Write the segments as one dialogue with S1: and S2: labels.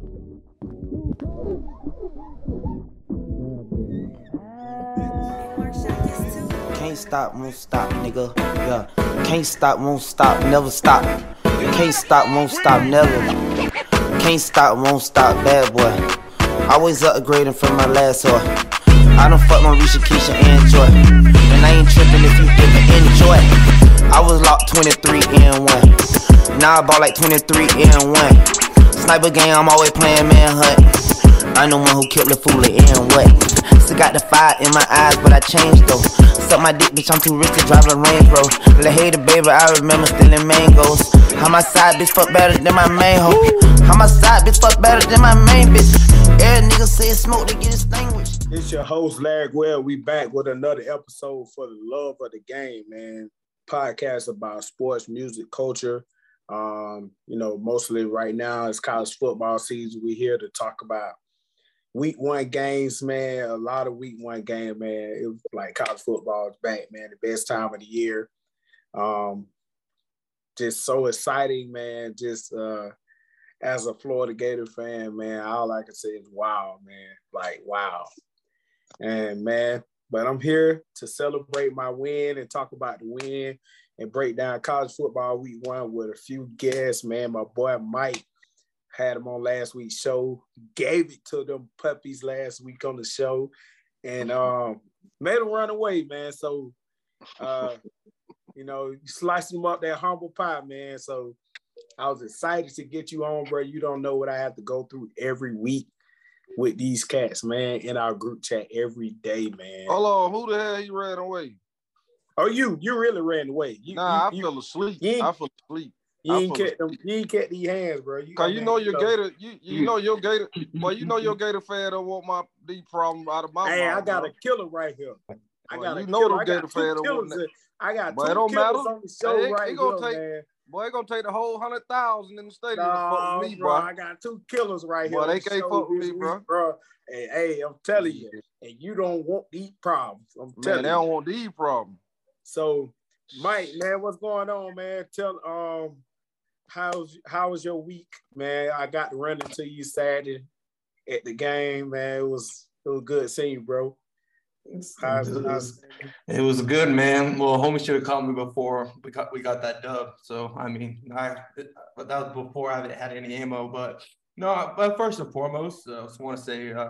S1: Can't stop, won't stop, nigga. Yeah. Can't stop, won't stop, never stop. Can't stop, won't stop, never. Can't stop, won't stop, bad boy. Always upgrading from my last whore. I don't fuck my Risha, Keisha, and Joy. And I ain't tripping if you didn't enjoy. I was locked 23 and 1. Now I bought like 23 and 1. Sniper game, I'm always playing manhunt. I know one who killed the fool and what. Still got the fire in my eyes, but I changed though. Suck my dick, bitch, I'm too rich to drive a Range Rover. Let hater, baby, I remember stealing mangoes. How my side bitch fuck better than my main hoe. How my side bitch fuck better than my main bitch. Every nigga say smoke to get extinguished.
S2: It's your host, Larry Well. We back with another episode for the love of the game, man. Podcast about sports, music, culture. Um, you know, mostly right now it's college football season. We're here to talk about week one games, man. A lot of week one game, man. It was like college football is back, man. The best time of the year. Um, just so exciting, man. Just uh as a Florida Gator fan, man, all I can say is wow, man. Like wow. And man, but I'm here to celebrate my win and talk about the win and break down college football week one with a few guests, man. My boy Mike had him on last week's show, gave it to them puppies last week on the show, and um, made them run away, man. So, uh, you know, you slice them up that humble pie, man. So I was excited to get you on, bro. You don't know what I have to go through every week with these cats, man, in our group chat every day, man.
S3: Hold on, who the hell you ran away?
S2: Oh, you you really ran away. You,
S3: nah,
S2: you,
S3: I fell asleep.
S2: you-
S3: I fell asleep.
S2: You ain't kept them. You ain't kept these hands, bro. You,
S3: Cause oh, you know your Gator, you you know your Gator, well you know your Gator fan don't want my deep problem out of my
S2: Hey,
S3: mouth.
S2: I got
S3: bro.
S2: a killer right here. I
S3: Well,
S2: got a
S3: you know
S2: killer.
S3: them
S2: I
S3: Gator
S2: got
S3: fan
S2: two killers. I got two
S3: don't
S2: killers
S3: matter.
S2: on the show
S3: Hey,
S2: right
S3: it gonna
S2: here,
S3: take-
S2: man.
S3: Boy, it gonna take the whole hundred thousand in the stadium with me,
S2: bro,
S3: bro.
S2: I got two killers right here.
S3: Boy, they can't fuck with me, bro.
S2: bro. Hey, hey, I'm telling you, and you don't want these problems. I'm
S3: Man,
S2: telling
S3: they don't want these problems.
S2: So, Mike, man, what's going on, man? Tell um, how's how was your week, man? I got to run into you Saturday at the game, man. It was it was good seeing you, bro. How's,
S4: It was good, man. Well, homie should have called me before we got we got that dub. So I mean, I but that was before I had any ammo. But no, but first and foremost, uh, I just want to say uh,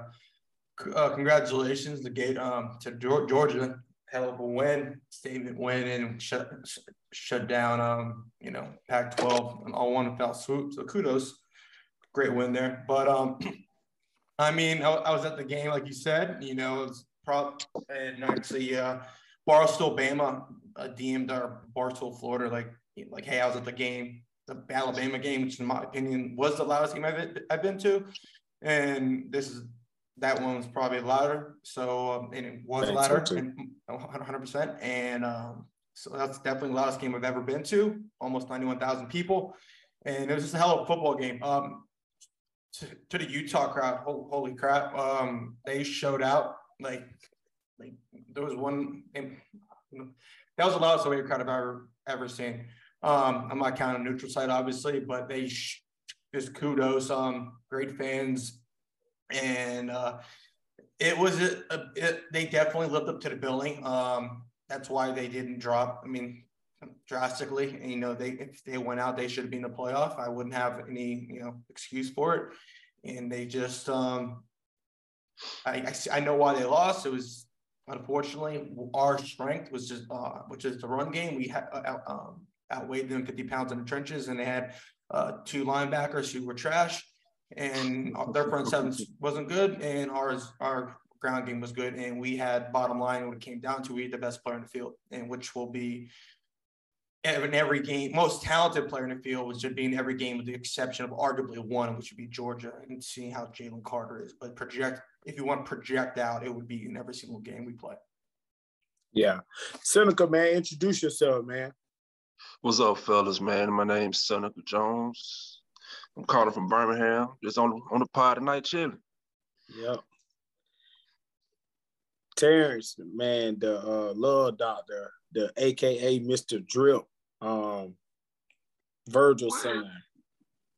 S4: uh, congratulations to Gate um to Georgia. Hell of a win, statement win, and shut shut down um you know Pac-12 and all one fell swoop. So kudos, great win there. But um, I mean, I, I was at the game like you said. You know, it's prop and actually uh Barstool Bama uh, DM'd our Barstool Florida like like hey I was at the game the Alabama game which in my opinion was the loudest game I've, I've been to and this is that one was probably louder. So um, and it was
S2: Thanks,
S4: louder and 100% and um, so that's definitely the loudest game I've ever been to almost 91,000 people. And it was just a hell of a football game. Um to, to the Utah crowd ho- holy crap. Um they showed out like like there was one that was the loudest away crowd I've ever ever seen. Um, I'm not counting neutral site obviously, but they sh- just kudos, um, great fans, and uh, it was a, a it, they definitely lived up to the billing. Um, that's why they didn't drop. I mean, drastically. And, you know, they if they went out, they should have been in the playoff. I wouldn't have any you know excuse for it, and they just um, I, I, I know why they lost. It was unfortunately our strength was just uh, which is the run game. We had uh, um, outweighed them 50 pounds in the trenches, and they had uh, two linebackers who were trash, and their front seven wasn't good, and ours our ground game was good, and we had bottom line when it came down to we had the best player in the field, and which will be in every game, most talented player in the field, which should be in every game with the exception of arguably one, which would be Georgia, and seeing how Jalen Carter is. But project, if you want to project out, it would be in every single game we play.
S2: yeah, Seneca, man, introduce yourself, man.
S5: What's up, fellas, man? My name's Seneca Jones. I'm calling from Birmingham. Just on on the pod tonight, chilling.
S2: Yep. Terrence, man, the uh, love doctor, the AKA Mr. Drip, um, Virgil son.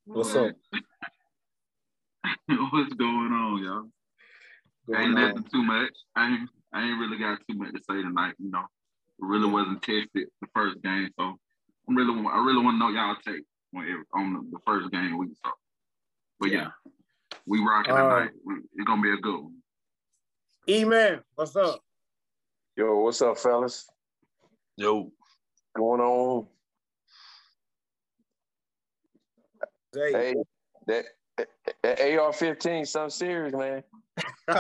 S2: What's up?
S6: What's going on, y'all?
S2: Going
S6: ain't
S2: on.
S6: nothing too much. I ain't I ain't really got too much to say tonight. You know, really wasn't tested the first game, so I'm really I really want to know y'all take on, it- on the, the first game we saw. But yeah, we rocking
S2: Uh,
S6: tonight. We- It's gonna be a good one.
S2: E man, what's up?
S7: Yo, what's up, fellas?
S5: Yo,
S7: Going on?
S2: Zay.
S7: Hey, that, that AR-15, something serious, man.
S4: Look,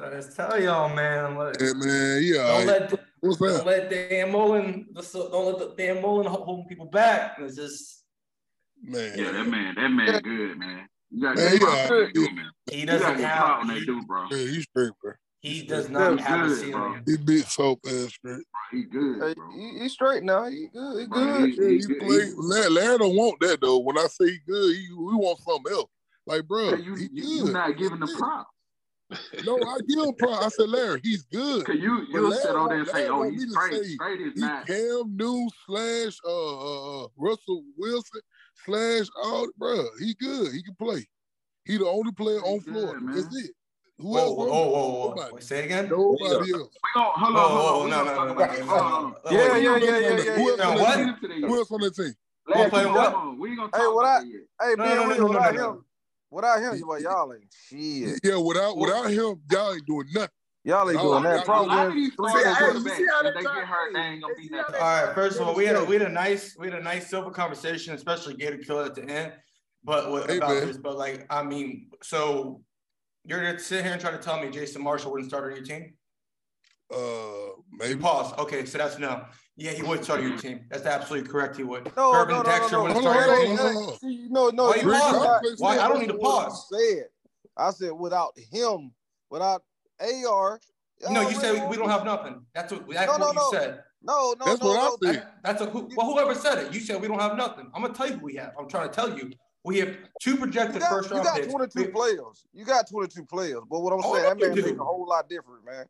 S4: I just tell y'all, man. Look,
S8: Hey man, yeah.
S4: don't let the,
S8: What's
S4: don't
S8: that?
S4: let Dan Mullen don't let the Dan Mullen holding people back. It's just
S8: Man.
S6: Yeah, that man, that man good, man. You got
S8: Man,
S6: to
S8: yeah,
S6: that man.
S4: he
S6: You got
S4: doesn't
S6: to
S4: have
S6: talk on that
S4: he,
S6: bro.
S8: Yeah, he's straight, bro.
S4: he does
S6: He's
S4: not have a ceiling.
S6: bro.
S8: He big soap ass straight.
S6: He good,
S3: Hey,
S6: bro.
S3: he, he straight now. He good. He
S6: Bro,
S3: good.
S6: he- he
S8: he
S6: good.
S8: play. Larry, Larry don't want that though. When I say he good, he we want something else. Like, bro,
S6: Cause you,
S8: he
S6: you,
S8: good.
S6: you not giving the
S8: That's it.
S6: props.
S8: No, I give him props. I said, Larry, he's good.
S6: Cause you
S8: But
S6: you'll
S8: Larry
S6: sit on there and say, "Oh,
S8: want
S6: he's
S8: me to
S6: straight.
S8: say
S6: Straight is
S8: He
S6: not."
S8: Cam Newton slash uh, uh uh, Russell Wilson slash all, bro. He good. He can play. He the only player
S6: He
S8: on
S6: good,
S8: Florida.
S6: man.
S8: That's it. Who
S4: Whoa,
S8: else?
S4: whoa, whoa, whoa, whoa. Wait, say again.
S8: Nobody else.
S6: We gon' hold
S4: Whoa,
S6: on, hold on. We
S4: no, no, no, no,
S6: it.
S4: no,
S6: Hold on, hold
S4: no,
S6: on.
S4: no.
S3: Yeah, yeah, yeah, yeah, yeah, yeah,
S8: Who else
S4: yeah.
S8: on
S4: Now
S8: that
S4: what?
S8: team? Who else on that team?
S6: yet.
S4: Who playing
S6: Come
S4: what?
S6: We gonna
S3: Hey,
S6: talk
S3: what
S6: about
S3: I-
S6: that yet.
S3: Hey,
S4: No,
S3: man,
S4: no, no,
S3: Will,
S4: no, no,
S3: him,
S4: no.
S3: Without him, you like y'all ain't shit.
S8: Yeah, without without him, y'all ain't doing nothing.
S3: Y'all ain't doing that. Probably
S6: lot of
S3: win
S6: these
S3: three
S2: See,
S6: Florida
S2: hey,
S3: games.
S2: you
S6: quarterbacks,
S2: see how
S6: if
S2: they
S6: they
S2: try-
S6: get hurt,
S2: hey,
S6: they ain't gonna
S2: hey,
S6: be
S2: see how
S6: nothing.
S4: All right. First of all, we had a, we had a nice we had a nice silver conversation, especially Gator Killer at the end. But what,
S8: Hey,
S4: about
S8: man.
S4: this? But like, I mean, so you're gonna sit here and try to tell me Jason Marshall wouldn't start on your team?
S8: Uh,
S4: You
S8: maybe.
S4: pause. Okay, so that's no. Yeah, he would start your team. That's absolutely correct. He would.
S3: No,
S4: Urban
S3: no, no,
S4: Dexter
S3: no, no.
S4: wouldn't
S8: Hold
S4: start
S8: on,
S4: your
S8: hold
S4: team.
S8: on, hold on.
S3: See, no, no.
S4: Why you
S3: you
S4: pausing?
S3: got-
S4: Why? I don't need to pause.
S3: I Said. I said without him, without AR.
S4: No,
S3: y'all
S4: said we don't have nothing. That's what that's
S3: No, no,
S4: what you
S3: no.
S4: said.
S3: No, no,
S8: That's
S3: no,
S8: what I
S3: no.
S8: said.
S4: That, that's a who, well, whoever said it. You said we don't have nothing. I'm gonna tell you who we have. I'm trying to tell you. We have two
S3: You
S4: projected
S3: got,
S4: first
S3: you got
S4: picks.
S3: 22
S4: We-
S3: players. You got 22 players. But what I'm
S4: Oh,
S3: saying, that
S4: know
S3: man
S4: you
S3: make
S4: do.
S3: a whole lot different, man.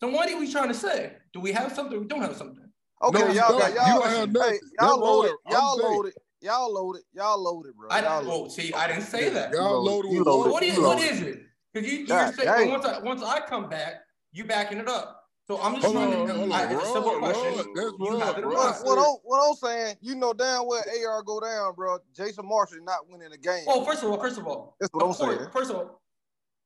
S4: So what are we trying to say? Do we have something? or We don't have something.
S3: Okay,
S8: No, you
S3: y'all
S8: don't.
S3: got
S8: You
S3: y'all.
S8: don't have
S3: hey, y'all
S8: That's
S3: loaded. Y'all
S8: saying.
S3: loaded. Y'all loaded. Y'all loaded, bro.
S4: I
S3: Y'all
S4: didn't.
S3: loaded.
S4: Well, see, I didn't say that.
S8: Y'all
S3: loaded.
S8: loaded
S3: You loaded.
S4: So
S8: water.
S4: what is
S3: you loaded.
S4: is it? Because you, you're
S3: God
S4: saying
S3: dang.
S4: once I once I come back, you backing it up. So I'm just
S8: Hold
S4: trying
S8: on,
S4: to.
S8: hold
S4: I,
S8: on.
S4: it's a simple question.
S8: That's
S4: You
S8: Rod.
S4: have it in
S8: Rod
S4: mind.
S3: What, what, I'm, what I'm saying, you know damn well AR go down, bro. Jason Marshall not winning the game.
S4: Well, first of all, first of all,
S3: That's what
S4: of
S3: I'm
S4: course,
S3: saying.
S4: first of all,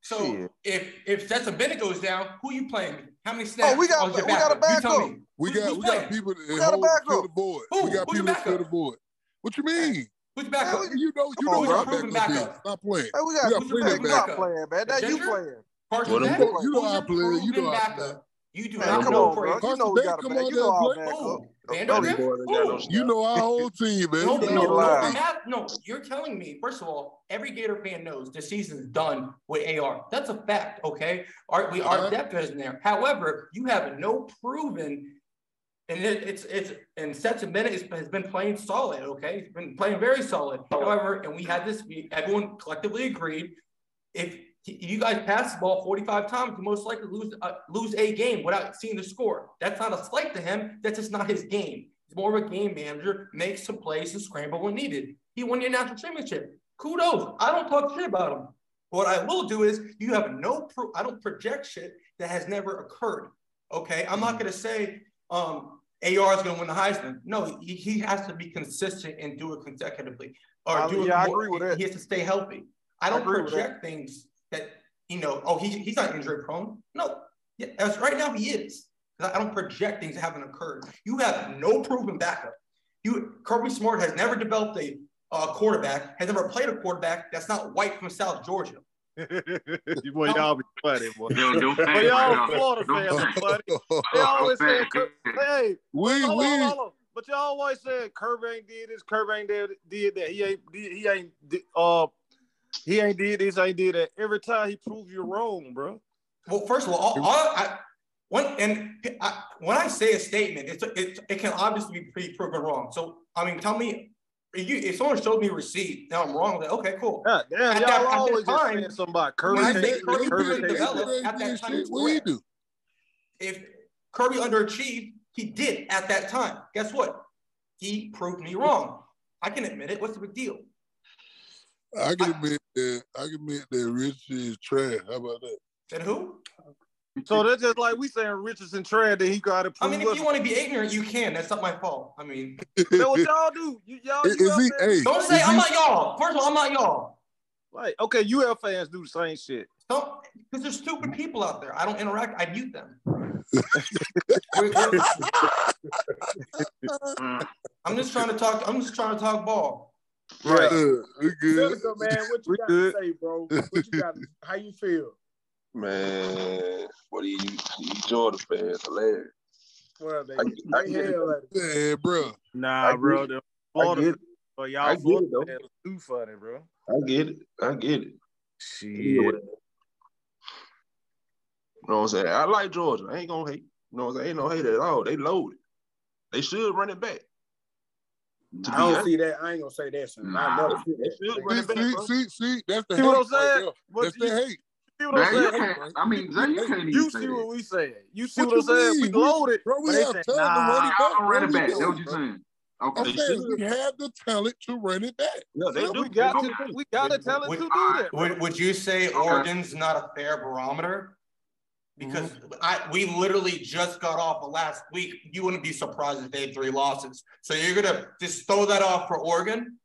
S4: so
S3: Shit.
S4: if if Stetson Bennett goes down, who you playing? How many snaps?
S3: Oh, we got-
S4: your
S3: we got a
S4: backup? You tell
S8: We got
S4: who's
S8: we got
S4: playing?
S8: people that
S3: got a
S8: hold
S3: backup.
S8: the board.
S4: Who?
S8: We got
S4: Who's
S8: people that kill the board. What you mean?
S4: Who's
S3: Man,
S4: backup?
S3: we-
S8: You know you
S3: Come
S8: know
S3: on,
S8: who
S3: bro.
S8: backup is.
S4: backup.
S8: Stop playing.
S3: Hey, we
S8: We
S3: got,
S8: got plenty
S3: man,
S8: of
S3: you not playing, man. That you playing.
S4: Carson
S8: You know, you know
S4: Who's
S8: our
S4: your
S8: players. You know
S4: proven
S8: our
S4: backup?
S8: players.
S4: You do
S3: Man,
S4: not
S3: come
S4: know
S3: on,
S4: for
S3: bro. You know we got a
S8: come
S3: back.
S8: out
S3: You know
S8: and
S3: our
S8: play.
S3: backup. No,
S4: Van
S3: no,
S4: Der
S3: you-
S4: Beek?
S5: boy, they got no
S4: Who?
S8: You know our whole team, man.
S4: No,
S8: You
S4: no,
S8: know
S4: no,
S8: our
S4: no,
S8: whole
S4: I'm
S8: team.
S4: at- no, you're telling me, first of all, every Gator fan knows the season's done with AR. That's a fact, okay? Our, we, our
S8: Alright.
S4: depth isn't there. However, you have no proven, and it, it's, it's, and Stetson Bennett is, has been playing solid, okay? He's been playing very solid. However, and we had this, we, everyone collectively agreed, if you guys pass the ball 45 times, you most likely lose, uh, lose a game without seeing the score. That's not a slight to him. That's just not his game. He's more of a game manager, makes some plays and scramble when needed. He won your national championship. Kudos. I don't talk shit about him. What I will do is you have no proof. I don't project shit that has never occurred. Okay. I'm not going to say um, AR is going to win the Heisman. No, he, he has to be consistent and do it consecutively. Or
S3: I-
S4: do it
S3: yeah, I
S4: more-
S3: agree with that.
S4: He has to stay healthy. I
S3: I
S4: don't
S3: that.
S4: project things that, you know, oh, he, he's not injury prone. No, yeah, as right now he is. I don't project things that haven't occurred. You have no proven backup. You Kirby Smart has never developed a uh, quarterback, has never played a quarterback that's not white from South Georgia.
S9: boy, y'all be funny, boy.
S6: Yo, yo,
S9: But
S6: facts,
S9: y'all. Florida
S6: Yo,
S9: fans
S6: facts.
S9: are funny. They always say,
S6: Facts.
S9: hey,
S8: we
S9: hold on,
S8: we
S9: hold on. But y'all always say Kirby ain't did this, Kirby ain't did, did that. He ain't he ain't uh he ain't did this, ain't did that. Every time he proves you wrong, bro.
S4: Well, first of all, all, all I, when and I, when I say a statement, it's it, it can obviously be proven wrong. So I mean, tell me, if, you, if someone showed me a receipt, now I'm wrong. Like, okay, cool.
S9: Yeah, damn,
S4: At
S9: y'all
S4: that- at that
S9: always just
S4: time,
S9: something about Kirby.
S4: when I say Kirby
S9: Kirby
S4: didn't
S9: can't-
S4: develop,
S8: ain't
S4: at that time,
S8: What he
S4: correct.
S8: do?
S4: If Kirby underachieved, he did at that time. Guess what? He proved me wrong. I can admit it. What's the big deal?
S8: I can admit that. I can admit that Rich is trash. How about that?
S4: And who?
S3: So that's just like we saying Richardson trash that he got to
S4: I mean, if
S3: us.
S4: you want to be ignorant, you can. That's not my fault. I mean,
S3: That's what y'all do. You, y'all,
S8: Is-
S3: you
S8: is he-
S3: fans-
S8: hey,
S4: don't say
S8: is
S4: I'm
S8: he-
S4: not y'all. First of all, I'm not y'all.
S3: Like, okay, UL fans do the same shit.
S4: Don't because there's stupid people out there. I don't interact. I mute them. We- we- I'm just trying to talk. I'm just trying to talk ball.
S3: Right.
S8: Yeah, we good.
S2: Seneca, man, what you
S3: We
S2: got
S3: good.
S2: to say, bro? What you got? How you feel?
S5: Man, what are you, you Jordan fans? Hilarious.
S2: Well, they,
S5: I- I
S2: they
S5: get
S2: hell at it.
S8: Yeah, bro.
S3: Nah,
S5: I
S3: bro.
S5: get
S3: The
S5: I
S3: Florida,
S5: get it.
S3: but y'all
S5: get
S3: Florida
S5: it, though.
S3: fans too funny, bro.
S5: I get it. I get it.
S3: Shit.
S5: You know what I'm saying? I like Georgia. I ain't gonna hate. You know what I'm saying? Ain't no hate at all. They loaded. They should run it back. To
S2: I don't
S5: honest,
S2: see that. I ain't gonna say that. Son. I
S6: Nah.
S2: never see that.
S8: See, see, see, see, that's the
S3: See
S8: hate.
S3: what I'm saying?
S8: there.
S3: But
S8: That's the hate.
S3: see what I'm
S6: you
S3: saying?
S6: can't, I mean, Zay, you can't even
S3: You see what we saying. You see
S8: What
S3: what, I'm saying? We
S8: mean? We-
S3: loaded.
S8: Bro, we
S3: but they
S8: have
S3: said,
S8: talent to
S3: nah.
S8: run it back.
S6: Y'all don't run it back. That's what
S8: do,
S6: you're
S8: bro.
S6: saying.
S8: I'm
S6: Okay.
S8: Saying we have the talent to run it back.
S5: Yeah, they
S8: Yeah,
S5: do.
S3: We got
S5: They
S3: to. We got to
S4: Would-
S3: tell it
S4: would-
S3: to do that.
S4: Would, would you say Oregon's not a fair barometer? Because I we literally just got off of last week. You wouldn't be surprised if they had three losses. So you're gonna just throw that off for Oregon?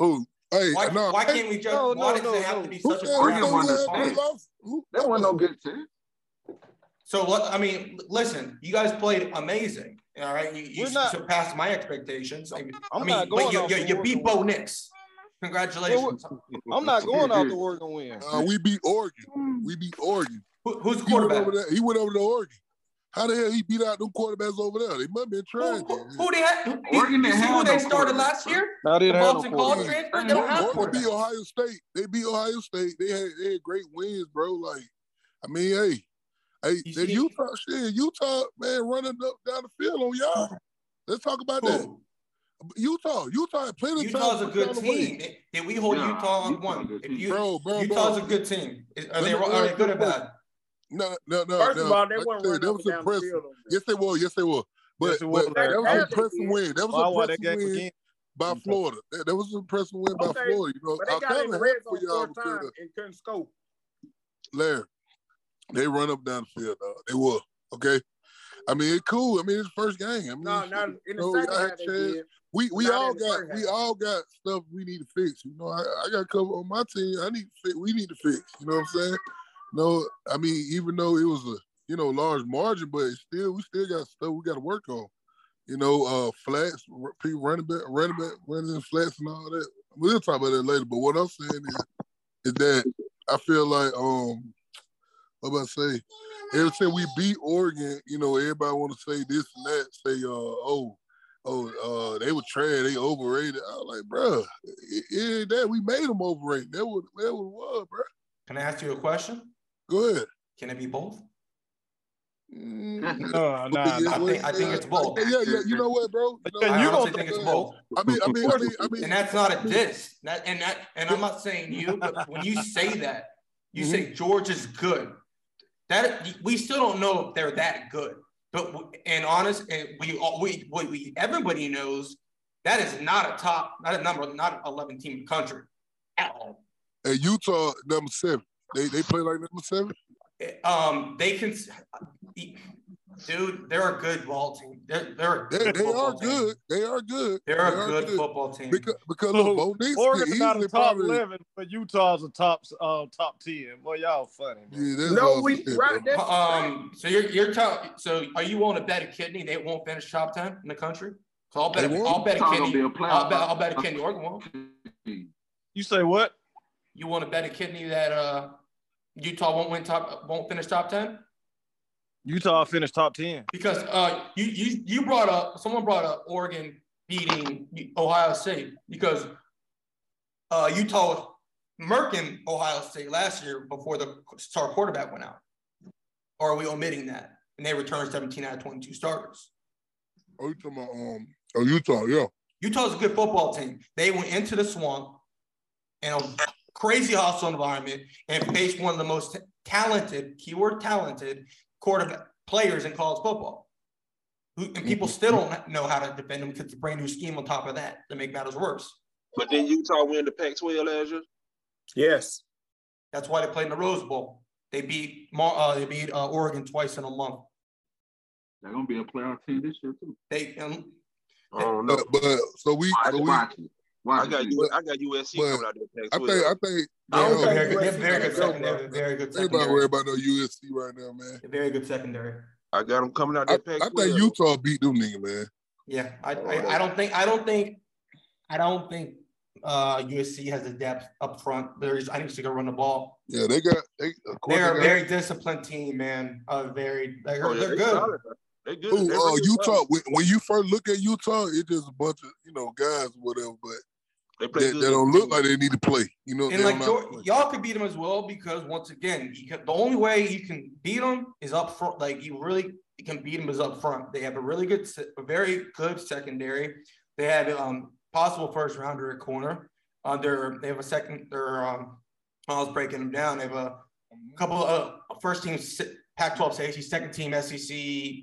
S8: Oh, hey,
S4: Why,
S8: no.
S4: why can't we just
S3: No,
S4: why
S3: no,
S4: does it have
S3: no.
S4: to be
S8: Who
S4: such a
S8: said
S6: Oregon
S8: we
S6: won
S8: don't
S6: the
S8: have three
S6: state.
S8: losses? Who-
S6: That wasn't no good team.
S4: So what I mean, listen, you guys played amazing. All right, you, you
S3: We're not-
S4: surpassed my expectations. I,
S3: I'm
S4: I mean,
S3: not going
S4: but you, you, you beat
S3: Oregon
S4: Bo. Nix. Congratulations.
S3: I'm not going out the Oregon win.
S8: Uh, we beat Oregon. We beat Oregon.
S4: Who, who's the
S8: He went
S4: quarterback?
S8: over there. He went over to Oregon. How the hell he beat out them quarterbacks over there? They must have been
S4: Who,
S8: trying.
S4: who, who they had? Who,
S6: Oregon
S4: you
S6: didn't
S4: see who they started last year?
S3: I
S4: The
S3: didn't have no
S4: Boston College transfer. They don't have
S8: Oregon beat. Ohio State. They beat Ohio State. They had they had great wins, bro. Like, I mean, hey, hey,
S4: You
S8: the
S4: see-
S8: Utah shit, Utah man running up down the field on y'all. Let's talk about that. Utah, Utah had plenty of time.
S4: Utah's a good team. Did- Did we hold
S6: Yeah,
S4: Utah on one? If you,
S8: Bro, bro,
S4: Utah's
S8: bro.
S4: a good team. Are they, are they good or
S8: let
S4: bad?
S8: No, no, no.
S2: First
S8: no.
S2: of all, they
S8: Like I
S2: weren't running
S8: that was
S2: down the
S8: impressive.
S2: field.
S8: Yes, they were. Yes, they were. But,
S3: Yes, was,
S8: but
S3: Larry.
S8: that was an impressive win. That was an
S3: why that
S8: impressive win
S3: again?
S8: by
S3: Okay.
S8: Florida. That, that was an impressive win by Florida. You know,
S2: But
S8: I
S2: they got
S8: kind
S2: in the red
S8: for
S2: zone
S8: y'all
S2: four times and couldn't score.
S8: Larry, they run up down the field. Dog. They will. Okay. I mean, it's cool. I mean, it's first game. I mean,
S2: No, not in
S8: you
S2: the
S8: know,
S2: second half they did.
S8: We we
S2: Not
S8: all got we all got stuff we need to fix. You know, I, I got a couple on my team. I need to fix. We need to fix. You know what I'm saying? No, I mean, even though it was a you know large margin, but still we still got stuff we got to work on. You know, uh, flats, people running back, running back, running in flats and all that. We'll talk about that later. But what I'm saying is, is that I feel like um, what about say? Every time we beat Oregon, you know, everybody want to say this and that. Say, uh, oh, oh, uh, they were trash, they overrated. I was like, bro, it, it that we made them overrated. That was that was what, bro.
S4: Can I ask you a question?
S8: Go ahead.
S4: Can it be both?
S8: Mm,
S3: No, nah,
S8: yeah,
S3: nah.
S4: I think- I think it's both.
S8: Yeah, yeah. You know what, bro? You know,
S3: Yeah,
S4: I
S3: you
S4: honestly
S3: gonna
S4: think it's both.
S8: I mean, I mean, I mean, I mean,
S4: And that's not a diss. That and that and I'm not saying you, but when you say that, you say George is good. That we still don't know if they're that good. But and honest, and we all we, we we everybody knows that is not a top, not a number, not 11 team in the country at all.
S8: Hey, Utah number seven. They they play like number seven.
S4: Um, they can, dude, they're a good ball team. They're they're a
S8: They,
S4: good
S8: they are
S4: team.
S8: good. They are good.
S4: They're
S8: They
S4: a
S8: are
S4: good, football team.
S8: Because because
S3: So,
S8: look, Bo Nix
S3: Oregon's not a
S8: easily
S3: top
S8: probably.
S3: eleven, but Utah's a top uh, top ten. Boy, y'all funny. Man.
S8: Yeah,
S2: No,
S8: all
S2: we
S8: I'm
S2: right.
S8: bro.
S2: That's
S4: Um, so you're you're telling so are you willing to bet a kidney they won't finish top ten in the country? So I'll bet
S8: They won't?
S4: I'll bet a kidney.
S6: be a playoff.
S4: I'll bet I'll bet a kidney Oregon won't.
S3: You say what?
S4: You want to bet a kidney that uh Utah won't win top won't finish top ten?
S3: Utah finished top ten.
S4: Because uh you you you brought up someone brought up Oregon beating Ohio State because uh Utah was murking Ohio State last year before the star quarterback went out. Or are we omitting that? And they returned 17 out of 22 starters.
S8: Oh, you talking about um? Oh, Utah, yeah.
S4: Utah's a good football team. They went into the swamp in a crazy hostile environment and faced one of the most talented, keyword talented, quarterback players in college football. Who, and people still don't know how to defend them because it's a brand new scheme on top of that to make matters worse.
S5: But then Utah win the Pac-12 last year.
S2: Yes.
S4: That's why they played in the Rose Bowl. They beat Mar- uh, they beat uh, Oregon twice in a month.
S6: They're gonna be a playoff team this year too.
S4: They um,
S5: I don't know.
S8: But, but so we,
S6: Watch,
S8: so we
S6: watch it. Watch
S5: I got
S6: it.
S5: U- I got USC
S8: But
S5: coming out there
S8: I
S5: Pac-12.
S8: think I think
S2: I don't
S8: you know,
S2: think
S4: very good, they're very good secondary.
S2: bro.
S4: Very good
S8: everybody worry about no USC right now, man.
S4: Very good secondary.
S5: I got them coming out
S8: I,
S5: there
S8: I
S5: Pac-12.
S8: think Utah beat them nigga, man.
S4: Yeah, I,
S5: Oh,
S4: I, I don't think I don't think I don't think uh USC has the depth up front. There's I think they're gonna run the ball.
S8: Yeah, they got they of course
S4: They're a
S8: they got,
S4: very disciplined team, man. Uh, very they're,
S5: Oh, yeah,
S4: they're
S5: they
S4: good.
S5: solid. They good.
S8: Ooh, uh, Utah. When, when you first look at Utah, it's just a bunch of you know guys, or whatever. But
S5: They play
S8: they, they don't look like they need to play. You know,
S4: And like
S8: don't know how to
S4: Geor-
S8: play.
S4: y'all could beat them as well because once again, you can, the only way you can beat them is up front. Like you really can beat them is up front. They have a really good, a very good secondary. They have um possible first rounder at corner. Uh, they're they have a second. They're um I was breaking them down. They have a couple of uh, first team si- Pac-12 safety, second team SEC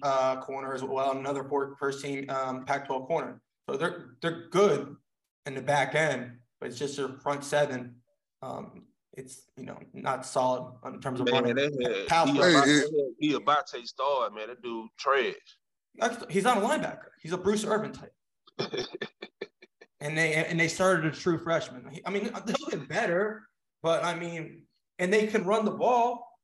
S4: uh, corner as well, another four, first team um, Pac-12 corner. So they're they're good in the back end, but it's just their front seven. Um, it's you know not solid in terms of
S5: Man,
S4: running.
S5: had he
S8: Hey,
S5: he Abate star, man. That dude trash.
S4: He's not a linebacker. He's a Bruce Irvin type. and they and they started a true freshman. I mean, they'll get better, but I mean, and they can run the ball,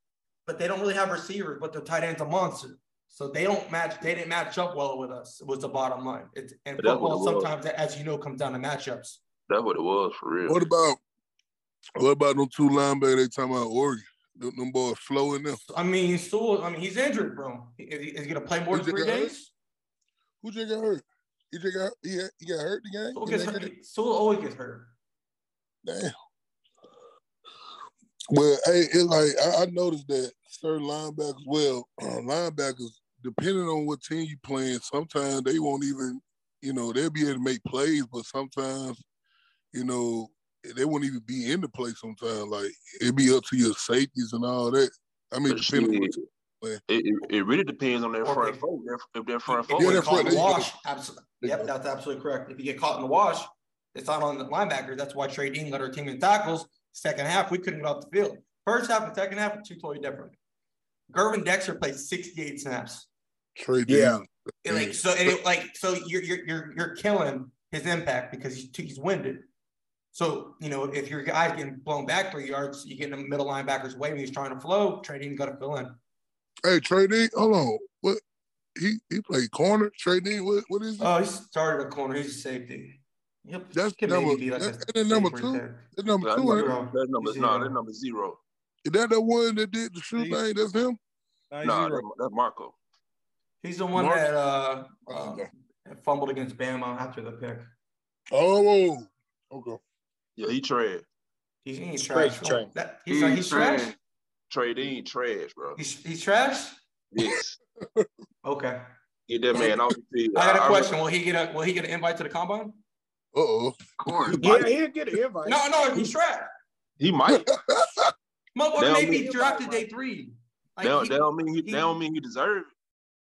S4: but they don't really have receivers. But their tight end's a monster, so they don't match. They didn't match up well with us. Was the bottom line. It's and
S5: But
S4: football
S5: it was.
S4: sometimes, as you know, comes down to matchups.
S5: That's what it was for real.
S8: What about what about them two linebackers they talking about Oregon? Them, them boys flowing them.
S4: I mean, Sewell. I mean, he's injured, bro. Is he, is he gonna play more than
S8: Who's
S4: three
S8: the guy?
S4: games?
S8: Who just got hurt? He just got he, he got hurt the game.
S4: Sewell
S8: He
S4: gets hurt.
S8: hurt?
S4: Sewell always gets hurt.
S8: Damn. Well, hey, it's like I, I noticed that certain linebackers, well, linebackers, depending on what team you playing, sometimes they won't even, you know, they'll be able to make plays, but sometimes, you know, they won't even be in the play sometimes. Like it'd be up to your safeties and all that. I mean,
S5: But
S8: depending on what.
S5: It, it, it really depends on their
S4: Or
S5: front
S4: they-
S5: four. Their, if their front
S4: If
S5: four,
S8: Yeah,
S4: get
S8: that's
S4: caught
S8: right.
S4: in the
S8: They-
S4: wash, absolutely. Yep, that's absolutely correct. If you get caught in the wash, it's not on the linebacker. That's why Trey Dean led our team in tackles. Second half, we couldn't get off the field. First half and second half, two totally different. Gervon Dexter played 68 snaps.
S8: Trey
S2: Yeah.
S8: Dean.
S4: And like so, and it, like so, you're you're you're you're killing his impact because he's he's winded. So you know, if your guy's getting blown back three yards, you get in the middle linebacker's way when he's trying to flow. Trey Dean got to fill in.
S8: Hey, Trey Dean, hold on. What he he played corner? Trey Dean, what what is he?
S4: Oh, he started a corner. He's a safety. Yep.
S8: That's
S4: Could
S8: number-
S4: be like a
S8: that's- that's number two?
S4: right.
S8: That's number two.
S5: number.
S4: Zero.
S5: that's number, no, that's number zero.
S8: Is that the one that did the shoe thing? That's him?
S5: No,
S3: zero.
S5: that's, that's Marco.
S4: He's the one
S8: Mark-
S4: that uh, uh,
S8: Okay.
S4: fumbled against Bama after the pick.
S8: Oh, okay.
S5: Yeah, he trash.
S4: He's, he's
S2: Straight
S4: trash.
S2: trash.
S4: That, he's, he's, he's trash.
S5: Trey Dean trash, bro.
S4: He's, he's trash.
S5: Yes.
S4: Okay.
S5: Get that man off the field.
S4: I got a question. Will he get a Will he get an invite to the combine?
S8: Uh oh.
S6: Of course.
S2: Yeah, he'll get an invite.
S4: No, no, he's trash.
S5: He might.
S4: Motherfucker
S5: They'll
S4: may be
S2: be-
S4: drafted day three. Like,
S5: That,
S4: he,
S5: that don't mean he,
S4: he-
S5: that don't mean he deserve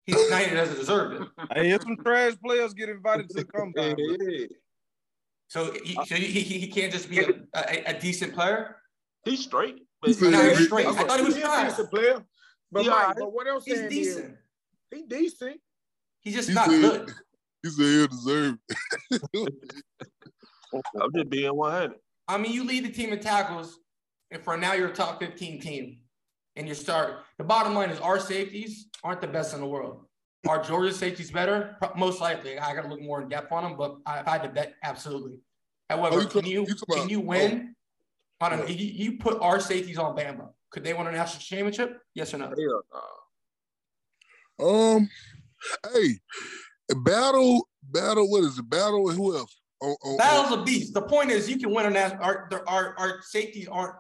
S4: he, now he doesn't deserve it.
S3: Hey, if some trash players get invited to the
S5: it.
S3: combine.
S5: Yeah.
S4: So he, so he, he, he can't just be a, a, a decent player.
S5: He's straight. But
S8: said
S4: No,
S8: he-
S4: he's straight. I thought he was
S2: He's a decent player. But
S5: He
S2: Mike, but what else
S4: He's decent.
S2: is he decent.
S4: He's just
S8: He
S4: not
S8: said-
S4: good.
S8: He said he'll deserve it.
S5: I'm just being 100.
S4: I mean, you lead the team in tackles, and for now you're a top 15 team. And you start. The bottom line is our safeties aren't the best in the world. Are Georgia safeties better? Most likely. I got to look more in depth on them, but I- if I had to bet, absolutely. However,
S8: Oh, you
S4: can
S8: talk-
S4: you
S8: you
S4: can you win? I don't know.
S8: Yeah.
S4: You, you put our safeties on Bama. Could they win a national championship? Yes or no?
S5: Nah.
S8: Um, hey, battle, battle. What is it? Battle and who else? On, on,
S4: Battle's a beast. The point is, you can win a national. Our, our our safeties aren't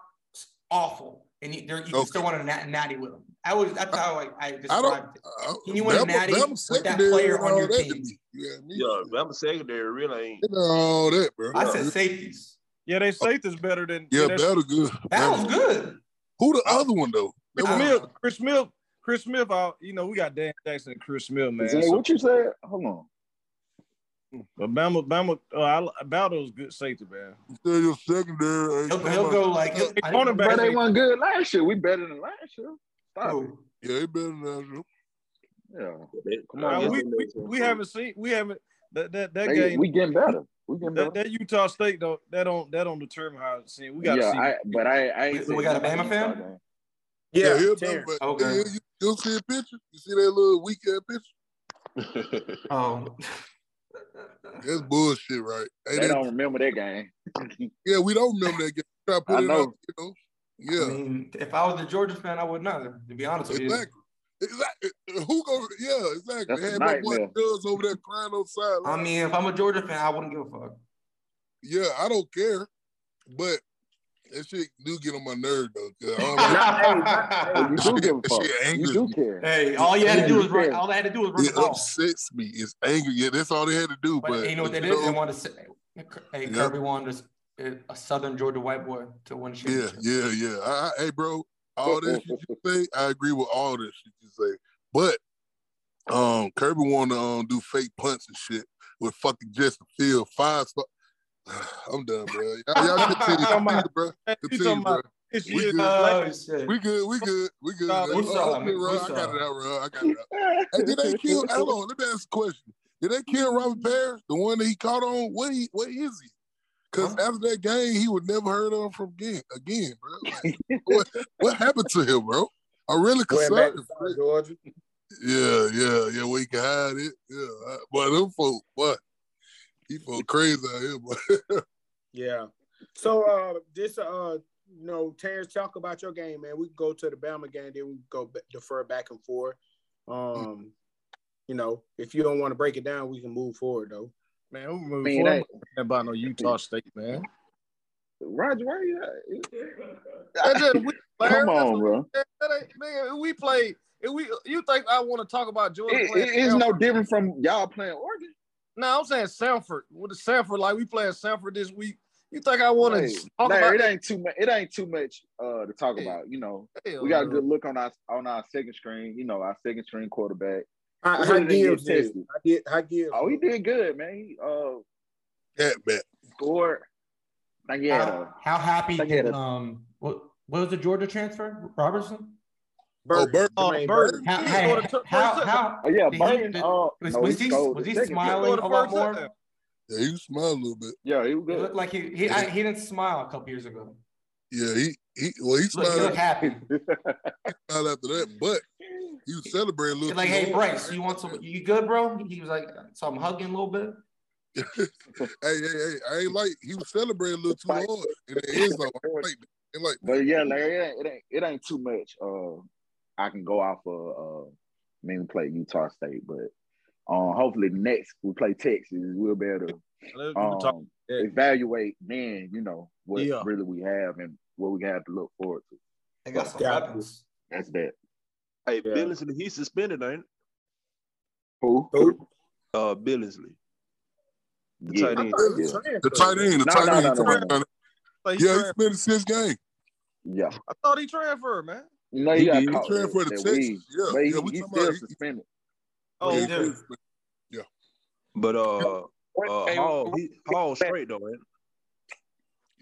S4: awful, and you, you can
S8: Okay.
S4: still want a nat, natty with them. I was that's how I, I
S8: I don't.
S4: described it.
S8: I,
S4: Can you win a
S8: Bama-
S4: natty
S8: Bama
S4: with that player on your team?
S8: Yeah, me.
S5: Yeah, I'm a secondary really ain't.
S8: All that, bro.
S4: I said safeties.
S3: Yeah, they safety's better than
S8: yeah,
S3: that's-
S8: battle good.
S4: Battle's
S8: was
S4: good.
S8: Who the other one though?
S3: Chris
S4: Uh,
S3: Smith, Chris Smith, Chris Smith. Out, you know, we got Dan Jackson and Chris Smith, man.
S10: Zay,
S3: So,
S10: what you said? Hold on.
S3: But Bama, Bama, uh, Alabama was good safety, man.
S8: Still your secondary. ain't
S4: He'll, he'll go like he'll, I
S3: cornerback
S6: But they
S3: ain't-
S6: weren't good last year. We better than last year. Stop it.
S4: Oh,
S8: Yeah, he better than that.
S6: Yeah. Come
S3: Uh,
S6: on.
S3: we, we, we haven't seen we haven't that that, that
S6: They-
S3: game
S6: we getting better. We getting better.
S3: that, that Utah State don't that don't that don't determine how it's seen. We got to
S6: yeah,
S3: see.
S6: I, but I, I
S4: We- we got a
S6: nothing
S4: Bama fan?
S6: Utah game.
S2: Yeah,
S8: he'll
S2: Terrence.
S8: better, but-
S4: Okay.
S8: yeah, you, you'll see a picture. You see that little weekend picture?
S4: oh.
S8: That's bullshit, right? Hey,
S6: They
S8: that-
S6: don't remember that game.
S8: yeah, we don't remember that game. Try put
S6: I
S8: it
S6: know.
S8: out, you know. Yeah,
S4: I mean, if I was a Georgia fan, I would not. To be honest with you,
S8: exactly. Exactly. Who go? Yeah, exactly.
S6: That's
S8: They had my boy
S6: nightmare.
S8: Over there crying on the sideline.
S4: I mean, if I'm a Georgia fan, I wouldn't give a fuck.
S8: yeah, I don't care, but that shit do get on my nerve though. 'cause I don't like-
S6: But you do give a
S8: That
S6: fuck.
S8: shit
S6: You do care.
S4: hey, all you had to do was run. All they had to do was run the
S8: It
S4: ball.
S8: upsets me. It's angry. Yeah, that's all they had to do.
S4: But,
S8: But,
S4: you know what they did?
S8: you
S4: They
S8: know,
S4: wanted to say, hey,
S8: Yeah.
S4: Kirby wanted us- a Southern Georgia white boy to win a
S8: Yeah,
S4: championship.
S8: yeah, yeah. I, I, hey, bro, all that shit you say, I agree with all that shit you say. But um, Kirby want to um, do fake punts and shit with fucking Justin Field five. Star- I'm done, bro. Y'all, y'all continue, continue, bro. Continue, bro.
S3: about this
S8: We good.
S4: Oh!
S8: We good. We good. We good.
S3: Nah, we
S8: Uh,
S4: saw,
S8: okay,
S4: man,
S8: Ron,
S4: we
S8: I got it out, bro. I got it out. Hey, did they kill? Hold on. Let me ask a question. Did they kill Robert Parrish, the one that he caught on? What he? What is he? Because
S4: Huh?
S8: after that game, he would never heard of him from again. Again, bro. Like, what, what happened to him, bro? I'm really concerned.
S2: Georgia.
S8: Yeah, yeah, yeah. We can hide it. Yeah, but them folk, what? He folk crazy out here, but
S2: Yeah. So uh this uh you know, Terrence, talk about your game, man. We go to the Bama game, then we go b- defer back and forth. Um, you know, if you don't want to break it down, we can move forward though.
S3: Man, we moving
S6: Man,
S3: forward.
S6: that-
S3: about no Utah State, man.
S6: Roger, where are you at?
S3: Just we,
S6: Come on, bro.
S3: That ain't, man, we play. If we, you think I want to talk about Georgia?
S6: It,
S3: playing
S6: it- it's no different from y'all playing Oregon.
S3: No, I'm saying Samford. With the Samford, like we playing Samford this week. You think I want to
S6: Hey,
S3: talk
S6: nah,
S3: about
S6: it ain't too much. It ain't too much uh, to talk
S3: Hey.
S6: about. You know,
S3: Hell
S6: we got a good look on our on our second screen. You know, our second string quarterback.
S2: How,
S6: We
S2: how
S6: really didn't
S2: Gibbs
S6: get
S2: did?
S6: tested.
S2: How did how Gibbs?
S6: Oh, he did good, man. He uh
S8: cat back.
S6: scored. I think he had
S4: How,
S6: a
S4: how happy
S6: think he had
S4: did um what, what was the Georgia transfer? Robertson?
S8: Oh, Bert.
S3: Oh,
S2: Jermaine
S3: Burton.
S4: How hey,
S3: scored
S4: how, how
S6: oh yeah,
S4: did he-
S6: uh,
S4: was,
S6: no,
S4: was
S6: he
S4: he was he
S6: second
S3: He
S6: touchdown.
S4: smiling a
S3: the
S4: lot more?
S3: touchdown.
S8: Yeah, he smiled a little bit.
S6: Yeah, he was
S4: It
S6: good.
S4: looked like he he, I, he didn't smile a couple years ago.
S8: Yeah, he he well he
S4: Look,
S8: smiled,
S4: he looked
S8: after,
S4: happy.
S8: smiled after that, but he was celebrating a little.
S4: Like, hey
S8: hard.
S4: Bryce, you want some? You good, bro? He was like, so I'm hugging a little bit.
S8: hey, hey, hey, I ain't like he was celebrating a little too hard in the end zone. Like that. I ain't like.
S6: But yeah, Larry, it ain't, it ain't it ain't too much. Uh, I can go off of. Uh, I mean, we play Utah State, but um, hopefully next we play Texas, we'll be able to
S3: Let's talk-
S6: um, evaluate then, you know, what
S3: Yeah.
S6: really we have and what we have to look forward to.
S4: They got some
S2: Yeah.
S4: weapons.
S6: That's that.
S5: Hey,
S2: Yeah.
S5: Billingsley, he's suspended, ain't it?
S6: Who?
S2: Who?
S5: Uh, Billingsley. The
S6: Yeah.
S5: tight end.
S2: he was
S6: Yeah.
S2: transferred.
S8: The tight end, the
S6: No,
S8: tight
S6: no,
S8: end.
S6: no,
S8: you
S6: no,
S8: talking
S6: no.
S8: about-
S3: Like, he
S8: Yeah, he
S3: transferred.
S8: spent the six game.
S6: Yeah.
S3: I thought he transferred, man.
S6: You know,
S5: He
S6: he got
S5: did.
S6: caught
S8: He transferred
S6: with
S8: to Texas.
S6: weed,
S8: Yeah,
S6: but he,
S8: yeah, we
S6: he's
S8: talking
S6: still
S8: about he-
S6: suspended.
S3: Oh,
S8: Yeah,
S3: he
S8: he
S3: did.
S8: spent-
S5: But uh, uh,
S7: Hey,
S5: Hall, he Hall straight though, man.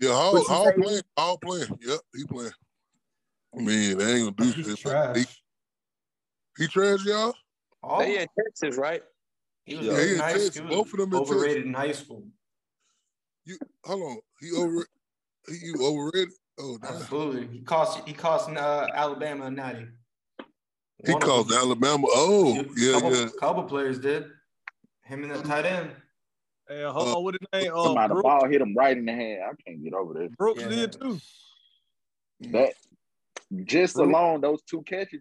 S8: Yeah, Hall,
S2: What
S8: Hall playing, Hall playing. Yep, he playing. I mean, they ain't gonna do
S4: He's
S8: shit. but He,
S4: trash.
S8: he trash, y'all.
S4: Oh,
S7: They in Texas, right?
S4: he was
S5: Yeah,
S4: good
S8: he
S4: in
S8: in Texas.
S4: school.
S8: Both of them in Texas.
S4: overrated in high school.
S8: You hold on. He over. He you overrated. Oh, nah.
S4: Absolutely, he cost he cost uh, Alabama a natty.
S8: he
S4: One of.
S8: Alabama. Oh, yeah,
S4: couple,
S8: yeah.
S4: couple players did. Him and the tight end.
S3: Hey, hold on, what his name? Uh,
S6: Somebody the
S3: Brooks,
S6: ball hit him right in the hand. I can't get over that.
S3: Brooks
S4: Yeah.
S3: did too.
S6: That just
S4: Brooks-
S6: alone, those two catches,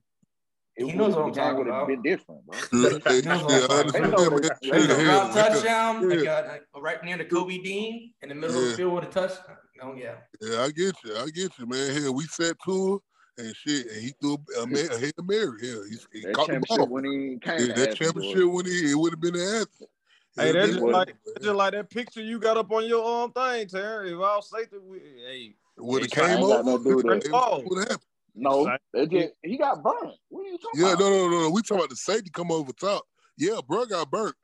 S6: it
S4: He knows what I'm talking about.
S6: been different, bro.
S8: Yeah,
S4: He knows what I'm
S8: yeah, I
S4: talking about.
S8: understand,
S6: They know
S8: man.
S6: they-
S8: Shit,
S6: they
S4: There's a
S6: know.
S8: hell,
S4: route
S8: like that.
S4: touchdown. They
S8: Yeah.
S4: got uh, right near the Kobe Dean in the middle of the field with a touchdown. Oh yeah.
S8: Yeah, I get you. I get you, man. Here we sat to her and shit, and he threw a, man, a Hail Mary. Yeah, he, he
S6: That
S8: caught the ball.
S6: when he came
S8: Yeah, that championship
S6: boy.
S8: when he it would have been an anthem.
S3: Hey,
S8: It
S3: that's
S8: would've
S3: just like that's just like that picture you got up on your own thing, Terry. If all safety, we, hey,
S8: would have came
S6: got nothing
S8: over.
S6: to do with
S8: it
S6: that.
S8: would have happened.
S6: No, just, he got burnt. What are you talking
S8: Yeah,
S6: about?
S8: no, no, no, no. We talking about the safety come over top. Yeah, bro got burnt.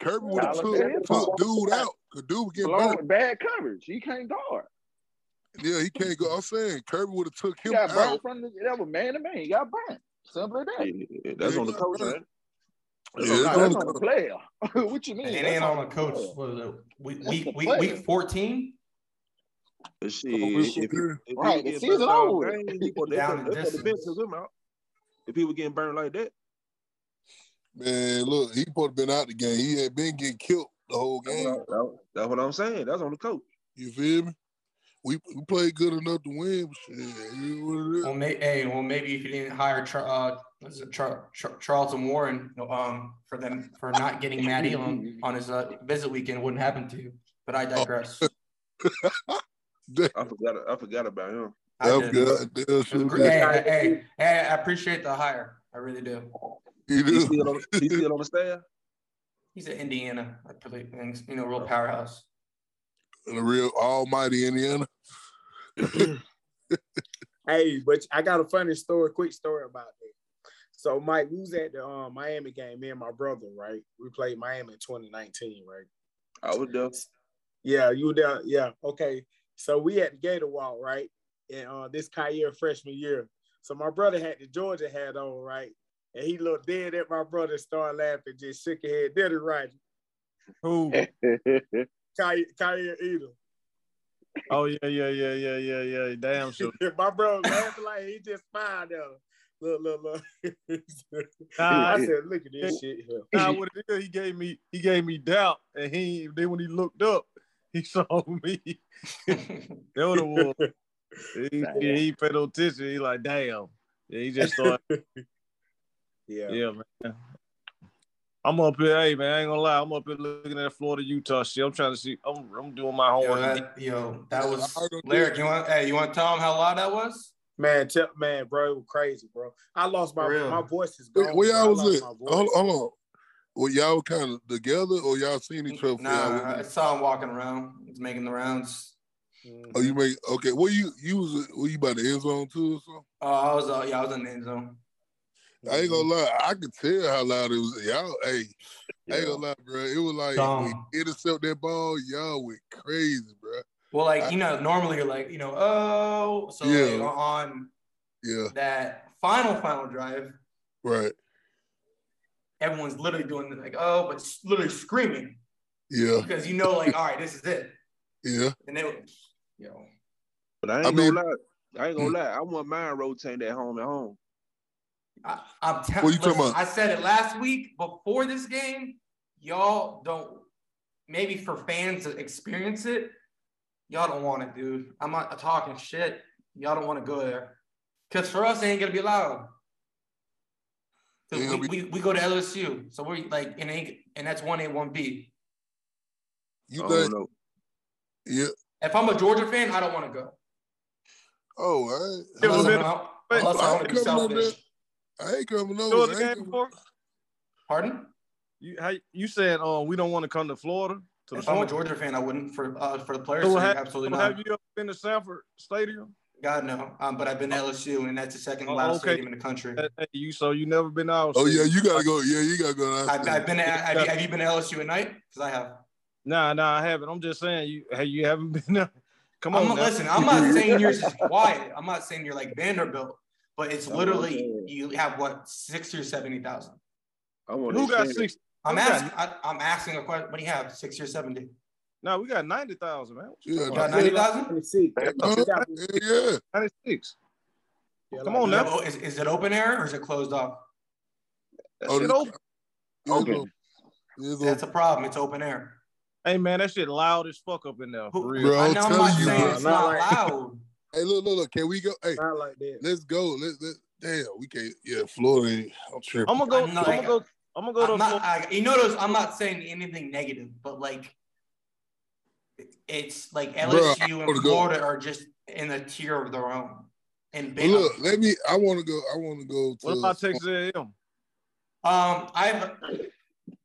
S8: Kirby would have took, took dude out. Cause dude was getting
S6: Blown
S8: burnt.
S6: with bad coverage. He can't guard.
S8: Yeah, he can't go. I'm saying Kirby would have took
S6: He
S8: him
S6: got burnt
S8: out.
S6: from the that was man to man. He got burnt. Simple as that.
S5: Yeah, that's on the coach, man.
S8: Yeah,
S6: No,
S8: it's
S6: that's
S8: on
S6: on
S8: the
S6: the player. what you mean?
S4: It
S6: That's
S4: ain't on the
S6: the
S4: coach.
S6: player.
S4: What was it? Week week
S6: the
S4: week, week 14
S5: But shit,
S8: Oh,
S5: if, if, if
S6: Right, the season
S5: getting
S6: over.
S5: game, he they
S4: Down
S5: put, they put the bench
S4: distance.
S5: took him out. If he was getting burned like that,
S8: Man, look, he supposed to been out the game. He had been getting killed the whole
S5: that's
S8: game.
S5: what, I, that's what I'm saying. That's on the coach.
S8: You feel me? We, we played good enough to win. But shit, it is what it is.
S4: Well, may, hey, well, maybe if you didn't hire Char- uh, what's it, Char- Char- Charlton Warren, um, for them for not getting Matt Elam on his uh, visit weekend, wouldn't happen to you. But I digress.
S5: I forgot. I forgot about him.
S4: I
S8: I'm good. Damn,
S4: It was
S8: shit,
S4: great.
S8: man.
S4: Hey, hey, hey, I appreciate the hire. I really do.
S8: He
S5: He
S8: do.
S5: still on. He still on the staff.
S4: He's at Indiana, I believe, and, you know, real powerhouse.
S8: The real almighty Indiana.
S2: Hey, but I got a funny story, quick story about that. So, Mike, we was at the um, Miami game, me and my brother, right? We played Miami in 2019, right?
S5: I was there.
S2: Yeah, you were there. Yeah, okay. So we at the Gator Walk, right? And uh, this Kyer freshman year. So my brother had the Georgia hat on, right? And he looked dead at my brother, and started laughing, just shook his head. Did it right?
S3: Who?
S2: Kyer, Kyer
S3: Oh yeah, yeah, yeah, yeah, yeah, yeah. Damn sure.
S2: my brother laughing like he just smiled at him. Look, look, look.
S3: Nah,
S2: I said, look at this shit here.
S3: Nah, what it is, he gave me he gave me doubt, and he then when he looked up, he saw me. that was the one. He, yeah, he paid no attention. He like, damn. Yeah, he just started.
S2: Yeah.
S3: yeah, man. I'm up here, hey man. I ain't gonna lie. I'm up here looking at Florida Utah shit. I'm trying to see. I'm, I'm doing my
S4: Yo,
S3: homework.
S4: that, yo, that was
S8: I
S4: lyric. You want? Hey, you want to tell him how loud that was?
S2: Man, tell, man, bro, it was crazy, bro. I lost my my voice is
S8: Where,
S2: gone.
S8: where
S2: bro. I
S8: y'all was
S2: lost
S8: at? Hold, hold on. Well, y'all kind of together or y'all seen each other? before
S4: Nah, I saw him walking around. He's making the rounds.
S8: Oh, you make okay. What you you was were you by the end zone too or something?
S4: Oh, I was, uh, yeah, I was in the end zone.
S8: I ain't gonna lie, I could tell how loud it was. Y'all, hey, I ain't gonna lie, bro. It was like when
S4: Dumb.
S8: you intercept that ball, y'all went crazy, bro.
S4: Well, like you know, normally you're like, you know, oh, so
S8: Yeah.
S4: like, on
S8: Yeah,
S4: that final final drive,
S8: right.
S4: Everyone's literally doing like, oh, but literally screaming
S8: Yeah,
S4: because you know, like, all right, this is it,
S8: yeah.
S4: and they, were, you know,
S5: But I ain't
S8: I
S5: gonna lie. I ain't gonna mm. lie. I want mine rotating at home at home.
S4: I, I'm
S8: What
S4: telling
S8: you talking about?
S4: I said it last week before this game. Y'all don't maybe for fans to experience it. Y'all don't want it, dude. I'm not talking shit. Y'all don't want to go there. Cause for us, it ain't gonna be loud. 'Cause
S8: Yeah,
S4: we, we, we go to LSU. So we're like in a, and that's one A, one B.
S8: You
S5: I
S8: think?
S5: don't.
S8: Yeah.
S4: If I'm a Georgia fan, I don't want to go.
S8: Oh, I,
S3: Yeah,
S4: Unless,
S3: well,
S4: I'm,
S3: man,
S4: out-
S3: wait,
S4: unless I
S8: I'm
S4: want to be
S8: coming on
S4: selfish.
S8: I ain't coming
S3: You
S8: over.
S3: know
S8: I
S3: the
S8: ain't
S3: game
S8: coming-
S3: before?
S4: Pardon?
S3: You how you saying? Uh, we don't want to come to Florida to the
S4: If I'm a Georgia fan, I wouldn't for uh, for the players.
S3: So
S4: sake,
S3: have,
S4: absolutely
S3: so
S4: not.
S3: have you ever been to Sanford Stadium?
S4: God no. Um, but I've been to LSU, and that's the second
S3: Oh,
S4: loudest
S3: okay.
S4: stadium in the country.
S3: Hey, hey, you so you never been out?
S8: Oh yeah, you gotta go. Yeah, you gotta go.
S4: I've. I've been. To, have, you, have you been to LSU at night? Because I have.
S3: Nah, nah, I haven't. I'm just saying you. Hey, you haven't been there. Come
S4: I'm
S3: on,
S4: listen, I'm not saying yours is quiet. I'm not saying you're like Vanderbilt, but it's literally you have what sixty or seventy thousand.
S5: I
S3: Who got six?
S4: I'm asking. I, I'm asking a question. What do you have? Sixty or seventy?
S3: No, we got ninety thousand, man.
S8: Yeah,
S4: You got ninety thousand?
S2: Let me see.
S8: Uh, yeah,
S3: Ninety six.
S2: Yeah,
S3: Come
S2: like
S3: on now.
S4: Is, is it open air or is it closed off?
S8: Oh,
S3: Shit
S8: this-
S3: open.
S8: yeah, it's open. It's
S4: That's a problem. It's open air.
S3: Hey man, that shit loud as fuck up in there. For real.
S8: Bro,
S4: I
S8: I'm
S4: know I'm
S8: telling
S4: not
S8: you,
S4: saying
S8: bro.
S4: it's
S2: Not
S4: not
S2: like-
S4: loud.
S8: Hey, look, look, look. Can we go? Hey,
S2: Not like that.
S8: let's go. Let's, let, damn, we can't. Yeah, Florida. Ain't, I'm tripping.
S3: I'm gonna go.
S4: I'm
S3: I'm gonna
S4: like-
S3: go. I'm gonna go to.
S4: I'm not, I, you notice I'm not saying anything negative, but like it's like LSU
S8: wanna
S4: and
S8: go.
S4: Florida are just in a tier of their own. And
S8: Well, look, let me. I want to go. I want to go to.
S3: What about Texas A&M?
S4: um, I've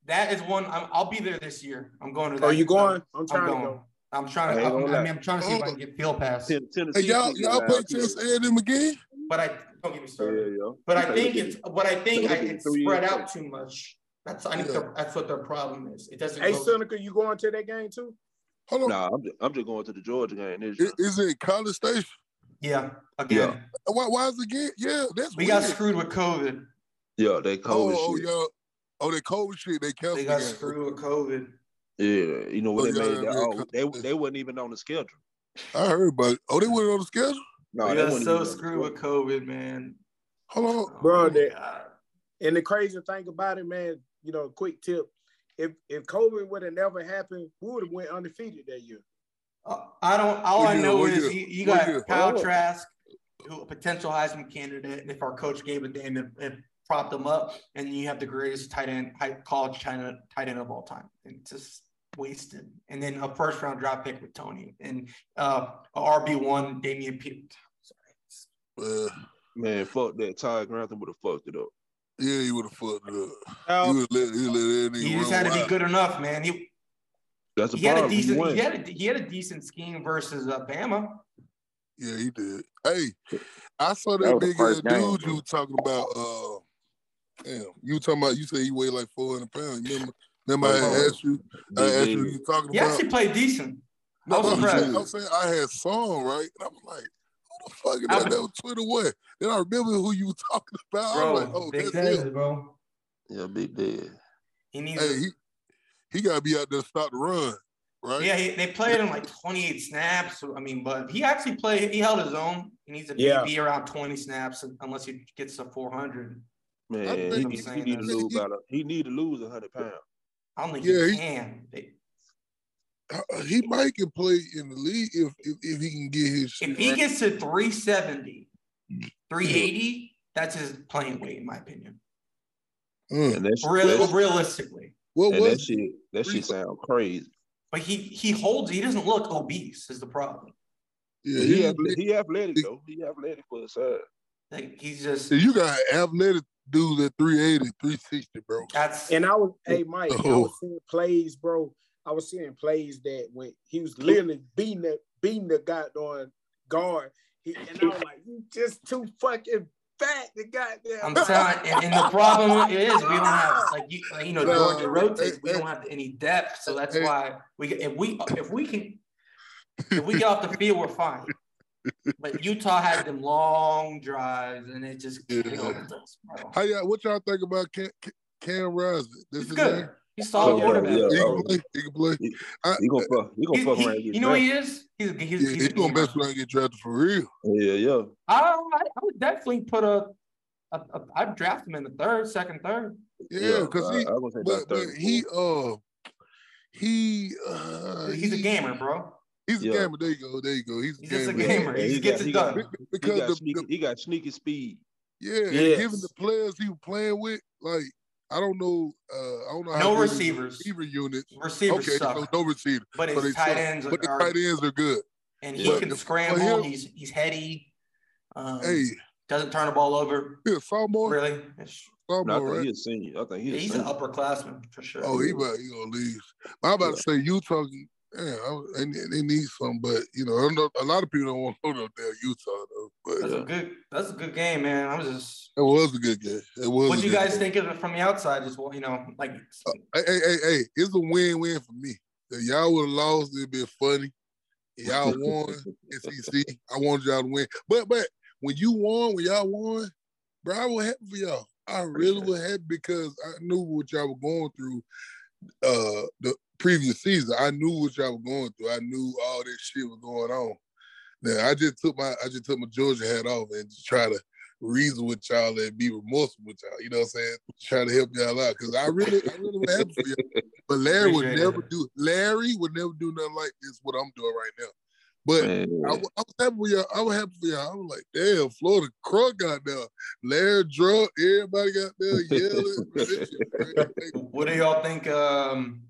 S4: that is one. I'm, I'll be there this year. I'm going to. That,
S2: Are you going? I'm
S4: I'm
S2: trying to go.
S4: I'm trying to.
S5: ain't
S4: I'm, I mean, I'm trying to see if I can get field pass.
S5: Ten, Tennessee.
S8: Hey, y'all, y'all play
S5: too.
S8: Texas A&M again?
S4: But I don't get me
S5: Yeah,
S4: started.
S5: yo.
S4: But I think it's what I think. I,
S5: look
S4: it's spread out too much. That's I think
S2: Yeah.
S4: that's what their problem is. It doesn't.
S2: Hey,
S4: go-
S2: Seneca, you going to that game too?
S8: Hold on.
S5: Nah, I'm just, I'm just going to the Georgia game this
S8: I-
S5: year.
S8: Is it College Station?
S4: yeah, again, uh,
S8: Why, why is it again? Yeah, that's
S4: we
S8: weird.
S4: got screwed with COVID.
S5: Yeah, they
S8: Oh,
S5: COVID
S8: oh,
S5: shit.
S8: y'all. Oh, they COVID shit. They canceled
S4: They
S8: the
S4: got
S8: game.
S4: screwed with COVID.
S5: Yeah, you know oh, what
S8: Oh,
S5: they
S8: yeah,
S5: made?
S8: Yeah,
S5: oh, they they wasn't even on the schedule.
S8: I heard about it. Oh, they weren't on the schedule?
S5: No,
S4: we
S5: they
S4: got so
S5: even on the
S4: screwed with. COVID, man.
S8: Hold on.
S4: Oh,
S2: Bro,
S4: my
S2: that-
S4: God.
S2: And the crazy thing about it, man, you know, quick tip. If if COVID would have never happened, we would have went undefeated that year.
S4: Uh, I don't. All
S8: What
S4: I
S8: year?
S4: know is
S8: year?
S4: you, you got
S8: year?
S4: Kyle
S5: Oh.
S4: Trask, who a potential Heisman candidate, and if our coach gave a damn and, and propped him up, and you have the greatest tight end, high, college China tight end of all time, and it's just wasted. And then a first round draft pick with Tony, and uh, a RB one Damian P. Sorry.
S8: Uh,
S5: Man, fuck that. Ty Grantham would have fucked it up.
S8: Yeah, he would have fucked it up.
S3: Now,
S8: He would let, he let that nigga
S4: He just
S8: run
S4: had to be good enough, man. He
S5: That's the
S4: he had a
S5: problem.
S4: decent
S5: won.
S4: he had a, he had a decent scheme versus uh, Bama.
S8: Yeah, he did. Hey, I saw
S6: That
S8: that, big ass
S6: first game,
S8: dude you were talking about. Uh, damn, you were talking about. You said he weighed like four hundred pounds. Remember? Remember I
S5: Oh,
S8: asked you. I asked you.
S5: dude.
S8: You talking about.
S4: He
S8: about?
S4: actually played decent. I
S8: No,
S4: was
S8: no, I'm
S4: impressed.
S8: saying, I'm saying I had song right, and I was like, "Who the fuck is
S4: I
S8: that?"
S4: was-
S8: That was Twitter what? Then I remember who you were talking about. I
S4: Bro,
S8: like, "Oh,
S4: big
S8: that's him."
S4: Bro.
S5: Yeah, big dead.
S4: He needs.
S8: Hey, he he got to be out there to stop the run, right?
S4: Yeah, he, they played him like 28 snaps. I mean, but he actually played. He held his own. He needs to be,
S2: Yeah.
S4: be around 20 snaps unless he gets to 400.
S5: Man, he
S8: think-
S5: need, he need to lose about a, he need to lose hundred pounds.
S4: I don't think
S8: Yeah,
S4: he
S8: he-
S4: can. They-
S8: He might can play in the league if if, if he can get his
S4: If he
S8: right.
S4: gets to 370, 380, that's his playing weight, in my opinion.
S8: Mm.
S5: And that shit,
S4: Real,
S5: that,
S4: realistically.
S8: What
S5: and that
S8: was
S5: shit, that shit sound crazy.
S4: But he he holds. He doesn't look obese. Is the problem.
S8: yeah,
S5: He,
S8: he,
S5: athle- he athletic though. He athletic for his size.
S4: Like he's just.
S8: you got athletic dudes at 380, 360, bro.
S4: That's
S2: And I was, hey Mike, I
S8: Oh.
S2: was seeing plays, bro. I was seeing plays that when he was literally beating the beating the goddamn guard. He, and I was like, you just too fucking fat to goddamn.
S4: I'm telling, and, and the problem is we don't have like you, like, you know,
S8: No,
S4: Georgia rotates. We don't have any depth, so that's why we if we if we can if we get off the field, we're fine. But Utah had them long drives, and it just
S8: Yeah.
S4: killed us, bro.
S8: How y'all? What y'all think about Cam, Cam Rising? This
S4: He's
S8: is
S4: good. He's a solid
S5: Oh, yeah,
S4: quarterback.
S5: yeah.
S8: He can play. He can play.
S5: He,
S8: I,
S5: he gonna fuck. He gonna
S4: He-
S5: fuck
S4: he-
S5: around. and
S4: you know what
S5: drafted.
S4: he is? He's a, he's,
S8: yeah,
S4: he's
S8: he
S4: a
S8: gonna
S4: gamer.
S8: best friend get drafted for real.
S5: Yeah, yeah.
S4: I, I I would definitely put a, a, a I'd draft him in the third, second, third.
S8: Yeah, because
S5: I,
S8: he,
S5: I was
S8: but,
S5: about
S8: but he, uh, he, uh,
S4: He's a gamer, bro.
S8: He's a gamer. There you go. There you go. He's a
S4: He's just a
S8: gamer.
S4: gamer.
S5: Yeah,
S4: He
S5: he
S4: gets
S5: got-
S4: it
S5: he got-
S4: done.
S5: He
S8: Because
S5: got
S8: the,
S5: sneaky.
S8: the
S5: he got sneaky speed.
S8: yeah, and
S2: Yes.
S8: given the players he was playing with, like I don't know, uh, I don't know
S4: No
S8: good
S4: receivers.
S8: receiver units.
S4: Receivers
S8: okay,
S4: suck.
S8: so no receiver,
S4: But his
S8: they
S4: tight
S8: suck.
S4: ends
S8: but
S4: are,
S8: tight ends are good.
S4: and he
S5: Yeah.
S4: can
S8: But
S4: scramble.
S8: him-
S4: he's he's heady. Um,
S8: Hey,
S4: doesn't turn the ball over.
S8: he a sophomore,
S4: Really, It's-
S5: No, I think
S8: right?
S5: he's a senior. I think he's a
S4: he's an upperclassman for sure.
S8: Oh, he about he gonna leave. I'm about to say Utah. Yeah, they, they need some, but you know, I know a lot of people don't want to go up there Utah though. But
S4: that's a good. That's a good game, man. I was just.
S8: it was a good game. It was.
S4: What do you guys
S8: game.
S4: think of it from the outside? Just well, you know, like
S8: Hey, hey, hey, hey, it's a win-win for me. If y'all would have lost, it'd been funny. Y'all won SEC. I wanted y'all to win. But but when you won, when y'all won, bro, I was happy for y'all. I really was happy because I knew what y'all were going through uh the previous season. I knew what y'all were going through. I knew all this shit was going on. Now I just took my I just took my Georgia hat off and just try to reason with y'all and be remorseful with y'all. You know what I'm saying? Try to help y'all out. Cause I really I really was happy for y'all. But Larry would
S4: Appreciate
S8: never do Larry would never do nothing like this, what I'm doing right now. But
S5: Man,
S8: I, wa- I was happy for y'all. I was happy for y'all. I was like, damn, Florida Crunk got there. Larry drunk, everybody got there yelling. That shit crazy.
S4: what do y'all think? Um,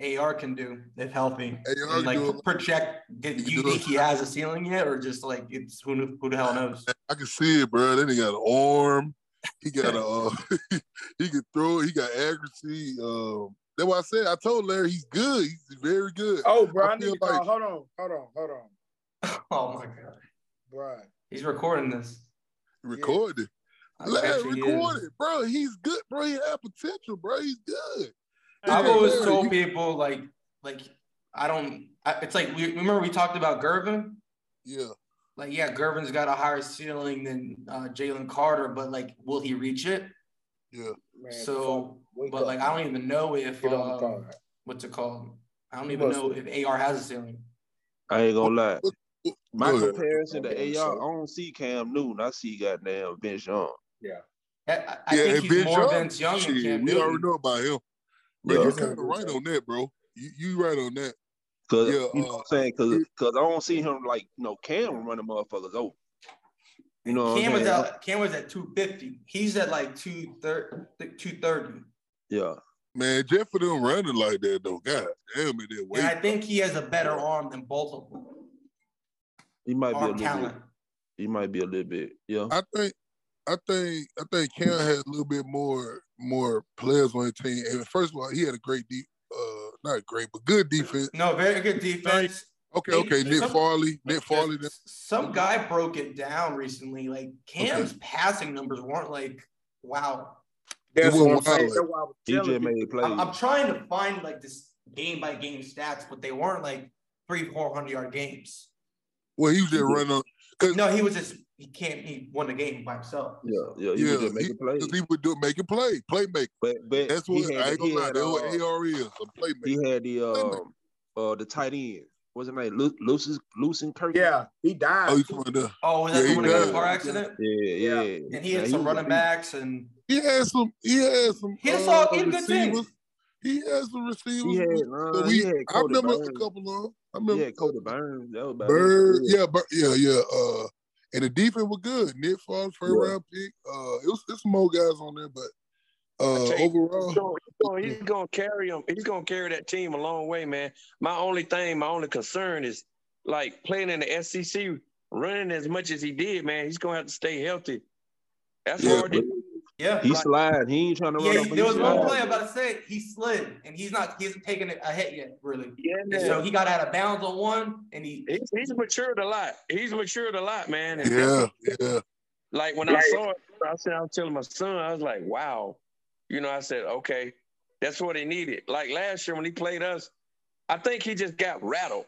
S4: AR can do if healthy.
S8: AR
S4: And, like
S8: do
S4: project. Did
S8: He
S4: you think he has a ceiling yet, or just like it's who who the hell knows?
S8: I can see it, bro. Then he got an arm. He got a. Uh, he can throw. He got accuracy. Um, that's why I said. I told Larry he's good. He's very good.
S2: Oh, bro,
S8: I
S2: I, need to
S8: like-
S2: Hold on, hold on, hold on,
S4: oh my god,
S2: bro.
S4: he's recording this.
S8: Recorded. Larry
S4: bet you he is.
S8: recorded, bro. He's good, bro. He had potential, bro. He's good.
S4: I've always
S8: Larry,
S4: told
S8: you-
S4: people like like I don't. I, it's like we remember we talked about Gervon.
S8: Yeah.
S4: Like yeah, Gervon's got a higher ceiling than uh, Jalen Carter, but like, will he reach it?
S8: Yeah.
S2: Man,
S4: So, but
S2: up.
S4: like, I don't even know if
S2: Get
S4: um, what's it called? I don't even
S2: must-
S4: know if AR has a ceiling.
S5: I ain't gonna lie. My
S8: Go
S5: comparison to
S2: Okay,
S5: AR,
S2: so-
S5: I don't see Cam Newton. I see goddamn Vince Young.
S2: Yeah.
S4: I, I- I
S8: yeah,
S4: think
S8: and
S4: he's
S8: Vince
S4: more
S8: Young,
S4: Vince Young than
S8: shit,
S4: Cam
S8: we already know about him. But
S5: Yeah.
S8: you kind of right on that, bro. You you right on that.
S5: Cause
S8: Yeah,
S5: you know
S8: uh,
S5: what I'm saying? Cause, cause I don't see him like you know Cam running motherfuckers over. You know what
S4: Cam
S5: I'm
S4: was at Cam was at two fifty. He's at like two thirty. Two thirty.
S5: Yeah.
S8: Man, Jeff for them running like that though. God damn it, that
S4: And. I think he has a better arm than both of them.
S5: He might be a little
S4: talent.
S5: bit. He might be a little bit. Yeah.
S8: I think I think I think Cam had a little bit more more players on his team. And first of all, he had a great deep uh not great, but good defense.
S4: No, very good defense.
S8: Okay, okay. Nick
S4: Some-
S8: Farley. Nick Fairley. that-
S4: Some guy broke it down recently. Like Cam's passing numbers weren't like wow.
S2: That's
S8: It
S2: what I'm saying.
S8: wild,
S2: That's why I was
S5: He
S2: telling
S5: just
S2: you.
S5: made plays.
S4: I'm, I'm trying to find like this game by game stats, but they weren't like three, four hundred yard games.
S8: Well, he was just running on
S4: No, he was just he can't he won the game by himself.
S5: yeah, yeah. He
S8: yeah,
S5: was just
S8: he,
S5: making plays.
S8: 'cause he would do making play, playmaker.
S5: But but
S8: That's what
S5: had,
S8: I ain't
S5: he
S8: gonna lie.
S5: had,
S8: That's what
S5: uh,
S8: AR is, a playmaker.
S5: he had the um uh the tight end. What's his name? Lu- Lucius Lutzenkirchen.
S2: Yeah, he died.
S8: Oh, you talking about?
S4: Oh, was that
S8: Yeah,
S4: the
S8: he
S4: one that got in a car accident?
S5: Yeah, yeah.
S4: And he had
S5: Man,
S4: some
S5: was
S4: running backs and
S8: He had some. He had some.
S4: He had
S8: uh,
S4: some- he good teams.
S8: receivers. He had some receivers.
S5: He had,
S8: So
S5: uh,
S8: we,
S5: he had
S8: I remember
S5: Burns.
S8: a couple of them. I remember
S5: had Kodi Burns. That was about
S8: Bird. Yeah, Bur- yeah, yeah. Uh, and the defense was good. Nick Fox, first
S5: Yeah.
S8: round pick. Uh, it was there's some more guys on there, but uh,
S7: you,
S8: overall,
S7: He's gonna, he's gonna- he's gonna carry him. He's gonna carry that team a long way, man. My only thing, my only concern is like playing in the SEC, running as much as he did, man. He's gonna have to stay healthy. That's
S5: Yeah,
S7: hard.
S5: but
S7: To,
S4: yeah.
S5: he
S7: Like-
S5: slide. He ain't trying to run
S4: Yeah,
S5: up.
S4: there
S5: he
S4: was one play I'm about to say he slid and he's not he hasn't taken a hit yet, really.
S7: yeah,
S4: And so he got out of bounds on one and he
S7: he's, he's matured a lot. He's matured a lot, man. And
S8: yeah, yeah.
S7: Like when I saw it, I said, I was telling my son, I was like, wow. You know, I said, okay, that's what he needed. Like last year when he played us, I think he just got rattled.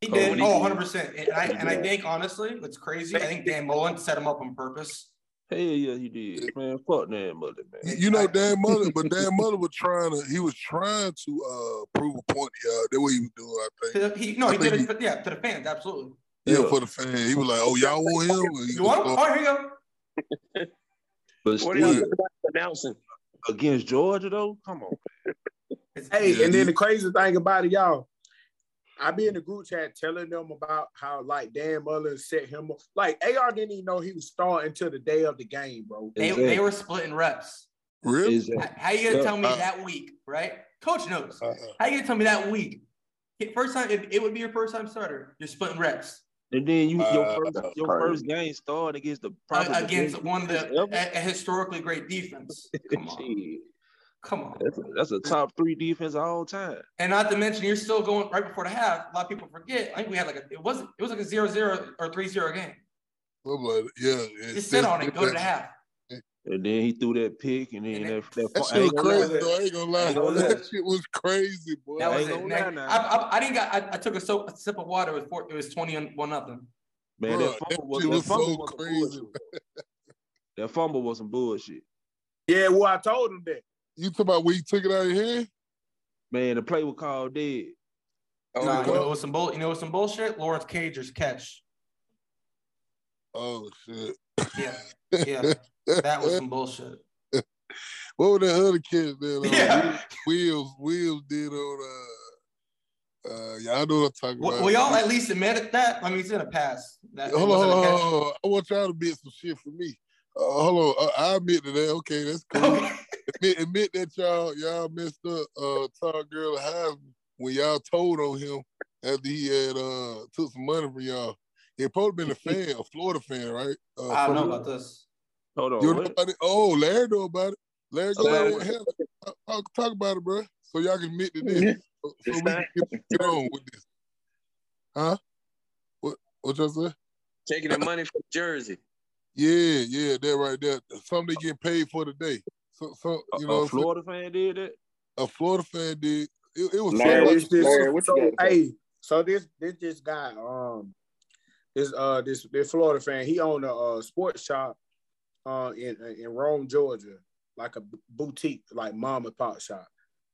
S4: He
S7: Oh,
S4: did.
S7: when
S4: Oh, 100 percent. And I and I think honestly, it's crazy. I think Dan Mullen set him up on purpose.
S5: Hell yeah, he did. Man, fuck that mother, man.
S8: You know, Dan Mother, but Dan Mother was trying to. He was trying to uh prove a point. Yeah, that's what he was doing. I think.
S4: To the- He, no,
S8: I
S4: he did
S8: think
S4: it. For, yeah, to the fans, absolutely.
S8: Yeah,
S5: Yeah.
S8: for the fans. He was like, "Oh, y'all want him?"
S4: You want him?
S8: was
S4: Oh, here you go.
S5: But
S7: What do y'all
S5: still,
S7: think about announcing?
S5: against Georgia though, come on.
S2: Hey,
S8: Yeah,
S2: and then the crazy thing about it, y'all, I be in the group chat telling them about how like Dan Mullen set him up. Like AR didn't even know he was starting until the day of the game, bro.
S4: they,
S5: Exactly.
S4: they were splitting reps.
S8: really.
S5: Exactly.
S4: How you gonna tell me
S8: uh,
S4: that week, right? Coach knows.
S8: Uh-uh.
S4: How you gonna tell me that week? First time, if it would be your first time starter, you're splitting reps
S5: And then you your
S8: Uh,
S5: first
S8: that's
S5: your
S8: crazy.
S5: first game started against the
S4: uh, against one of the a, a historically great defense. Come on,
S5: Shit.
S4: Come on.
S5: That's a, that's a top three defense of all time.
S4: And not to mention, you're still going right before the half. A lot of people forget. I think we had like a it wasn't it was like a 0-0 or 3-0 game.
S8: I'm like, yeah, it-
S4: Just sit on it, go to the half.
S5: And then he threw that pick, and then
S4: And
S5: that,
S4: that-
S5: that,
S8: That shit was
S5: ain't gonna lie.
S8: crazy. Though. I ain't gonna lie.
S5: Ain't gonna.
S8: That shit was crazy, boy.
S4: That
S5: I
S4: was
S5: ain't
S4: it.
S5: gonna lie now.
S4: I, I, I didn't got. I, I took a, so, a sip of water. It was four, it was twenty and one nothing.
S5: Man,
S8: Bruh,
S5: that
S8: that
S5: fumble was,
S8: shit
S5: that
S8: was
S5: fumble
S8: so
S5: was
S8: crazy.
S5: That fumble was some bullshit.
S2: Yeah, well, I told him that.
S8: You talk about when you took it out of your hand?
S5: Man, the play was called dead.
S7: Oh,
S4: Nah, you know what some bull. You know what some bullshit. Lawrence Cager's catch.
S8: Oh shit.
S4: Yeah, yeah, that was some bullshit.
S8: What was that other kid that uh,
S4: Yeah.
S8: Wheels Wheels did on uh uh y'all know what I'm talking
S4: Will,
S8: about.
S4: will y'all at least admit that? I mean, it's in a pass. That
S8: hold on, hold on, hold on. I want y'all to admit some shit for me. Uh, hold on, uh, I admit to that. Okay, that's cool. admit, admit that y'all y'all messed up uh Todd Gurley Heisman when y'all told on him after he had uh took some money from y'all. He probably been a fan, a Florida fan, right? Uh,
S4: I don't know about this.
S5: Hold on.
S8: You know
S5: what?
S8: about it? Oh, Larry know about it. Larry, go
S5: Larry-
S8: ahead. Hell, talk, talk, talk about it, bro. So y'all can admit to this. So, so we can get, get on with this. Huh? What what y'all say?
S7: Taking the money from Jersey.
S8: Yeah, yeah, that right there. Something they getting paid for today. So, so you
S3: A-
S8: know,
S3: a
S8: what I'm?
S3: Florida fan did that.
S8: a Florida fan did. It, it was
S2: Man,
S8: something like
S2: this,
S6: Larry, what you
S2: so,
S6: got
S2: hey, so this this this guy, um, this uh this this Florida fan, he owned a uh, sports shop, uh, in in Rome, Georgia, like a boutique, like mom and pop shop.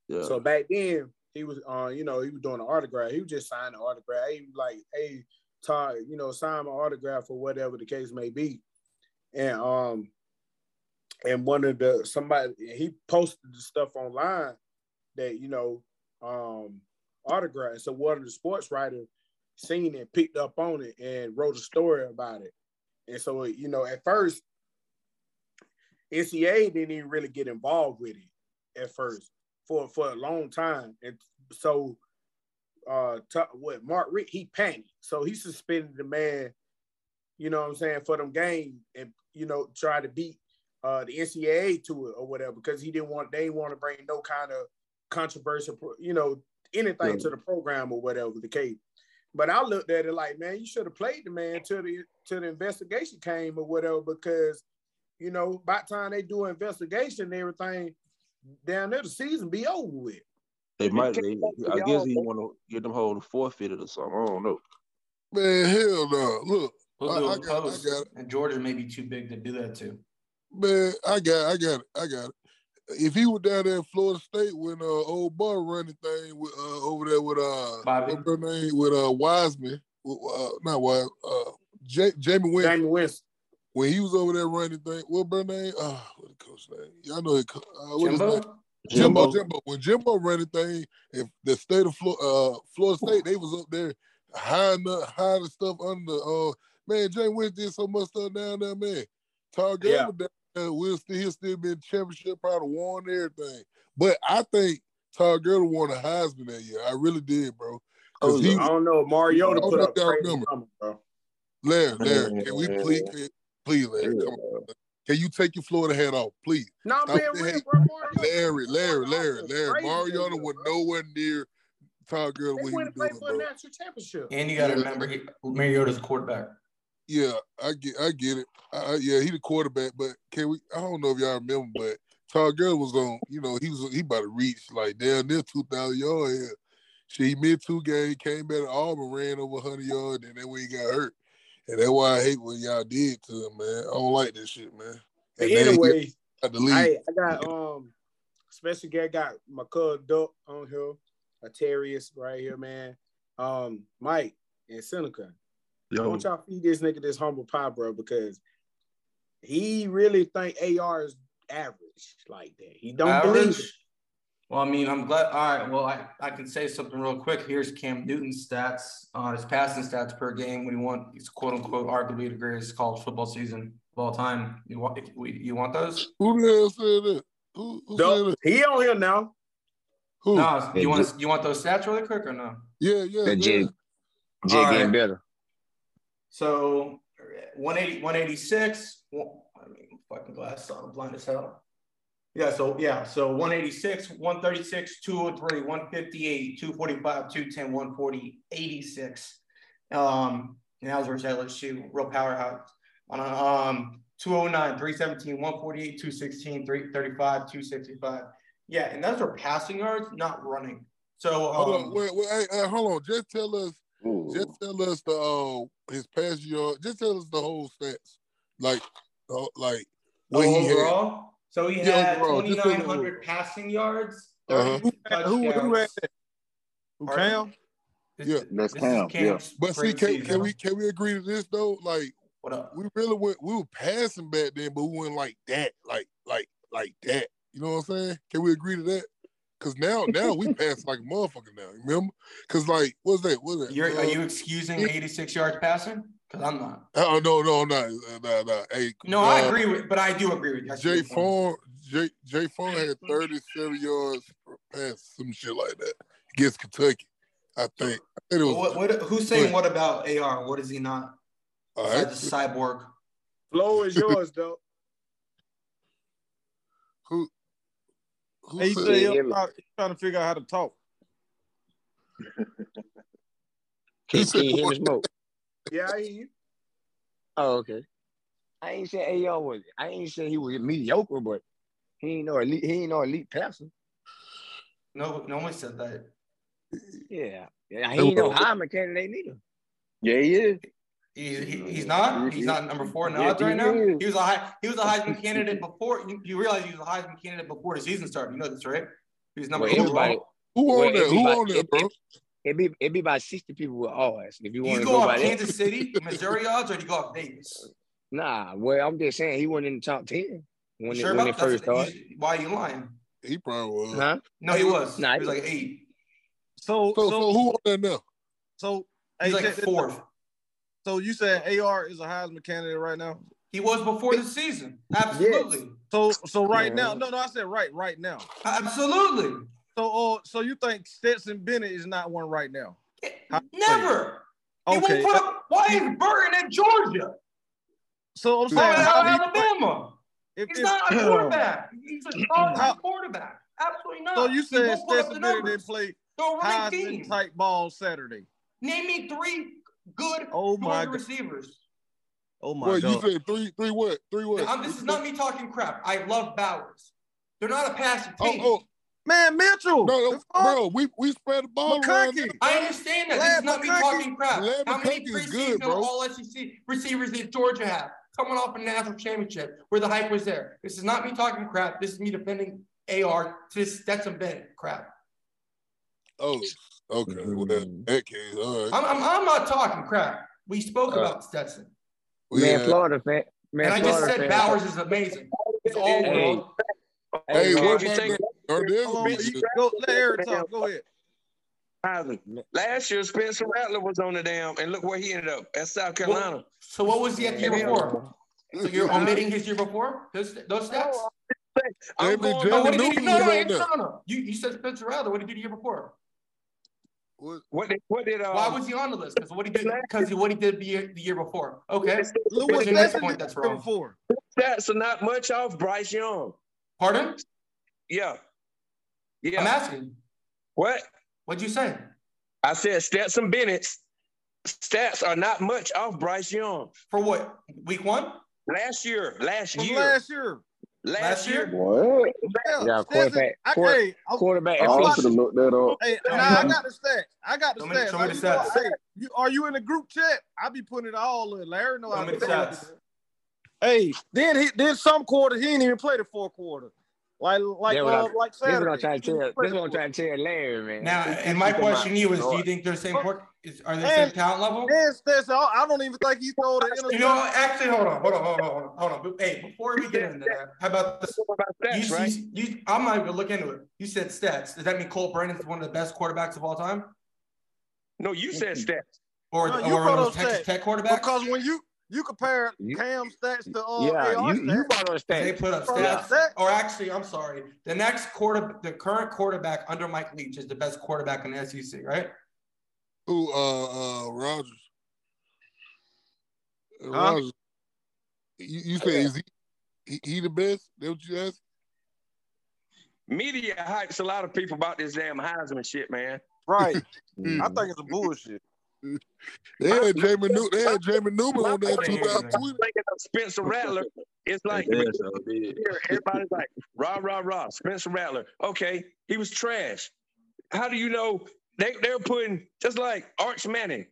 S3: Yeah.
S2: So back then, he was, uh, you know, he was doing an autograph. He was just signing an autograph. He was like, hey, Todd, you know, sign my autograph or whatever the case may be. And um, and one of the somebody he posted the stuff online that you know um autograph. So one of the sports writers seen it, picked up on it, and wrote a story about it. And so you know, at first, NCAA didn't even really get involved with it at first for for a long time, and so uh t- what Mark Richt he panicked, so he suspended the man. You know what I'm saying for them games, and you know try to beat uh the NCAA to it or whatever because he didn't want they didn't want to bring no kind of controversial, you know, anything to the program or whatever the case. But I looked at it like, man, you should have played the man till the till the investigation came or whatever, because you know, by the time they do an investigation and everything, down there the season be over with.
S5: They might. They, I guess he want to get them hold forfeited or something. I don't know.
S8: man, hell no. Look,
S4: We'll
S8: I,
S4: do
S8: got, I
S4: post,
S8: got it.
S4: and Georgia may be too big to do that too.
S8: Man, I got, I got it, I got it. If he was down there in Florida State when uh old boy running thing with uh over there with uh
S4: Bobby.
S8: what's her name with uh Wiseman, with, uh, not Wise, uh J- Jameis Winston.
S2: Jameis Winston.
S8: When he was over there running thing, what her name? Uh, what the coach name? Y'all know it. Uh, what his
S4: Jimbo?
S8: name? Jimbo,
S5: Jimbo.
S8: Jimbo. When Jimbo ran the thing, if the state of Florida, uh, Florida State, they was up there hiding the hiding stuff under. Uh, man, Jay Wentz did so much stuff down there, man. Tar
S2: Yeah.
S8: Gilbert down there, will still he'll still be in championship, probably won everything. But I think Todd Gurley won a Heisman that year. I really did, bro.
S5: Oh,
S8: Because he,
S2: I don't know. Mariota put up
S8: if
S2: crazy
S8: remember.
S2: numbers, bro.
S8: Larry, Larry, can we please, can, please, Larry, come on. Can you take your Florida hat off, please?
S2: No, I'm
S8: Stop
S2: being real, bro. Mariota
S8: Larry, Larry, Larry, Larry. Mariota
S2: that
S8: was nowhere near Todd Gurley
S2: They
S8: what he
S2: went to play for a national championship.
S4: And you got to remember, Mariota's a quarterback.
S8: Yeah, I get, I get it. I, yeah, he the quarterback, but can we? I don't know if y'all remember, but Todd Gurley was on. You know, he was he about to reach like down near two thousand yards. Here. Shit, he mid two game, came back to Auburn, ran over hundred yards, and then when he got hurt, and that's why I hate what y'all did to him, man. I don't like this shit, man. And
S2: anyway,
S8: got.
S2: I, I got um, especially guy got my cousin Duck on here, a Terrius right here, man. Um, Mike and Seneca. I
S5: Yo,
S2: want y'all feed this nigga this humble pie, bro, because he really think AR is average like that. He don't believe it.
S4: Well, I mean, I'm glad. All right. Well, I, I can say something real quick. Here's Cam Newton's stats on his passing stats per game. When he won, he's quote unquote arguably the greatest college football season of all time. You want you want those?
S8: Who the hell said that? Who, who said that?
S2: he on here now.
S8: Who?
S4: No, you want you want those stats really quick or no?
S8: Yeah, yeah.
S11: That
S8: yeah.
S11: Jay, Jay getting
S4: right.
S11: better.
S4: So 180, 186. Well, I mean, fucking glasses on, I'm blind as hell. Yeah, so yeah, so 186, 136, 203, 158, 245, 210, 140, 86. Um, and that was versus LSU, real powerhouse. On um 209, 317, 148, 216, 335, 265. Yeah, and those are passing yards, not running. So
S8: Hold
S4: um,
S8: on, wait, wait, hey, hey, hold on. Just tell us,
S6: Ooh.
S8: just tell us the uh his pass yard. Just tell us the whole stats, like, uh, like what
S4: Oh,
S8: he had.
S4: overall? So he
S8: Yeah,
S4: had
S8: overall, just overall.
S4: 2,900 passing yards,
S8: Uh-huh.
S4: 32
S3: Who, who had that? Who Cam?
S4: This,
S8: Yeah.
S6: That's
S4: this
S6: Cam, yeah.
S8: But see, can, can we can we agree to this though? Like,
S4: What up?
S8: we really went, we were passing back then, but we went like that, like, like, like that. You know what I'm saying? Can we agree to that? Cause now, now we pass like a motherfucker now. Remember? Cause like, what's that? What's that?
S4: You're, are
S8: Uh,
S4: you excusing 86 yards passing? Because I'm not.
S8: Oh no, no, no, no, no, no. Hey,
S4: No, I
S8: uh,
S4: agree with, but I do agree with you. That's a
S8: Jay
S4: good point.
S8: Jay Jake Fromm had 37 yards pass, some shit like that against Kentucky. I think. I think it was.
S4: What, what, who's saying what about AR? What is he not?
S8: all right.
S4: Besides the cyborg.
S2: Flow is yours, though.
S8: Who? Who
S3: he
S8: said-
S3: said he
S11: Yeah,
S3: was
S11: yeah.
S3: trying, trying to figure out how to talk.
S11: Can, can you hear me smoke?
S2: Yeah, I hear you.
S11: Oh, okay. I ain't saying AR was. I ain't saying he was mediocre, but he ain't no elite. He ain't no elite passer.
S4: No, no one said that.
S11: Yeah, yeah. He ain't no Heisman candidate neither.
S6: Yeah, he is.
S4: He, he, he's not. He's not number four in the
S6: Yeah,
S4: odds right now. He was a high. He was a Heisman candidate before. You, you realize he was a Heisman candidate before the season started. You know this, right? He was number
S11: Well,
S4: four.
S11: everybody.
S8: Who
S11: well,
S8: on that? Who
S11: everybody-
S8: on that, bro?
S11: It'd be it'd be about sixty people with odds. If you
S4: Do
S11: want to
S4: go
S11: go
S4: off
S11: by that.
S4: Kansas City, Missouri odds, or do you go off Davis?
S11: Nah, well, I'm just saying he wasn't in the top ten when
S4: You
S11: it, when
S4: about
S11: it first started.
S4: Why are you lying?
S8: He probably was.
S11: Huh?
S4: No, he was.
S11: Nah,
S4: he was like eight.
S3: So,
S8: So,
S3: so,
S8: so who on that now?
S3: so,
S4: He's
S3: hey,
S4: like fourth.
S3: Out. So you saying AR is a Heisman candidate right now?
S4: He was before the season. Absolutely.
S3: So, so right
S11: Yeah.
S3: now, no, no, I said right, right now.
S4: Absolutely.
S3: So, uh, so you think Stetson Bennett is not one right now? How-
S4: Never. He
S3: Okay.
S4: won't put up. Why is Burton at Georgia?
S3: So I'm
S4: Or
S3: saying,
S4: at
S3: how do
S4: Alabama?
S3: if,
S4: He's
S3: if-
S4: not a quarterback. He's a
S3: How-
S4: quarterback. Absolutely not.
S3: so you said
S4: won't put up the
S3: Stetson Bennett didn't play
S4: They're
S3: Heisman
S4: team.
S3: type ball Saturday?
S4: Name me three good
S3: Oh my
S4: Georgia
S3: God.
S4: receivers.
S3: Oh my
S8: What you said three, three what? Three what?
S4: Um, this is not me talking crap. I love Bowers. They're not a passing
S8: Oh,
S4: team.
S8: oh,
S3: Man, Mitchell.
S8: no, no, bro. We we spread the ball around.
S3: McConkey.
S4: I understand that. This is not me talking crap.
S8: Glad
S4: How many
S8: is
S4: preseason
S8: good, bro.
S4: all SEC receivers did Georgia have? Coming off a national championship where the hype was there. This is not me talking crap. This is me defending AR to Stetson Bennett crap.
S8: Oh, okay. Well, in that case, all right.
S4: I'm, I'm, I'm not talking crap. We spoke
S8: Uh,
S4: about Stetson.
S11: Man,
S8: yeah.
S11: Florida fan. Man,
S4: And I just
S11: Florida
S4: said
S11: fan.
S4: Bowers is amazing. It's all
S11: Hey.
S4: world.
S8: Hey,
S11: man,
S8: what
S11: you think-
S3: Hold on,
S8: be
S3: go, let Eric talk. Go ahead.
S7: Last year, Spencer Rattler was on the damn, and look where he ended up at South Carolina.
S4: So what was he at the year before? So you're omitting his year before? Those, those stats?
S7: I'm
S8: David
S7: going
S4: No, what did he do? No,
S8: was
S4: no,
S8: on
S4: no,
S8: there.
S4: no, no. You, you said Spencer Rattler. What did he do the year before?
S8: What?
S7: What did what did uh,
S4: Why was he on the list? Because what he did because what he did the year, the year before. Okay.
S3: Look what
S4: next point that's wrong?
S3: before.
S7: stats are not much off Bryce Young?
S4: Pardon?
S7: Yeah, yeah.
S4: I'm asking.
S7: What
S4: What'd you say?
S7: I said, stats. Stetson Bennett's stats are not much off Bryce Young.
S4: For what? Week one?
S7: Last year, last
S3: From
S7: year,
S3: last year.
S7: Last,
S4: Last
S7: year.
S4: year?
S6: What?
S3: Yeah,
S11: Yeah,
S3: Stetson-
S11: quarterback-
S3: I,
S11: quarter-
S3: hey, I'm-
S11: Quarterback.
S6: Oh, I
S3: I'm
S6: should have looked that up.
S3: Hey, nah, I got the stats. I got the
S4: Show me-
S3: stats.
S4: show me
S3: Like,
S4: the
S3: you
S4: stats.
S3: hey, you, are you in the group chat? I be putting it all in. Larry know
S4: Show
S3: how
S4: me
S3: to
S4: the
S3: it.
S4: stats.
S3: Hey, then he then some quarter he didn't even play the fourth quarter. Like like
S11: That's what
S3: uh,
S11: I'm-
S3: like
S11: This is what I'm trying to
S3: he
S11: tell.
S3: didn't
S11: This is what I'm trying to tell Larry, man.
S4: Now,
S11: Keep-
S4: and my
S11: keep him out.
S4: question to you is: Do you think they're the same? Port, is, are they the
S3: And-
S4: same talent level?
S3: Then Stetson, I I don't even think he throw the.
S4: You know, what? actually, hold on, hold on, hold on, hold on, hold on. Hey, before we get into that, how about this?
S7: What about
S4: You,
S7: stats, right?
S4: you, you, I'm not even look into it. You said stats. Does that mean Colt Brennan's one of the best quarterbacks of all time,
S7: No, you said stats.
S4: or
S3: No, you
S4: or
S3: brought
S4: those Texas
S3: stats.
S4: Tech quarterbacks?
S3: Because when you you compare
S11: You-
S3: Cam stats to uh,
S11: Yeah,
S3: AR
S11: you, you
S3: stats,
S11: brought on
S4: they put up stats.
S3: stats.
S4: Or actually, I'm sorry. The next quarter, the current quarterback under Mike Leach is the best quarterback in the SEC, right?
S8: Who? Uh, uh, Rogers. Uh,
S3: Huh?
S8: Rogers. You, you say is he, he he the best? That what you asked?
S7: Media hypes a lot of people about this damn Heisman shit, man.
S3: right? I
S11: Mhm.
S3: think it's a bullshit.
S8: They had Jamie New, they had Jamie Newman on that
S7: My-
S8: 2020.
S7: Thinking of Spencer Rattler, it's like
S5: Yeah, so
S7: everybody's like rah rah rah. Spencer Rattler, okay, he was trash. How do you know they they're putting just like Arch Manning?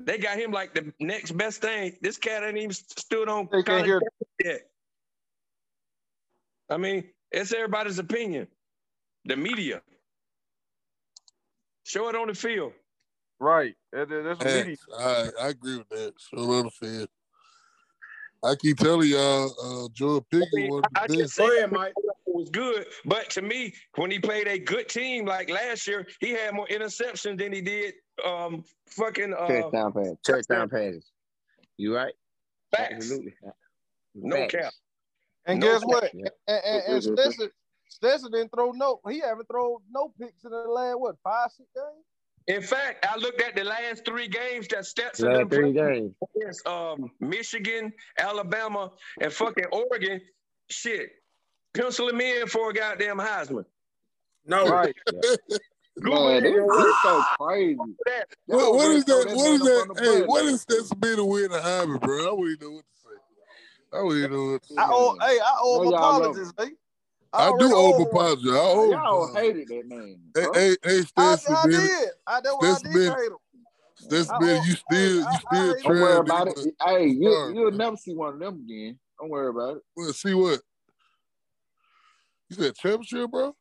S7: They got him like the next best thing. This cat ain't even stood on
S3: They can't hear.
S7: yet. I mean, it's everybody's opinion. The media. Show it on the field.
S3: Right. That- that- that's what media.
S8: Facts. I I agree with that. So on the field. I keep telling y'all, uh, Joe Pickett was
S7: I
S8: the
S7: just
S8: best.
S2: Go ahead, Mike.
S7: it was good, but to me, when he played a good team like last year, he had more interceptions than he did um fucking uh
S11: Touchdown pass. Touchdown passes. You right?
S7: facts.
S11: Absolutely.
S7: No
S11: Facts.
S7: cap.
S3: And
S11: No
S3: guess
S11: cap,
S3: what?
S11: yeah.
S3: And, and, and Stetson, Stetson didn't throw no. He haven't thrown no picks in the last what five six games.
S7: In fact, I looked at the last three games that Stetson
S11: Last three
S7: played
S11: games.
S7: against um Michigan, Alabama, and fucking Oregon. Shit. Pencil him in for a goddamn Heisman.
S2: No,
S3: Right.
S6: Man, this is so crazy.
S8: What, what is that? What is
S6: that man
S8: that?
S6: up on the
S8: Hey,
S6: bus.
S8: what is that Sabina win a Heisman, bro? I wouldn't know what to say. I would do it.
S12: I owe, hey, I owe
S6: No,
S12: him
S6: y'all love
S12: apologies, hey.
S8: I do owe
S12: owe
S8: him
S12: him one.
S8: apology. I owe him
S6: Y'all hated that man.
S8: Hey,
S6: bro.
S8: hey, hey,
S12: I,
S8: Stetson
S12: I
S8: Bennett.
S12: did. I, that's why I did
S8: Bennett.
S12: hate him.
S8: Stetson
S12: I
S8: Bennett,
S12: owe-
S8: you still, you
S12: I- I
S8: still
S6: Don't worry about
S8: nigga.
S6: it. Hey, you, you'll never see one of them again. Don't worry about it.
S8: Well, see what? You said championship, bro?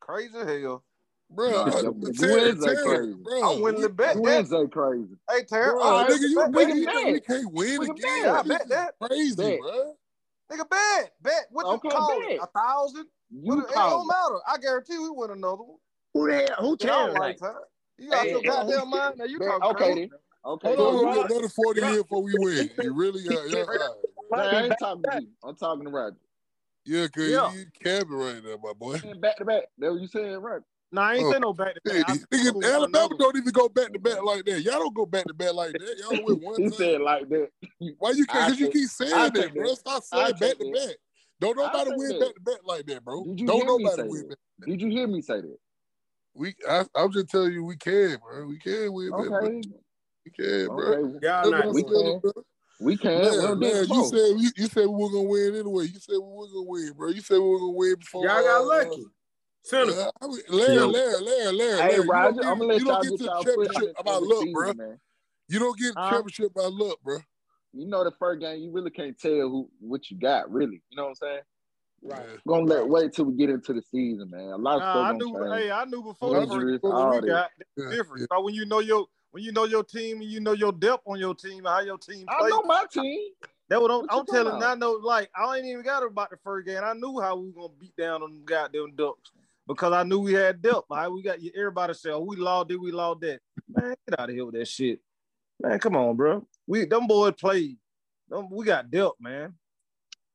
S12: Crazy hell.
S8: Bro,
S6: Nah,
S8: I,
S6: the-
S8: tell,
S6: the
S8: tell,
S6: wins ain't
S8: tell,
S6: crazy.
S8: bro.
S12: I'm willing to
S6: The
S12: bet that.
S6: crazy.
S12: Hey, Terry,
S8: Bro,
S12: I
S8: nigga, you,
S12: bet,
S8: nigga,
S12: bet,
S8: you
S12: bet,
S8: know can't win
S6: We
S8: again.
S6: bet.
S12: I bet that.
S8: crazy,
S6: Bet.
S8: bro.
S12: Nigga, bet, bet. What you
S6: Okay,
S12: call
S6: bet.
S12: it? A thousand? What
S6: You
S12: it, it don't matter. I guarantee we win another one.
S11: Who the hell? Who
S12: In our
S11: like?
S12: lifetime. You got
S11: Hey,
S12: your
S11: hey,
S12: goddamn mind? Now you
S6: Bet.
S12: talking
S6: Okay
S12: crazy.
S6: then. Okay.
S11: Hold on,
S6: then.
S8: you another 40 years before we win. You really got, yeah, all right, bro.
S6: Nah, I ain't talking to you. I'm talking to Roger.
S8: Yeah, because
S12: Yeah.
S8: you capping right now, my boy.
S6: Back to back. That's what you saying, right?
S3: Nah, I ain't
S8: Oh.
S3: say no back to back.
S8: Nigga, Alabama don't even go back to back like that. Y'all don't go back to back like that. Y'all win one
S6: He
S8: time.
S6: said like that.
S8: Why you can't? Because you keep saying
S6: I
S8: that, bro.
S6: that.
S8: Stop
S6: I
S8: saying back to back. Don't nobody win back to back like that, bro.
S6: Did you
S8: Don't
S6: hear me
S8: nobody
S6: say
S8: win
S6: that?
S8: back.
S6: Did you hear me say that?
S8: We, I, I'm just telling you, we can, bro. We can win back to back.
S6: Okay.
S8: We can, bro.
S6: Okay.
S2: Y'all not,
S6: We can.
S8: bro.
S6: We can. We
S8: Larry,
S6: done did it
S8: Larry, you said you, you said we were gonna win anyway. You said we were gonna win, bro. You said we were gonna win before.
S2: Y'all got
S8: uh,
S2: lucky. Senator.
S8: I mean, Larry,
S2: Yo.
S8: Larry, Larry, Larry,
S6: Hey,
S8: Larry. You
S6: Roger,
S8: don't
S6: I'm gonna
S8: get,
S6: let
S8: you
S6: y'all
S8: don't get
S6: get
S8: to the
S6: y'all
S8: championship
S6: the,
S8: by luck, bro. You don't get
S6: Huh?
S8: championship by luck, bro.
S6: You know the first game, you really can't tell who what you got, really. You know what I'm saying?
S2: Right.
S8: Yeah.
S6: Gonna let wait till we get into the season, man. A lot of
S3: Nah, I knew. Hey, I knew before the first
S6: Injuries,
S3: game
S6: all
S3: we got
S8: Yeah,
S3: different.
S8: yeah.
S3: So when you know your when you know your team and you know your depth on your team how your team
S6: I
S3: plays,
S6: know my team.
S3: that what I'm,
S6: What
S3: I'm telling.
S6: about?
S3: I know, like I ain't even got about the first game. I knew how we were gonna beat down on them goddamn ducks because I knew we had depth. How we got everybody say, "Oh, we lost this, we lost that." Man, get out of here with that shit. Man, come on, bro. We them boys played. Them, we got depth, man.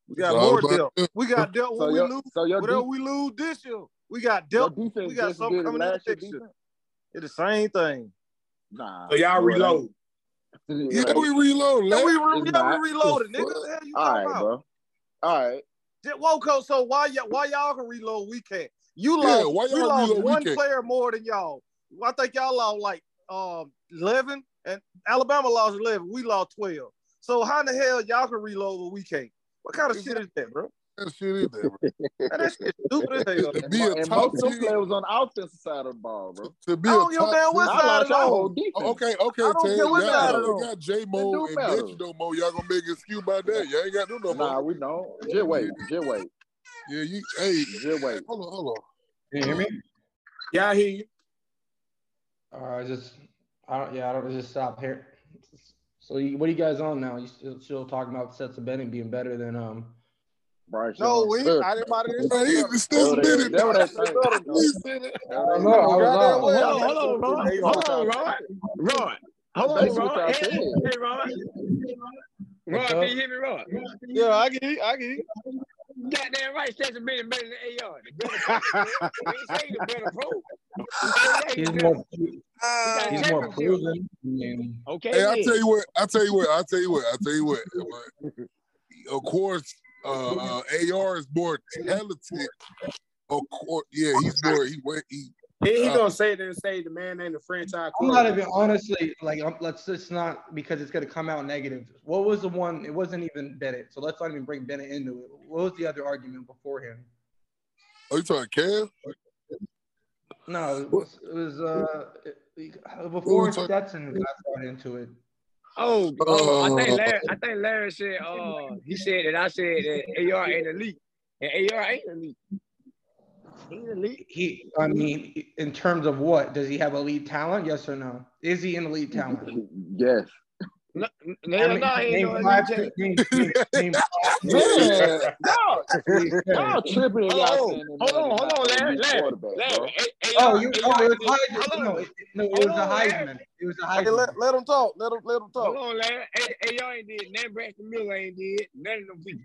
S3: We got
S8: all
S3: more
S8: about
S3: depth. We got depth
S6: So
S3: when we lose.
S6: so
S3: Whatever
S6: de-
S3: we lose this year, we got
S6: your
S3: depth. We got something coming in
S6: last year
S3: next year. It's the same thing.
S6: Nah.
S2: So y'all
S6: no, it
S2: reload.
S8: Yeah,
S6: Right.
S8: we reload,
S3: Yeah,
S8: Larry.
S3: we, re-
S6: It's
S3: yeah, we reloaded, nigga.
S8: fuck?
S3: What the hell you talking about?
S6: bro. All right.
S3: Just- Whoa. So why y'all why y'all can reload? We can't. You
S8: Yeah,
S3: lost.
S8: why
S3: we
S8: y'all
S3: lost one
S8: can't.
S3: player more than y'all. I think y'all lost like um eleven, and Alabama lost eleven. We lost twelve. So how in the hell y'all can reload but we can't? What kind of shit is that, bro?
S8: That shit is there, bro.
S3: Man, that shit stupid as hell.
S8: To be a
S6: and
S8: top
S6: most
S8: team,
S6: players was on the offensive side of the ball, bro.
S8: to be
S3: I
S8: a
S3: don't give a
S8: top
S3: damn what side
S6: lost
S3: it
S6: y'all
S3: on.
S6: defense.
S8: Oh, Okay, okay,
S3: I don't
S8: Ted.
S3: care what side it
S8: already
S3: on.
S8: got J Mo and
S6: matter.
S8: Metro Mo. Y'all gonna make an excuse about that. Y'all ain't got them no more.
S6: Nah, we don't. Just wait. Just wait.
S8: Yeah, you. Hey,
S6: Just wait.
S8: hold on, hold on.
S4: Can you hear me?
S2: Y'all hear you.
S4: All right, just I don't. Yeah, I don't just stop here. So, you, what are you guys on now? You still, still talking about Stetson Bennett being better than um?
S6: Bryce
S3: No, we
S6: Ugh.
S3: I didn't bother this.
S8: Hey, he
S6: That
S8: still
S6: what
S8: did
S6: they,
S8: it.
S6: that what they
S3: They
S6: think.
S3: better though.
S8: He said it.
S6: That
S4: I
S6: what
S4: don't
S6: they
S4: know.
S6: think.
S4: I was
S3: Goddamn
S4: off.
S11: Hold
S3: well,
S11: on,
S3: they
S11: hold on, Rod.
S3: they
S6: That's
S11: Hold
S6: what
S11: on,
S6: y'all
S11: Rod.
S6: said.
S11: Rod.
S6: That's
S11: Hold on,
S6: basically what
S11: Rod.
S6: y'all
S11: Hey,
S6: said.
S11: hey, Rod.
S4: What's
S11: Rod, can
S4: up?
S11: you hear me, Rod?
S3: Yeah, I get it. I get it.
S11: Goddamn right, Stetson Bennett better than AR. The better pro. man. We ain't saying the better pro. We say, yeah,
S4: He's
S11: he's
S4: more.
S11: He got a
S4: He's more proven.
S11: Okay,
S8: Hey, I
S11: then.
S8: tell you what. I tell you what. I tell you what. I tell you what. Of course, uh, uh, AR is more talented. Of course, yeah, he's more. He went. He.
S2: He, he
S8: Uh,
S2: gonna say it and say the man ain't a franchise
S4: I'm not even honestly like. I'm, let's just not because it's gonna come out negative. What was the one? It wasn't even Bennett. So let's not even bring Bennett into it. What was the other argument before
S8: him? Are you talking Cam?
S4: No, it was, it was uh it-
S8: Who
S4: before
S8: we talking?
S4: Stetson got into it.
S11: Oh, oh, I think Larry, I think Larry said, uh, he said that I said that AR ain't elite. And AR ain't elite. He's elite.
S4: He, I mean, in terms of what does he have elite talent? Yes or no? Is he an elite talent?
S6: Yes.
S11: No,
S4: I
S11: no,
S4: mean,
S11: no, he ain't
S4: name
S11: no
S4: five.
S11: elite
S4: Name, name, name
S6: Man, oh, oh, y'all,
S4: He's
S6: y'all
S4: good.
S6: tripping if
S11: Oh,
S6: y'all
S11: oh,
S6: saying that
S11: hold on, hold on,
S6: an
S11: Larry, Larry. Larry.
S4: Oh, you. Oh, it was
S11: did,
S4: Heisman.
S11: hold
S4: No, it, no, it was a. Heisman. It was a
S12: Hey,
S4: Heisman.
S12: let, let him talk. Let him let him talk.
S11: Hold on, Larry. A- AR ain't did, nothing Braxton Miller ain't did, none of them people.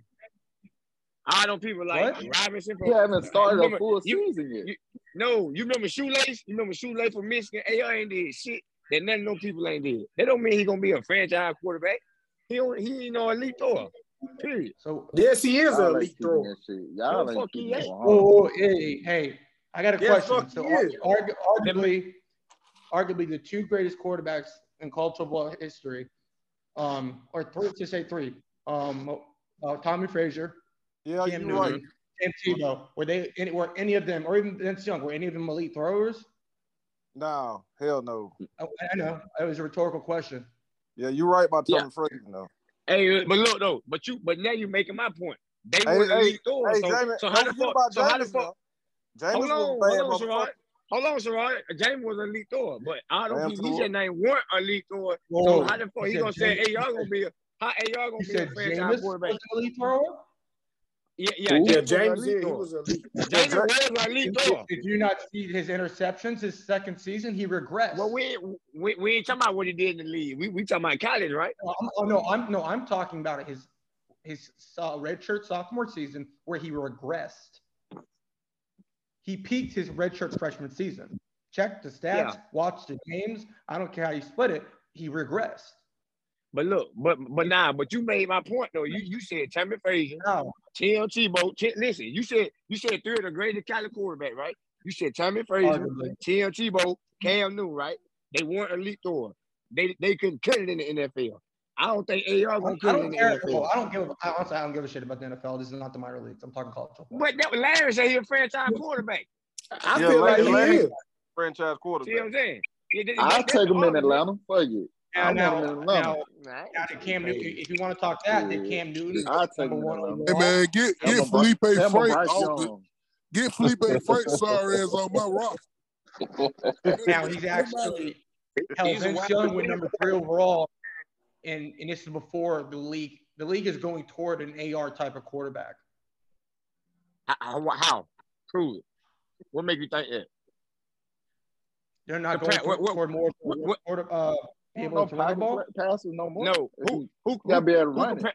S11: All them people like
S4: What?
S11: Robinson from,
S6: He haven't
S11: you
S6: started a
S11: remember,
S6: full
S11: you,
S6: season yet.
S11: you, no, you remember Shoelace? You remember Shoelace from Michigan? AR ain't did shit that none of them people ain't did. That don't mean he gonna be a franchise quarterback. He don't, he ain't no elite thrower. Period.
S4: So,
S2: Yes, he is an elite
S6: keeping
S2: thrower.
S6: that Y'all ain't
S11: fuck he
S6: keeping that
S11: ain't.
S6: one
S4: oh,
S6: hundred.
S4: oh, hey, hey, I got a
S2: Yes,
S4: question.
S2: fuck he
S4: So,
S2: is.
S4: argu- arguably, arguably, the two greatest quarterbacks in college football history, um, or three to say three, um, uh, Tommie Frazier,
S13: Yeah,
S4: Cam
S13: you're right.
S4: Newton, and Tebow. Were they any, were any of them, or even Vince Young, were any of them elite throwers?
S13: No, hell no.
S4: I, I know it was a rhetorical question.
S13: Yeah, you're right about
S11: Yeah.
S13: Tommie Frazier though.
S11: Hey, but look though, but you, but now you're making my point. They
S13: Hey,
S11: were
S13: hey,
S11: elite throwers.
S13: hey,
S11: so,
S13: Jamie,
S11: so how
S13: don't
S11: the fuck? So how the fuck?
S13: now. Jameis
S11: Hold
S13: was
S11: on,
S13: a
S11: hold
S13: bad
S11: on,
S13: motherfucker.
S11: Sherrod. Hold on, Sherrod. Jameis was an elite thrower, but I don't
S13: Damn
S11: think he
S13: sure.
S11: just named one elite thrower. So how the fuck
S4: You
S11: he gonna say, hey, y'all gonna be a how hey, y'all gonna
S4: You
S11: be a franchise
S4: Jameis
S11: quarterback?
S4: elite thrower.
S11: Yeah, yeah,
S2: Yeah,
S11: Jameis,
S2: Jameis
S11: was elite
S2: did. He was elite.
S11: Jameis was elite
S4: Did, you not see his interceptions? His second season, he regressed.
S11: Well, we, we we ain't talking about what he did in the league. We we talking about college, right?
S4: Oh, I'm- oh, no, I'm no, I'm talking about his his uh, redshirt sophomore season where he regressed. He peaked his redshirt freshman season. Check the stats,
S11: Yeah.
S4: watch the games. I don't care how you split it. He regressed.
S11: But look, but but nah, but you made my point though. You you said Tammy Frazier,
S4: No,
S11: Tim Tebow. Tim, listen, you said you said three of the greatest college quarterback, right? You said Tommie Frazier,
S4: arguably.
S11: Tim Tebow, Cam Newton, right? They weren't elite throwers. They they couldn't cut it in the NFL. I don't think AR
S4: I
S11: gonna
S4: don't,
S11: cut it in the
S4: care.
S11: NFL.
S4: I don't give. a- I, honestly, I don't give a shit about the NFL. This is not the minor leagues. I'm talking college football.
S11: But that Larry said he a franchise quarterback.
S2: I
S13: Yeah,
S2: feel like
S13: Larry-
S2: he
S13: Larry-
S2: is.
S13: Franchise
S11: See what
S13: quarterback.
S11: I'm saying? Yeah, that-
S14: I'll take him in
S11: argument.
S14: Atlanta. Fuck it.
S4: Now,
S14: I
S4: now,
S14: him in Atlanta.
S4: now, now to Cam Newton. If you want to talk that, then Cam Newton
S14: I'll take
S4: number one
S14: Atlanta.
S8: Hey man, get
S14: Him
S8: get
S14: or Bry-
S8: Feleipe
S14: him
S8: Frank off the get Feleipe Frank sorry ass on my roster.
S4: Now he's actually held
S11: He's a
S4: Vince Young with number three overall, and and this is before the league. The league is going toward an AR type of quarterback.
S11: How? how- How? Prove it. What make you think that?
S4: They're not
S11: The
S4: going
S11: pra- what-
S4: toward,
S11: what-
S4: toward more
S11: what- what-
S4: quarter, uh, be able
S14: No
S4: to run the ball.
S14: passes no more.
S11: No.
S14: If
S11: Who
S14: he-
S11: who
S14: be able to
S11: who
S14: run it.
S11: compare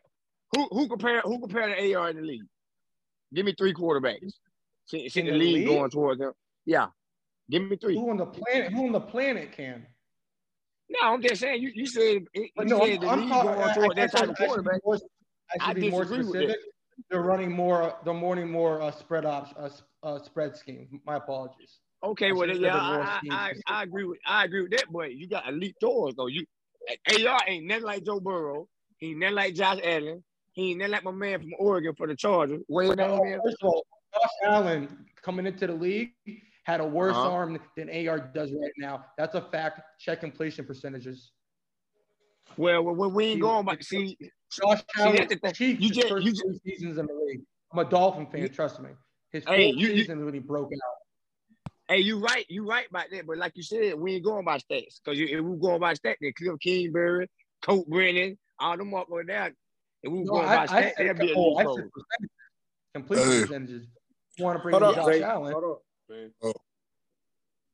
S11: who who compare who compare the AR in the league? Give me three quarterbacks. See, see the,
S4: the
S11: league,
S4: league?
S11: going towards them. Yeah. Give me three.
S4: Who on the planet? Who on the planet can?
S11: No, I'm just saying you, you said you
S4: But no,
S11: said
S4: I'm,
S11: the
S4: I'm
S11: league
S4: talking.
S11: going
S4: I, I,
S11: that
S4: guess I,
S11: type
S4: I
S11: of
S4: should be
S11: quarterback.
S4: more, I
S11: I
S4: should be more
S11: disagree with that.
S4: specific. They're running more. They're running more uh, spread op, uh, uh, spread scheme. My apologies.
S11: Okay, well
S4: should
S11: then,
S4: have
S11: yeah, I, I, I. I agree with I agree with that, but you got elite throwers though. You AR ain't nothing like Joe Burrow. He ain't nothing like Josh Allen. He ain't nothing like my man from Oregon for the Chargers. What his
S4: Well,
S11: name?
S4: First of all, Josh Allen coming into the league had a worse
S11: Uh-huh.
S4: arm than AR does right now. That's a fact. Check completion percentages.
S11: Well, when we ain't going by see
S4: Josh
S11: See,
S4: Allen
S11: that's the thing.
S4: peaked
S11: You just-
S4: first
S11: you
S4: three seasons in the league. I'm a Dolphin fan,
S11: You-
S4: trust me. His
S11: Hey,
S4: fourth
S11: you- you-
S4: season when he broke out.
S11: Hey, you right, you right about that. But like you said, we ain't going by stats. Because if we going by stats, then Kliff Kingsbury, Colt Brennan, all them up or down. If we
S4: No,
S11: going
S4: I,
S11: by
S4: I
S11: stats,
S4: said,
S11: they'll be
S4: oh,
S11: elite
S4: I
S11: throwers.
S4: percentages. Completion
S8: Hey.
S4: percentages. You want to bring
S2: Hold up,
S4: Josh
S2: Zay.
S4: Allen.
S2: Hold up.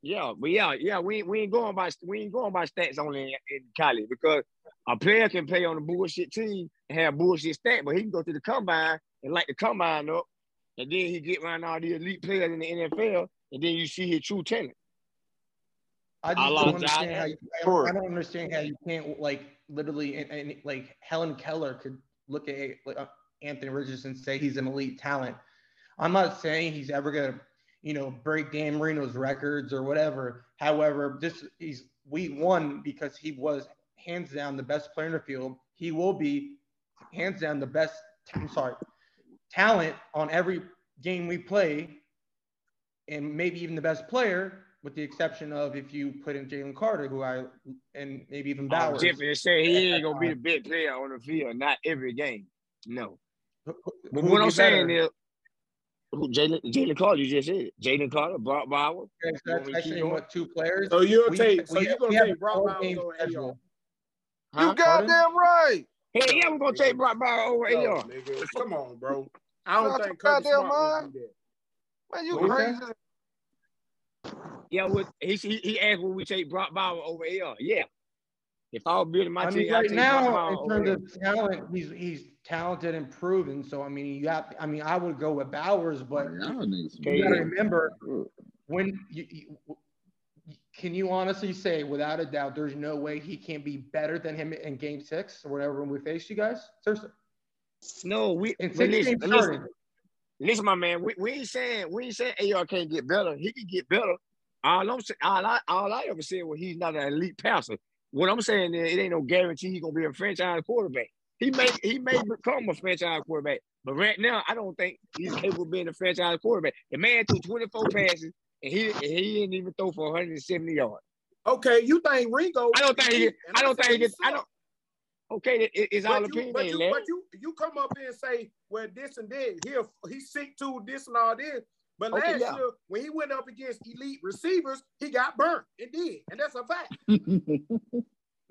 S11: Yeah, but yeah, yeah, we ain't, we ain't going by we ain't going by stats only in, in college because a player can play on a bullshit team and have bullshit stats, but he can go to the combine and light the combine up, and then he get around all the elite players in the NFL, and then you see his true talent.
S4: I just
S11: I
S4: don't understand
S11: Josh
S4: how you. I don't, I don't understand how you can't like literally and, and like Helen Keller could look at like, uh, Anthony Richardson and say he's an elite talent. I'm not saying he's ever gonna, you know, break Dan Marino's records or whatever. However, this he's we won because he was hands down the best player in the field. He will be hands down the best. I'm sorry, talent on every game we play, and maybe even the best player, with the exception of if you put in Jalen Carter, who I and maybe even
S11: Oh,
S4: Bowers.
S11: Tiffany said he ain't gonna be the best player on the field, not every game. No.
S4: Who- who-
S11: But what I'm saying is, who Jalen Jalen Carter, you just said. Jalen Carter, Brock Bowers.
S4: That's,
S11: You want
S4: that's
S11: me
S4: actually what two players.
S2: So you'll
S4: We-
S2: take. So you're gonna take Brock
S4: four
S2: Bowers
S4: game
S2: over
S4: schedule.
S2: AR.
S11: Huh?
S13: You goddamn right.
S11: Hey, yeah, we're gonna take Brock Bowers over
S2: No,
S11: AR.
S2: nigga. Come on, bro. I don't
S13: Shut
S2: think
S13: your
S2: Kirby
S13: goddamn
S2: Smart will
S13: mind.
S2: do that.
S13: Man, you
S4: What
S13: crazy.
S4: say?
S11: Yeah, with he, he he asked will we take Brock Bowers over AR. Yeah. If I was building my
S4: I
S11: team,
S4: mean,
S11: I'd
S4: right
S11: take Brock
S4: now,
S11: Bauer
S4: in terms of talent, he's he's talented and proven. So I mean, you got. I mean, I would go with Bowers, but
S14: Y'all niggas
S11: Okay,
S4: got to remember when you, you can you honestly say without a doubt there's no way he can be better than him in game six or whatever when we face you guys seriously
S11: No, we
S4: in
S11: but
S4: six
S11: listen,
S4: games
S11: listen,
S4: started
S11: listen, my man. We, we ain't saying we ain't saying AR can't get better. He can get better. All I'm saying, all I all I ever said was he's not an elite passer. What I'm saying is it ain't no guarantee he's gonna be a franchise quarterback. he may he may become a franchise quarterback, but right now I don't think he's capable of being a franchise quarterback. The man threw 24 passes and he and he didn't even throw for 170 yards.
S2: Okay, you think Ringo?
S11: I don't think he. I don't think he.
S2: he
S11: I don't. Okay, it, it's
S2: But
S11: all
S2: you,
S11: opinion,
S2: but, you,
S11: Larry.
S2: but you, you come up here and say, well, this and that. Here, he's sick to this and all this. But
S11: Okay,
S2: last
S11: yeah.
S2: year, when he went up against elite receivers, he got burnt. It did, and that's a fact.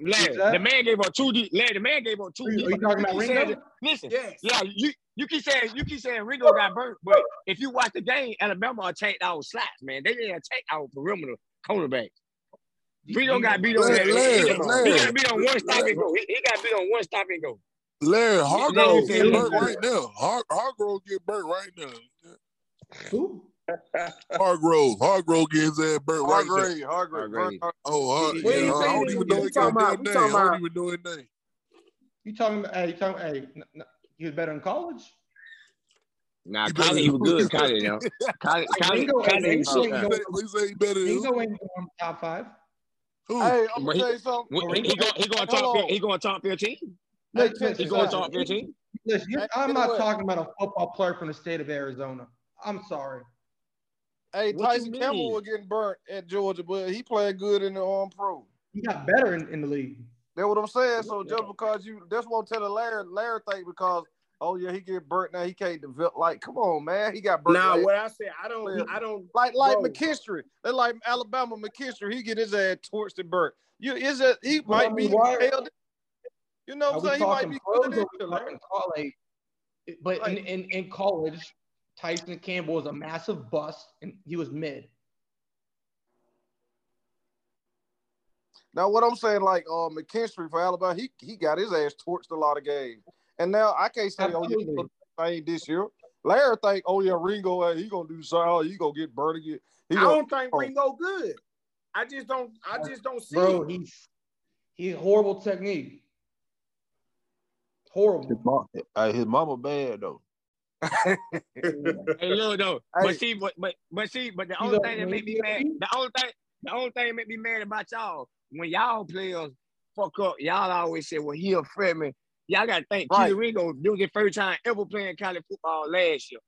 S11: Larry,
S4: that?
S11: the man gave up two. D, Larry, the man gave up two.
S4: Are you-
S11: D-
S4: you talking about
S11: keep saying
S4: Ringo?
S11: Listen,
S2: Yes.
S11: yeah, you you keep saying you keep saying Ringo got burnt, but if you watch the game, Alabama attacked our slats, man. They didn't attack our perimeter cornerbacks. Ringo got beat on
S8: Larry,
S11: that.
S8: Larry,
S11: He, got beat on one stop and go. He, he got beat on one stop and go.
S8: Larry
S11: Larry
S8: Hargrove get burnt right now. Har- Hargrove get burnt right now.
S4: Who?
S8: Hargrove, Hargrove gets his ass burnt right now.
S3: Hargrave, Hargrave,
S11: Hargrave.
S8: Oh, Har-
S3: He-
S8: yeah,
S3: he-
S8: I don't even know
S3: he
S8: his
S2: talking about-
S8: goddamn
S2: we
S8: name.
S2: talking
S8: I don't
S2: about-
S8: even know his name.
S4: You talking about? Hey, you talking? Hey, n- n- he was better in college.
S11: Nah,
S8: He
S11: Kylie,
S8: better-
S11: he was good. Kylie, now. Kylie, Kylie,
S4: Ringo,
S11: Kylie,
S4: Ringo,
S11: was shit
S4: Ringo,
S11: now.
S8: We say he better than who?
S4: Ringo ain't going top five.
S8: Who?
S3: Hey, I'm gonna
S11: he-
S3: tell you something.
S11: He, he, go, he going
S3: Hold
S11: top. He going top fifteen.
S4: Look,
S3: Hey,
S4: listen,
S11: He going
S4: listen,
S11: top fifteen.
S4: listen, you're- I'm not talking about a football player from the state of Arizona. I'm sorry.
S3: Hey,
S11: What
S3: Tyson? Campbell was getting burnt at Georgia, but he played good in the arm pro.
S4: He got better in, in the league.
S3: That's what I'm saying. So just because you, that's what I'm telling Larry. Larry think because oh yeah, he get burnt now. He can't develop. Like, come on, man, he got burnt.
S2: Now,
S3: last-
S2: what I said, I don't, I don't.
S3: like like
S2: Bro.
S3: McKinstry. They like Alabama McKinstry. He get his ass torched and burnt. You is it? He
S4: Well, I
S3: might
S4: mean,
S3: be.
S4: why-
S3: held- You know what I'm saying? He might be good in
S4: we
S3: there, Larry.
S4: talking college? But in, in, in college, Tyson Campbell was a massive bust, and he was mid.
S3: Now, what I'm saying, like uh, McKinstry for Alabama, he he got his ass torched a lot of games, and now I can't say, oh yeah, I ain't this year. Larry think, oh yeah, Ringo, uh, he gonna do something. He gonna get burnt again. He
S2: I
S3: gonna,
S2: don't think Ringo good. I just don't. I just don't see.
S4: Bro,
S2: it.
S4: he's he's horrible technique. Horrible.
S5: His, mom, uh, his mama bad though.
S11: Hey, look though,
S3: Hey.
S11: but see, but but but see, but the only thing that make me mad, the only thing, the only thing that make me mad about y'all when y'all players fuck up, y'all always say, "Well, he a freshman." Y'all got to think,
S3: Right.
S11: Kelee Ringo, this was his first time ever playing college football last year.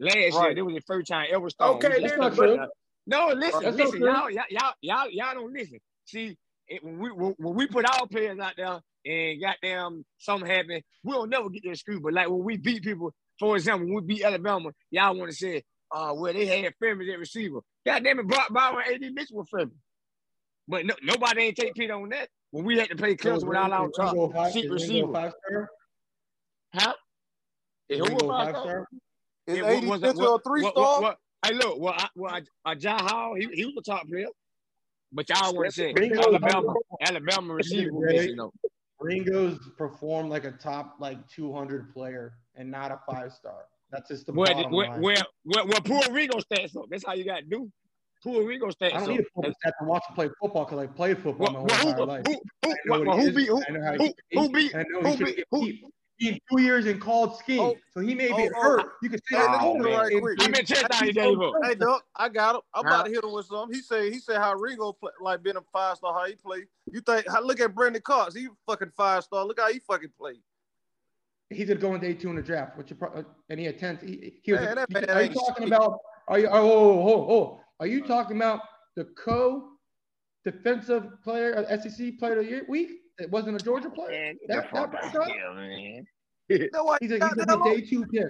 S11: Last year,
S3: Right.
S11: this was his first time ever starting.
S2: Okay, that's
S4: not true.
S11: No, listen,
S4: That's
S11: listen, y'all, y'all, y'all, y'all, y'all don't listen. See, it, when we when, when we put our players out there and goddamn something happened, we'll never get that screw. But like when we beat people, for example, when we beat Alabama, y'all want to say, uh, well, they had Freeman at receiver. Goddamn it, Brock Bowers and AD Mitchell were Freeman. But no, nobody ain't take Pete on that. When we had to play Clemson without our
S4: Is Ringo
S11: top
S4: five-
S11: seat
S4: Ringo
S11: receiver.
S4: five star?
S11: Huh?
S4: Is Ringo five
S11: five
S4: star?
S3: is
S11: Yeah,
S3: AD
S11: what-
S3: Mitchell
S11: what-
S3: a three
S11: what-
S3: star?
S11: what- what- Hey, look, well, I, well, I, uh, John Hall, he, he was a top player. But y'all want to say
S4: Ringo-
S11: Alabama, Alabama receiver was
S4: Ray-
S11: missing though.
S4: Ringo's performed like a top like 200 player and not a five star. That's just the
S11: Where,
S4: bottom
S11: where,
S4: line.
S11: where, where, where Puerto Rico stats up. That's how you got to do. Puerto Rico stats
S4: I don't
S11: up.
S4: need to pull the stats and watch him play football because I played football
S11: Well,
S4: my whole
S11: well,
S4: entire
S11: who,
S4: life.
S11: who, who, well,
S4: what he
S11: who
S4: is.
S11: beat who,
S4: I know how
S11: who, who beat
S4: I know
S11: who
S4: he
S11: beat who?
S4: beat. Two years in college scheme,
S3: Oh,
S4: so he may
S3: oh,
S4: be
S3: oh.
S4: hurt. You can say
S3: Hey,
S4: that.
S3: let me
S11: Oh,
S3: get it
S11: man.
S3: right quick.
S11: How many touchdowns he gave up?
S3: Hey, Duck, I got him. I'm
S11: Huh?
S3: about to hit him with something. He said he said how Ringo play, like being a five star, how he play. You think? How, look at Brenton Cox. He fucking five star. Look how he fucking play.
S4: He did go in day two in the draft, which you pro- uh, and he had 10. He, he was.
S3: Man, that
S4: he-
S3: man
S4: are you talking about? Are you? Oh, oh, oh, oh, Are you talking about the co defensive player, uh, SEC player of the year week? It wasn't a Georgia player.
S11: Man, get
S4: That, that,
S11: out
S4: that,
S11: man.
S3: That's why
S4: he's
S3: he
S4: a, he's
S3: that
S4: a day two pick.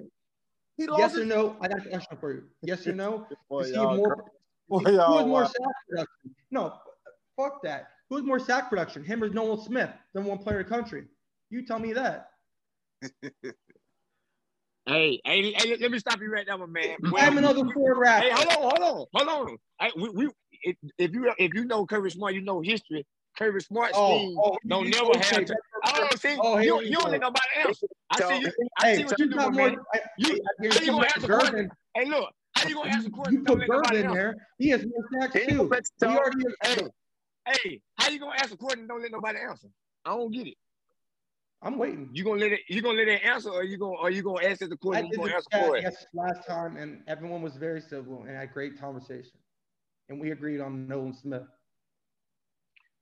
S3: He lost
S4: Yes or no? I got a question for you. Yes or no?
S3: Boy,
S4: he more?
S3: boy,
S4: Who has more sack production? No, fuck that. Who's more sack production? Him or Nolan Smith? Number one player in the country. You tell me that.
S11: Hey, hey, hey, let me stop you right now, my man.
S4: I am another four rap.
S11: Hey, hold on, hold on, hold on. Hey, we, we, if, if you if you know Kirby Smart, you know history. Kirby Smart
S4: Oh,
S11: scheme
S4: oh,
S11: don't never
S4: okay,
S11: have. To,
S4: that's-
S11: oh, see,
S4: oh,
S11: you, you don't let nobody else. I see you. I
S4: Hey,
S11: see what
S4: you
S11: you do,
S4: more.
S11: man.
S4: I,
S11: You,
S4: I guarantee
S11: you gonna
S4: you
S11: answer
S4: Gervon-
S11: question? Hey, look, how you gonna answer question?
S4: You put
S11: let nobody
S4: in
S11: else.
S4: there. He has more sacks too. He already
S11: Hey, hey, how you gonna answer question? and Don't let nobody answer. I don't get it.
S4: I'm waiting.
S11: You gonna let it? You gonna let it answer, or you gonna, or you gonna answer the
S4: I
S11: question? You
S4: did
S11: gonna answer
S4: chat
S11: for it?
S4: yes last time, and everyone was very civil and had great conversation, and we agreed on Nolan Smith.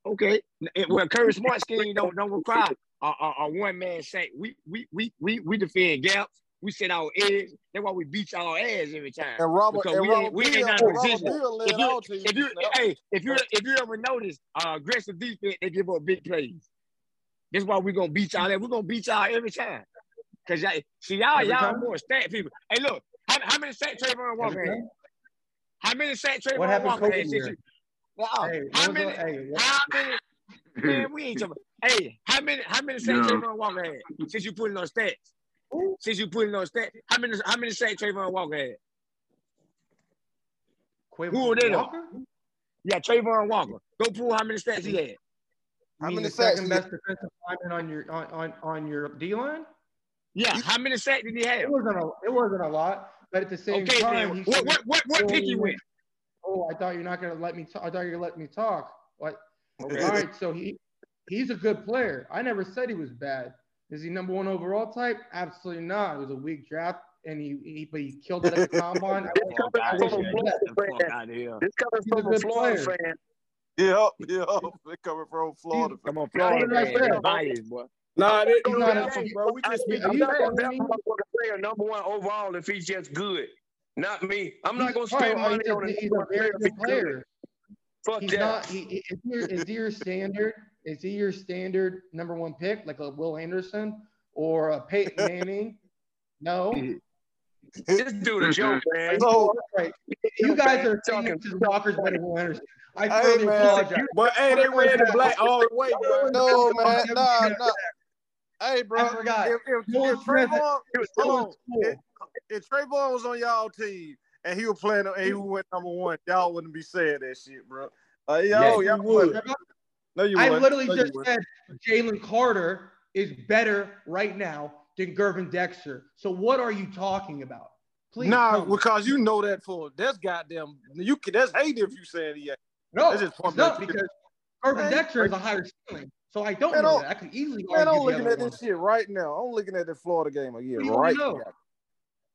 S11: Okay. Well, Kirby Smart scheme don't don't require a, a, a one man sack. We we we we we defend gaps. We set our edge. That's why we beat y'all ass every time.
S3: And Robert-
S11: because
S3: and
S11: we ain't, we
S3: Robert
S11: ain't not
S3: Bill-
S11: in position.
S3: Bill led
S11: If you,
S3: our
S11: if you, hey, if you if you ever notice, uh, aggressive defense, they give up big plays. That's why we're gonna beat y'all. We're gonna beat y'all every time. Cause y'all see y'all
S4: Every
S11: y'all
S4: time?
S11: more stat people. Hey, look, how, how many sacks Travon Walker had? How many sacks Travon
S4: What happened
S11: Walker had since you? Wow.
S4: Oh, hey,
S11: how many?
S4: the- hey, what-
S11: how many? Man, we ain't talking. Hey, how many? How many sacks
S6: Yeah.
S11: Travon Walker had since you putting on stats? Since you putting on stats, how many? How many sacks Travon Walker had?
S4: Quay
S11: Who were they? though?
S4: Walker?
S11: Yeah, Travon Walker. Go prove how many stats he had.
S4: You
S3: How
S4: mean
S3: many
S4: the
S3: sacks
S4: second best defensive lineman on your on, on, on your D line?
S11: Yeah, how many sacks did he have?
S4: It wasn't a it wasn't a lot, but at the same
S11: Okay,
S4: time,
S11: then. What-
S4: should-
S11: what- what- what pick he went?
S4: Oh, I thought you're not gonna let me. talk. I thought you were gonna let me talk. What?
S11: Okay.
S4: All right, so he he's a good player. I never said he was bad. Is he number one overall type? Absolutely not. It was a weak draft, and he, he but he killed it at the combine. I wish-
S11: Fuck
S4: I
S11: out
S4: wish
S11: of
S4: he
S11: here.
S4: did
S11: Get
S4: that.
S11: the fuck out of.
S7: This coming from a Florida fan.
S3: Yep, yep. They coming from Florida.
S11: Come on,
S4: Florida
S11: Florida man.
S4: there.
S11: They boy.
S2: Nah, they,
S4: He's
S2: no,
S4: not
S2: that bro. We just speak.
S7: I'm
S4: you
S7: not gonna
S4: telling
S7: bet
S4: me-
S7: my motherfucker player number one overall if he's just good. Not me. I'm not gonna spend
S4: all right,
S7: money on a
S4: he's a very good player.
S7: Fuck
S4: He's
S7: that.
S4: not. He, he- is, he, is he your standard? Is he your standard number one pick, like a Will Anderson or a Peyton Manning? No.
S7: This dude a joke, man.
S4: So, right. You guys are
S7: talking.
S4: talking to Walker's better than Will Anderson. I
S3: Hey,
S4: thoroughly
S3: man.
S4: apologize.
S2: But hey, they ran the black all the way, bro.
S3: No, man. Nah, nah. Hey, bro.
S4: I forgot.
S3: If, if,
S4: Noah
S3: if
S4: Smith-
S3: Travon.
S4: Cool.
S3: If, if Travon was on y'all team and he was playing and he went number one, y'all wouldn't be saying that shit, bro. Uh, yo,
S2: Yes,
S3: y'all
S2: would.
S3: No, you
S4: I
S3: wouldn't.
S4: literally
S3: No,
S4: just
S3: wouldn't.
S4: said Jalen Carter is better right now than Gervon Dexter. So what are you talking about? Please.
S3: Nah,
S4: tell
S3: because you know that for that's goddamn you can that's hate if you saying he ain't.
S4: No,
S3: That's just
S4: it's
S3: pump
S4: not because Gervon
S3: Man,
S4: Dexter is a higher ceiling. So I don't
S3: Man,
S4: know that. I could easily
S3: Man, I'm looking at
S4: one.
S3: this shit right now. I'm looking at the Florida game again,
S4: What
S3: right
S4: know?
S3: now.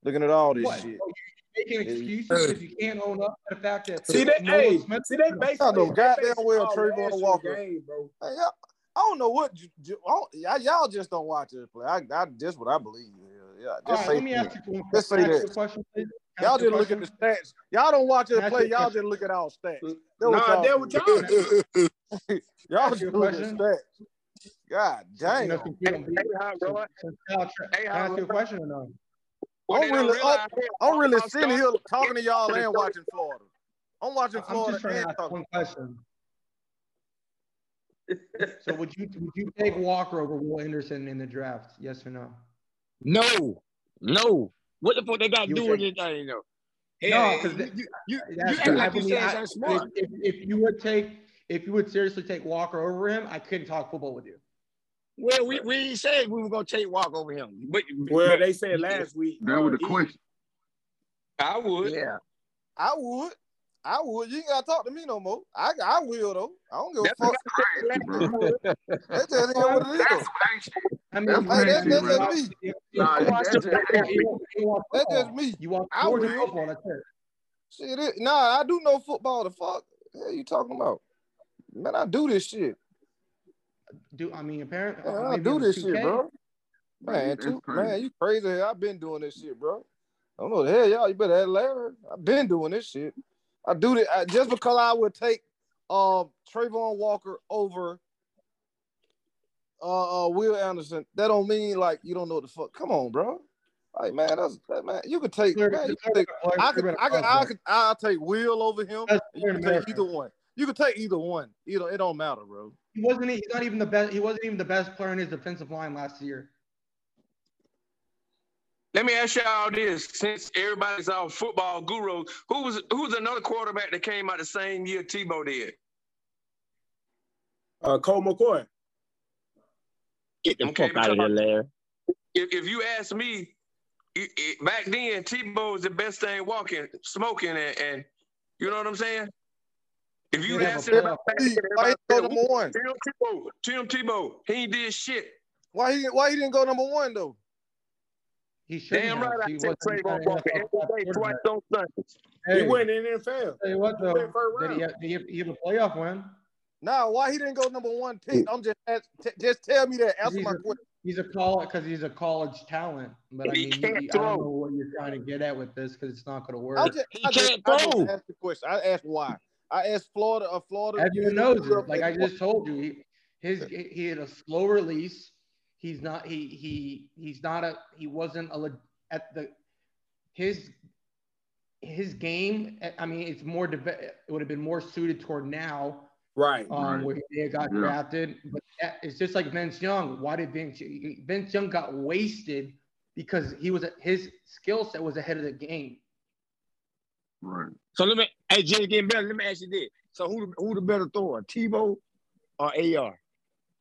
S3: Looking at all this
S4: What?
S3: shit.
S4: Oh, you making excuses because you can't own up to the fact that
S2: See that?
S4: Nolan
S2: Hey,
S4: Smith-
S2: see they basically.
S3: I know
S2: they
S3: goddamn well
S2: all
S3: Travon
S2: last year's
S3: Walker.
S2: Game, bro.
S3: Hey, y'all, I don't know what you, you I don't- y'all, y'all just don't watch this play. I, I just what I believe. Yeah, yeah just
S4: right,
S3: say
S4: let me ask you one
S3: Just say that.
S4: Question,
S3: y'all
S4: you a
S3: just look at the stats. Y'all don't watch this play.
S4: you a
S3: Y'all
S4: question.
S3: just look at our stats. That
S2: Nah, that
S3: y'all
S2: what
S3: do.
S2: y'all
S3: y'all just
S4: you a
S3: look at
S4: question.
S3: stats. God
S4: You
S3: damn.
S4: know, since we don't beat-
S7: Hey, how, bro?
S4: since Kyle Tra-
S7: Hey,
S4: Can
S7: how,
S4: I ask you a question or no?
S3: I'm
S7: don't
S3: really, I'm, I'm really sitting here talking to y'all and watching Florida. I'm watching
S4: I'm
S3: Florida
S4: just trying to
S3: and
S4: ask
S3: talking.
S4: one question. So would you would you take Walker over Will Anderson in the draft? Yes or no?
S11: No, no. What the fuck they got to
S4: You
S11: do
S4: would
S11: it? I ain't know.
S4: No,
S11: Hell,
S4: 'cause
S11: you, you, you, you
S4: That's
S11: act
S4: true.
S11: like
S4: I mean,
S11: saying
S4: I-
S11: something smart.
S4: If, if, if you would take, if you would seriously take Walker over him, I couldn't talk football with you.
S11: Well, we, we said we were gonna take walk over him, but
S2: Well,
S11: but-
S2: they said last week.
S6: That was the question.
S7: I would.
S11: yeah.
S3: I would. I would. You ain't gotta talk to me no more. I I will though. I don't give a fuck.
S7: what I said last
S6: bro.
S3: That's just it what it is.
S6: That's actually,
S4: I mean,
S6: That's
S3: that's,
S4: you-
S3: that's just me.
S4: you- you
S6: Nah,
S4: watch
S6: that's just
S4: football, you watch- you watch
S3: That's just me.
S4: You watch
S3: I
S4: Georgia
S3: will.
S4: football. That's it.
S3: Shit, it, nah, I do know football. The fuck? What you talking about? Man, I do this shit.
S4: Do I mean apparently?
S3: Man,
S4: uh,
S3: I
S4: maybe
S3: do this
S4: 2K?
S3: shit, bro. Man, too,
S6: crazy.
S3: man, you crazy? I've been doing this shit, bro. I don't know the hell y'all. You better ask Larry. I've been doing this shit. I do that I, just because I would take um Travon Walker over uh, uh Will Anderson. That don't mean like you don't know what the fuck. Come on, bro. Like man, that's that, man. You could take man. You could take. I could. I could. I could. I'll take Will over him. You can take either one. You can take either one. Either it don't matter, bro.
S4: He wasn't. He's not even the best. He wasn't even the best player in his defensive line last year.
S7: Let me ask y'all this: since everybody's our football gurus, who was who was another quarterback that came out the same year Tebow did?
S2: Uh, Colt McCoy.
S11: Get the
S7: Okay,
S11: fuck out of here, Larry.
S7: If, if you ask me, it, it, back then Tebow was the best thing walking, smoking, and, and you know what I'm saying. If you
S4: He
S7: ask
S4: a
S7: him about back
S3: He-
S7: then,
S3: why he
S7: everybody
S3: go number one?
S7: Tim Tebow, Tim Tebow, he ain't did shit.
S3: Why he why he didn't go number one though?
S4: He should
S7: Damn
S4: have.
S7: right, I
S4: He
S7: said Travon
S4: an
S7: Walker every day, twice on Sundays.
S2: He went in the NFL.
S4: Tell you what
S2: He
S4: though,
S2: went first
S4: did he, have, did he have, he have a playoff win?
S13: Now, why he didn't go number one pick? I'm just ask, t- just tell me that. Answer my
S4: a,
S13: question.
S4: he's a college because he's a college talent. But I mean, you,
S7: can't
S4: you- I don't
S7: throw.
S4: know what you're trying to get at with this because it's not going to work.
S13: I just,
S7: He
S13: I
S7: can't
S13: I just
S7: throw.
S13: asked the question. I asked why. I asked Florida. A Florida.
S4: Everyone
S13: he
S4: knows it. Like I just told you, he, his he had a slow release. He's not he he he's not a he wasn't a leg- at the his his game. I mean, it's more deve- it would have been more suited toward now.
S2: Right.
S4: Um,
S6: Right.
S4: where he got
S6: Yeah.
S4: drafted, but that, it's just like Vince Young. Why did Vince Vince Young got wasted because he was his skill set was ahead of the game.
S6: Right.
S11: So let me, hey, Jay, getting better. Let me ask you this: So who the, who the better thrower, Tebow or AR?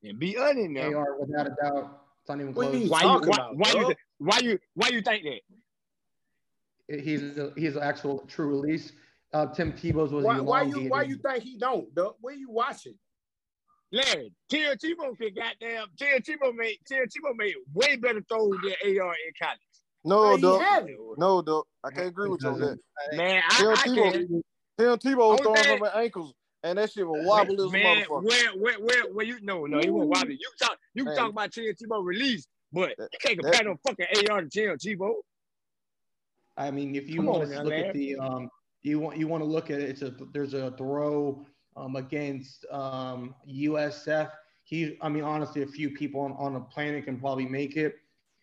S11: And be honest now.
S4: AR without a doubt. It's not even
S2: What
S4: close.
S2: you
S11: Why you why,
S2: about,
S11: why you why you why you think that?
S4: he's a, he's an actual true release. Uh, Tim Tebow's was
S2: Why, why you why you think he don't? Doug? Where you watching?
S11: Larry, Tim Tebow could goddamn Tim Tebow made Tim Tebow made way better throws than AR in college.
S13: No,
S2: he
S13: No, Doug. I can't agree with you on that.
S11: Man, I,
S13: Tim
S11: I
S13: Tebow,
S11: can.
S13: Tim Tebow was throwing
S11: thing-
S13: from his ankles, and that shit was wobble as a
S11: Man,
S13: motherfucker.
S11: where where where where you no no he won't wobbly. You talk you can
S13: Man.
S11: talk about Tim Tebow release, but
S13: That-
S11: you can't
S13: that-
S11: compare no fucking AR to Tim Tebow.
S4: I mean, if you
S11: Come
S4: want to look
S11: man.
S4: at the um, you want you want to look at it. It's a there's a throw um against um USF. He, I mean, honestly, a few people on, on the planet can probably make it.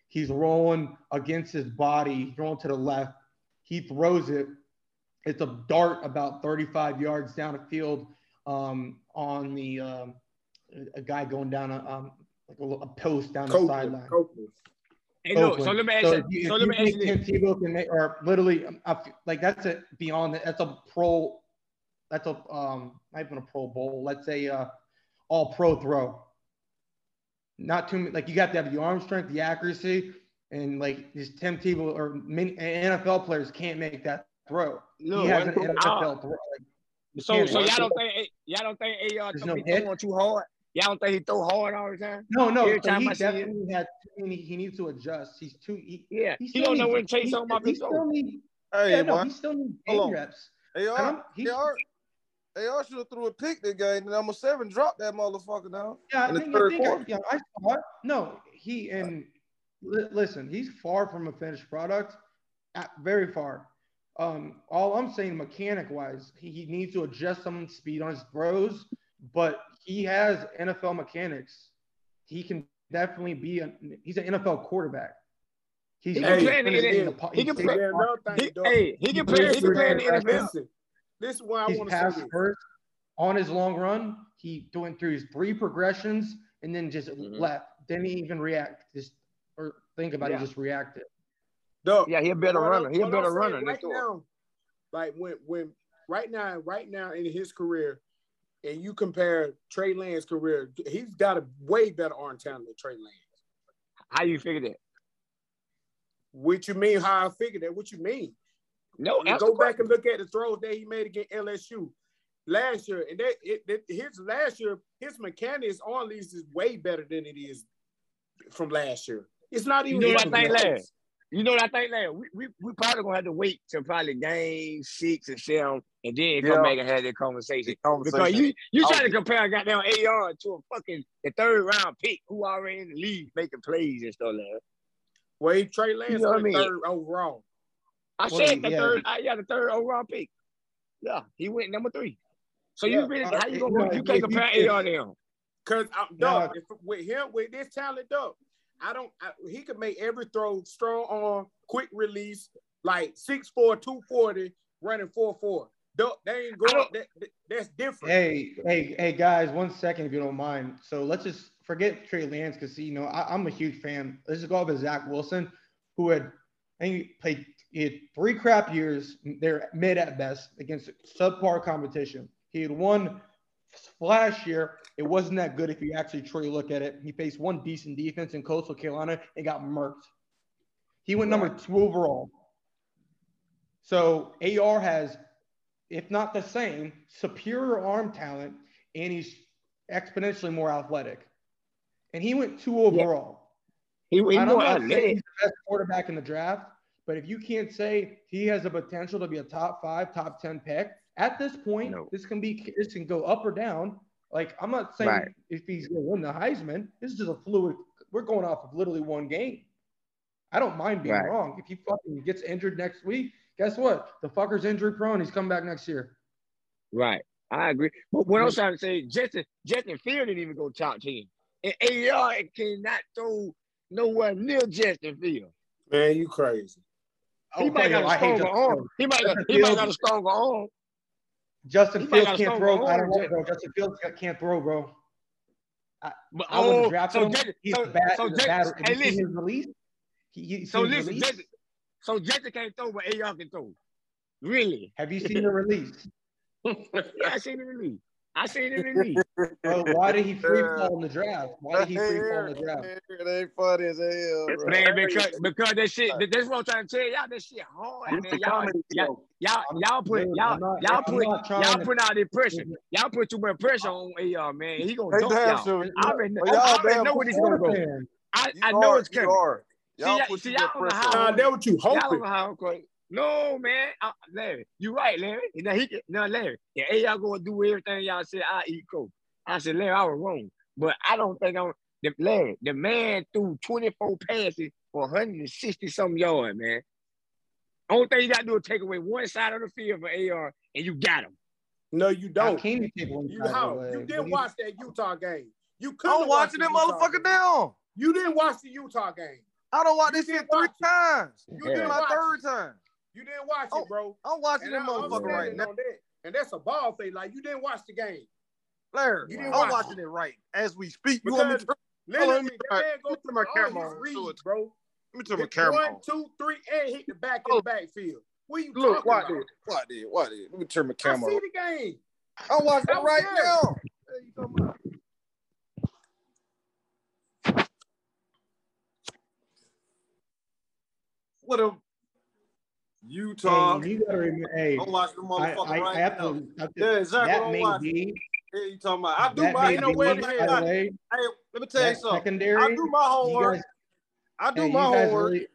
S4: He's rolling against his body, he's rolling to the left. He throws it. It's a dart about 35 yards down the field um, on the um, a guy going down a um, like a, a post down the sideline.
S2: Copeland.
S11: Hey, look, so
S4: Oakland.
S11: let me ask
S4: So
S11: you.
S4: if you,
S11: So let
S4: you
S11: me ask you
S4: think
S11: this.
S4: Tim Tebow can make, or literally, um, I feel- like that's a beyond that. That's a pro. That's a um, not even a Pro Bowl. Let's say uh, all pro throw. Not too many. Like you got to have the arm strength, the accuracy, and like these Tim Tebow or many NFL players can't make that throw.
S11: Look,
S4: he has an
S11: one-
S4: NFL throw. Like,
S11: So so
S4: eh,
S11: y'all don't think y'all don't think AR
S4: There's
S11: don't
S4: no
S11: be throwing too hard? Y'all don't think he throw hard all the time?
S4: No, no,
S11: Every
S4: so
S11: time
S4: he
S11: I see
S4: definitely had. Too many, he needs to adjust. He's too. He,
S11: Yeah,
S4: he
S11: he don't know
S4: needs-
S11: when to take
S4: he-
S11: something off
S4: he still
S11: shoulder.
S4: need-
S13: Hey,
S4: yeah, no, he still needs
S13: Hold
S4: game
S13: on.
S4: reps.
S13: AR,
S4: he-
S13: AR, AR should have threw a pick that game. And number seven dropped that motherfucker down.
S4: Yeah, I
S13: in the
S4: think, I,
S13: third
S4: think I, yeah, I saw it. No, he and li- listen, he's far from a finished product, at, very far. Um, all I'm saying, mechanic wise, he, he needs to adjust some speed on his throws, but he has NFL mechanics. He can definitely be a he's an NFL quarterback. He's
S11: He can play in the NFL. He can play-
S2: Yeah, another thing,
S11: He,
S2: Doug.
S11: hey, he can play. He
S4: Listen,
S11: in the NFL.
S2: This is why I want to say
S4: pass
S2: this.
S4: first on his long run. He doing through his three progressions and then just
S11: Mhm.
S4: left. Didn't even react. Just or think about
S11: Yeah.
S4: it. Just reacted.
S11: Yeah, he a better
S2: what
S11: runner.
S2: I'm-
S11: He a better runner
S2: Right now, like when when right now, right now in his career, and you compare Trey Lance's career, he's got a way better arm talent than Trey Lance.
S11: How you figure that?
S2: What you mean? How I figured that? What you mean?
S11: No,
S2: You go back and look at the throws that he made against LSU last year, and that it, that his last year, his mechanics on least is way better than it is from last year. It's not
S11: You
S2: even.
S11: know what I think,
S2: close.
S11: You know what I think, Larry? We, we, we probably gonna have to wait till probably game six and seven, and then come
S13: Yeah.
S11: back and have that conversation. Because you you trying to compare a goddamn AR to a fucking the third round pick who already in the league making plays and stuff like that.
S2: Well, he Trey Lance
S11: You know I mean?
S2: third overall.
S11: I
S4: Well,
S11: said the
S4: yeah.
S11: third. I yeah, the third overall pick. Yeah, he went number three. So
S2: Yeah,
S11: you really
S4: uh,
S11: how you gonna you can't compare AR to him?
S2: Cause I'm
S4: No.
S2: Doug, if, with him with this talent, Doug, I don't. I, he could make every throw strong arm, quick release, like 6'4", 240, running four four. Doug, they ain't going. That, that, that's different.
S4: Hey, hey, hey, guys! One second, if you don't mind. So let's just forget Trey Lance because you know I, I'm a huge fan. Let's just go up over Zach Wilson, who had I think he played he had three crap years. They're mid at best against subpar competition. He had one last year. It wasn't that good if you actually truly look at it. He faced one decent defense in Coastal Carolina and got murked. He went number two overall. So AR has, if not the same, superior arm talent, and he's exponentially more athletic. And he went two overall.
S11: He, he more
S4: not saying
S11: athletic.
S4: he's the best quarterback in the draft, but if you can't say he has the potential to be a top five, top ten pick, at this point,
S11: No.
S4: this can be this can go up or down. Like I'm not saying
S11: Right.
S4: if he's gonna win the Heisman. This is just a fluid. We're going off of literally one game. I don't mind being
S11: Right.
S4: wrong. If he fucking gets injured next week, guess what? The fucker's injury prone. He's coming back next year.
S11: Right. I agree. But what I'm trying to say, Justin, Justin Field didn't even go top 10. And AR cannot throw nowhere near Justin Field.
S2: Man, you crazy.
S11: He might got a stronger arm. He might got, he might got a stronger arm.
S4: Justin Fields can't throw. I don't know, bro. Justin Fields can't throw, bro. I,
S11: But,
S4: I wouldn't
S11: oh,
S4: have
S11: so
S4: him. He's
S11: so-
S4: bad.
S11: so
S4: he's bad.
S11: hey,
S4: Have you seen
S11: listen.
S4: his release? He, he,
S11: So listen? Justin, so Justin can't throw, but AR can throw. Really?
S4: Have you seen the release?
S11: yeah, I seen the release. I seen the release.
S4: Bro, why did he free fall in the draft? Why did he free fall in the draft?
S3: It ain't funny as hell, bro.
S11: Man, because because that shit, that- that's what I'm trying to tell y'all. That shit hard, man. Y'all,
S6: comedy
S11: y'all, y'all, y'all put
S4: Dude,
S11: y'all, y'all put
S4: not trying
S11: y'all put out the pressure. Y'all put too much pressure on AR, man. He gonna
S3: They
S11: dunk
S3: damn
S11: y'all. I already,
S3: But
S11: I
S3: y'all
S11: know where he's gonna go. I, I know it's
S3: you
S11: coming.
S3: Y'all
S11: See, y'all- see, y'all don't know
S3: pressure
S11: how-
S3: on
S2: that what you
S11: Y'all don't
S2: hoping.
S11: Know how I'm going. No, man. Uh, Larry, you right, Larry. Now he can, now Larry, yeah, AR gonna do everything y'all said. I eat coke. I said, Larry, I was wrong, but I don't think I'm. The, Larry, the man threw 24 passes for 160 some yards, man. Only thing you got to do is take away one side of the field for AR, and you got him.
S2: No, you don't.
S4: can you take one
S2: You how? You didn't watch that Utah game. You couldn't
S3: I'm
S2: watch
S3: watching that
S2: Utah
S3: motherfucker
S2: game.
S3: down.
S2: You didn't watch the Utah game.
S3: I don't watch
S2: You
S3: this shit three
S2: watch
S3: times.
S2: You
S3: This
S2: didn't
S3: my third time.
S2: You didn't watch
S3: Oh,
S2: it, bro.
S3: I'm watching
S2: And
S3: that motherfucker right now.
S2: that. And that's a ball thing. Like you didn't watch the game.
S3: Larry,
S2: You didn't
S3: I'm
S2: watch
S3: watching it right as we speak. You want me to let
S2: literally,
S3: me
S2: go
S3: let me
S2: through
S3: turn my camera on.
S2: reads, bro.
S3: let me turn my camera
S2: one,
S3: on.
S2: two, three, and hit the back in
S3: Oh.
S2: the backfield. What you
S3: Look,
S2: about?
S3: it. Watch it. Watch it. Let me turn my camera I
S2: see
S3: on.
S2: the game.
S3: I'm watching it right
S2: there.
S3: now. You talking about? What a Utah.
S4: Hey, you gotta remember. Hey,
S3: I'm watching the motherfucker
S4: I,
S3: right
S4: I
S3: now.
S4: to. I have to
S3: Yeah, exactly
S4: that may be.
S3: Yeah, you talking about? I do
S4: That
S3: my.
S4: may
S3: You know
S4: be.
S3: what?
S2: the
S3: Hey,
S4: way,
S3: let me tell you something.
S4: secondary.
S3: I do my homework.
S4: guys,
S3: I do
S4: hey,
S3: my homework.
S4: really.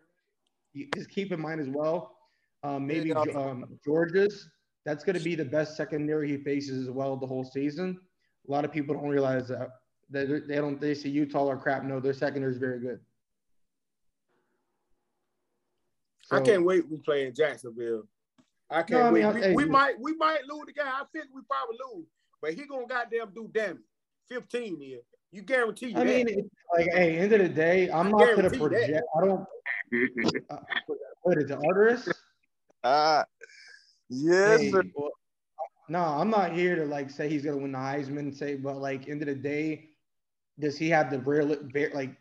S4: Just keep in mind as well. Um, maybe um, George's. That's going to be the best secondary he faces as well the whole season. A lot of people don't realize that. They, they don't. They see Utah or crap. No, their secondary is very good.
S2: I can't wait. We play in Jacksonville. I can't
S4: No, I
S2: wait.
S4: mean,
S2: we,
S4: hey,
S2: we might we might lose the game. I think we probably lose, but he gonna goddamn do damage. Fifteen here. You guarantee you
S4: I
S2: that.
S4: mean, like, hey, end of the day, I'm not going to
S2: guarantee that.
S4: project. I don't. Uh, what is it, Arteris?
S3: Ah, yes,
S4: Hey, well, no, I'm not here to like say he's gonna win the Heisman. Say, but like end of the day, does he have the real, ve- like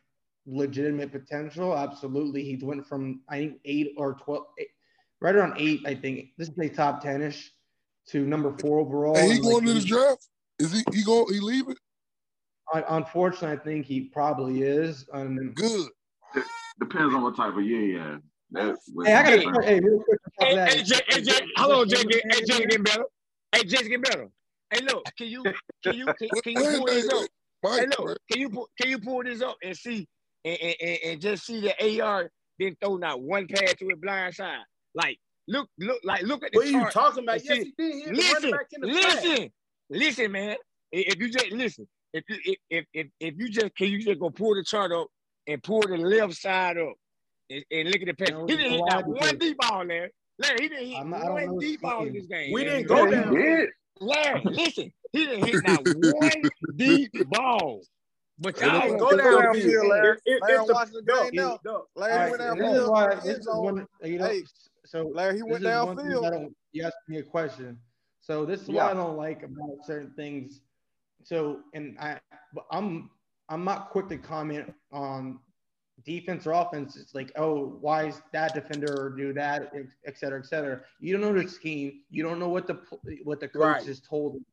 S4: legitimate potential? Absolutely. He went from I think eight or twelve, eight, right around eight. I think this is a top ten ish to number four overall.
S8: Hey, he
S4: and, like,
S8: going to this draft? Is he he going he leaving?
S4: un- Unfortunately, I think he probably is. Um,
S8: Good.
S6: Depends on what type of year you have. That's
S4: hey, I got a
S6: I'm.
S4: Hey, real quick. on
S11: Hey,
S4: of that.
S11: hey, Jay, hey, Jay, hold on, Jay, Jay, hey, Jay, getting better. Hey, Jay's getting better. Hey, look, can you, can you, can, can you pull this up? Hey, look, can you pull, can you pull this up and see, and, and, and, and just see the AR didn't throw not one pass to a blind side. Like, look, look, like, look at the
S2: What are you talking about?
S11: and
S2: Yes, he did. He hit the
S11: listen,
S2: running back in the flat.
S11: listen, listen, man. If if you just listen, if you if, if if if you just can you just go pull the chart up and pull the left side up and, and look at the pass.
S4: No,
S11: he didn't hit
S4: no,
S11: not
S4: I
S11: one deep ball, Larry. Larry, he didn't hit
S4: I'm not- I don't know
S11: one deep ball in this game.
S2: We
S11: man.
S2: didn't go
S11: Larry,
S2: down.
S6: Did.
S11: Larry, listen, he didn't hit not one deep ball. But y'all
S2: didn't go down
S11: it
S2: field.
S3: Larry. Larry,
S2: if
S3: I'm
S2: the-
S3: the game now. Larry went
S4: is
S3: downfield
S4: why
S3: the
S4: this
S3: end
S4: is
S3: zone.
S4: one, you know,
S3: Hey,
S4: so
S3: Larry, he went
S4: is one
S3: downfield.
S4: You asked me a question, so this is
S3: Yeah.
S4: what I don't like about certain things. So, and I, but I'm, I'm not quick to comment on defense or offense. It's like, oh, why is that defender do that, et- et cetera, et cetera. You don't know the scheme. You don't know what the what the coach
S2: Right.
S4: has told.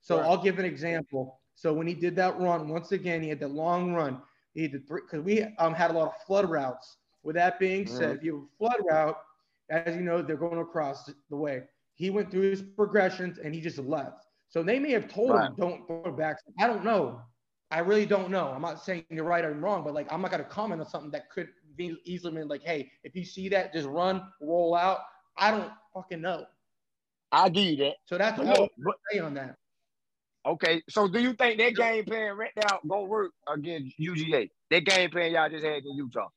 S4: So
S2: Right.
S4: I'll give an example. So when he did that run, once again, he had the long run. He did three because we um, had a lot of flood routes. With that being said, if you have a flood route, as you know, they're going across the way. He went through his progressions and he just left. So they may have told
S6: Right.
S4: him, don't throw back. I don't know. I really don't know. I'm not saying you're right or wrong, but like I'm not gonna comment on something that could be easily been like, hey, if you see that, just run, roll out. I don't fucking know.
S11: I'll give you that.
S4: So that's
S11: But
S4: all
S11: look,
S4: I say on that.
S11: Okay, so do you think that game plan right now gonna work against UGA? That game plan y'all just had in Utah.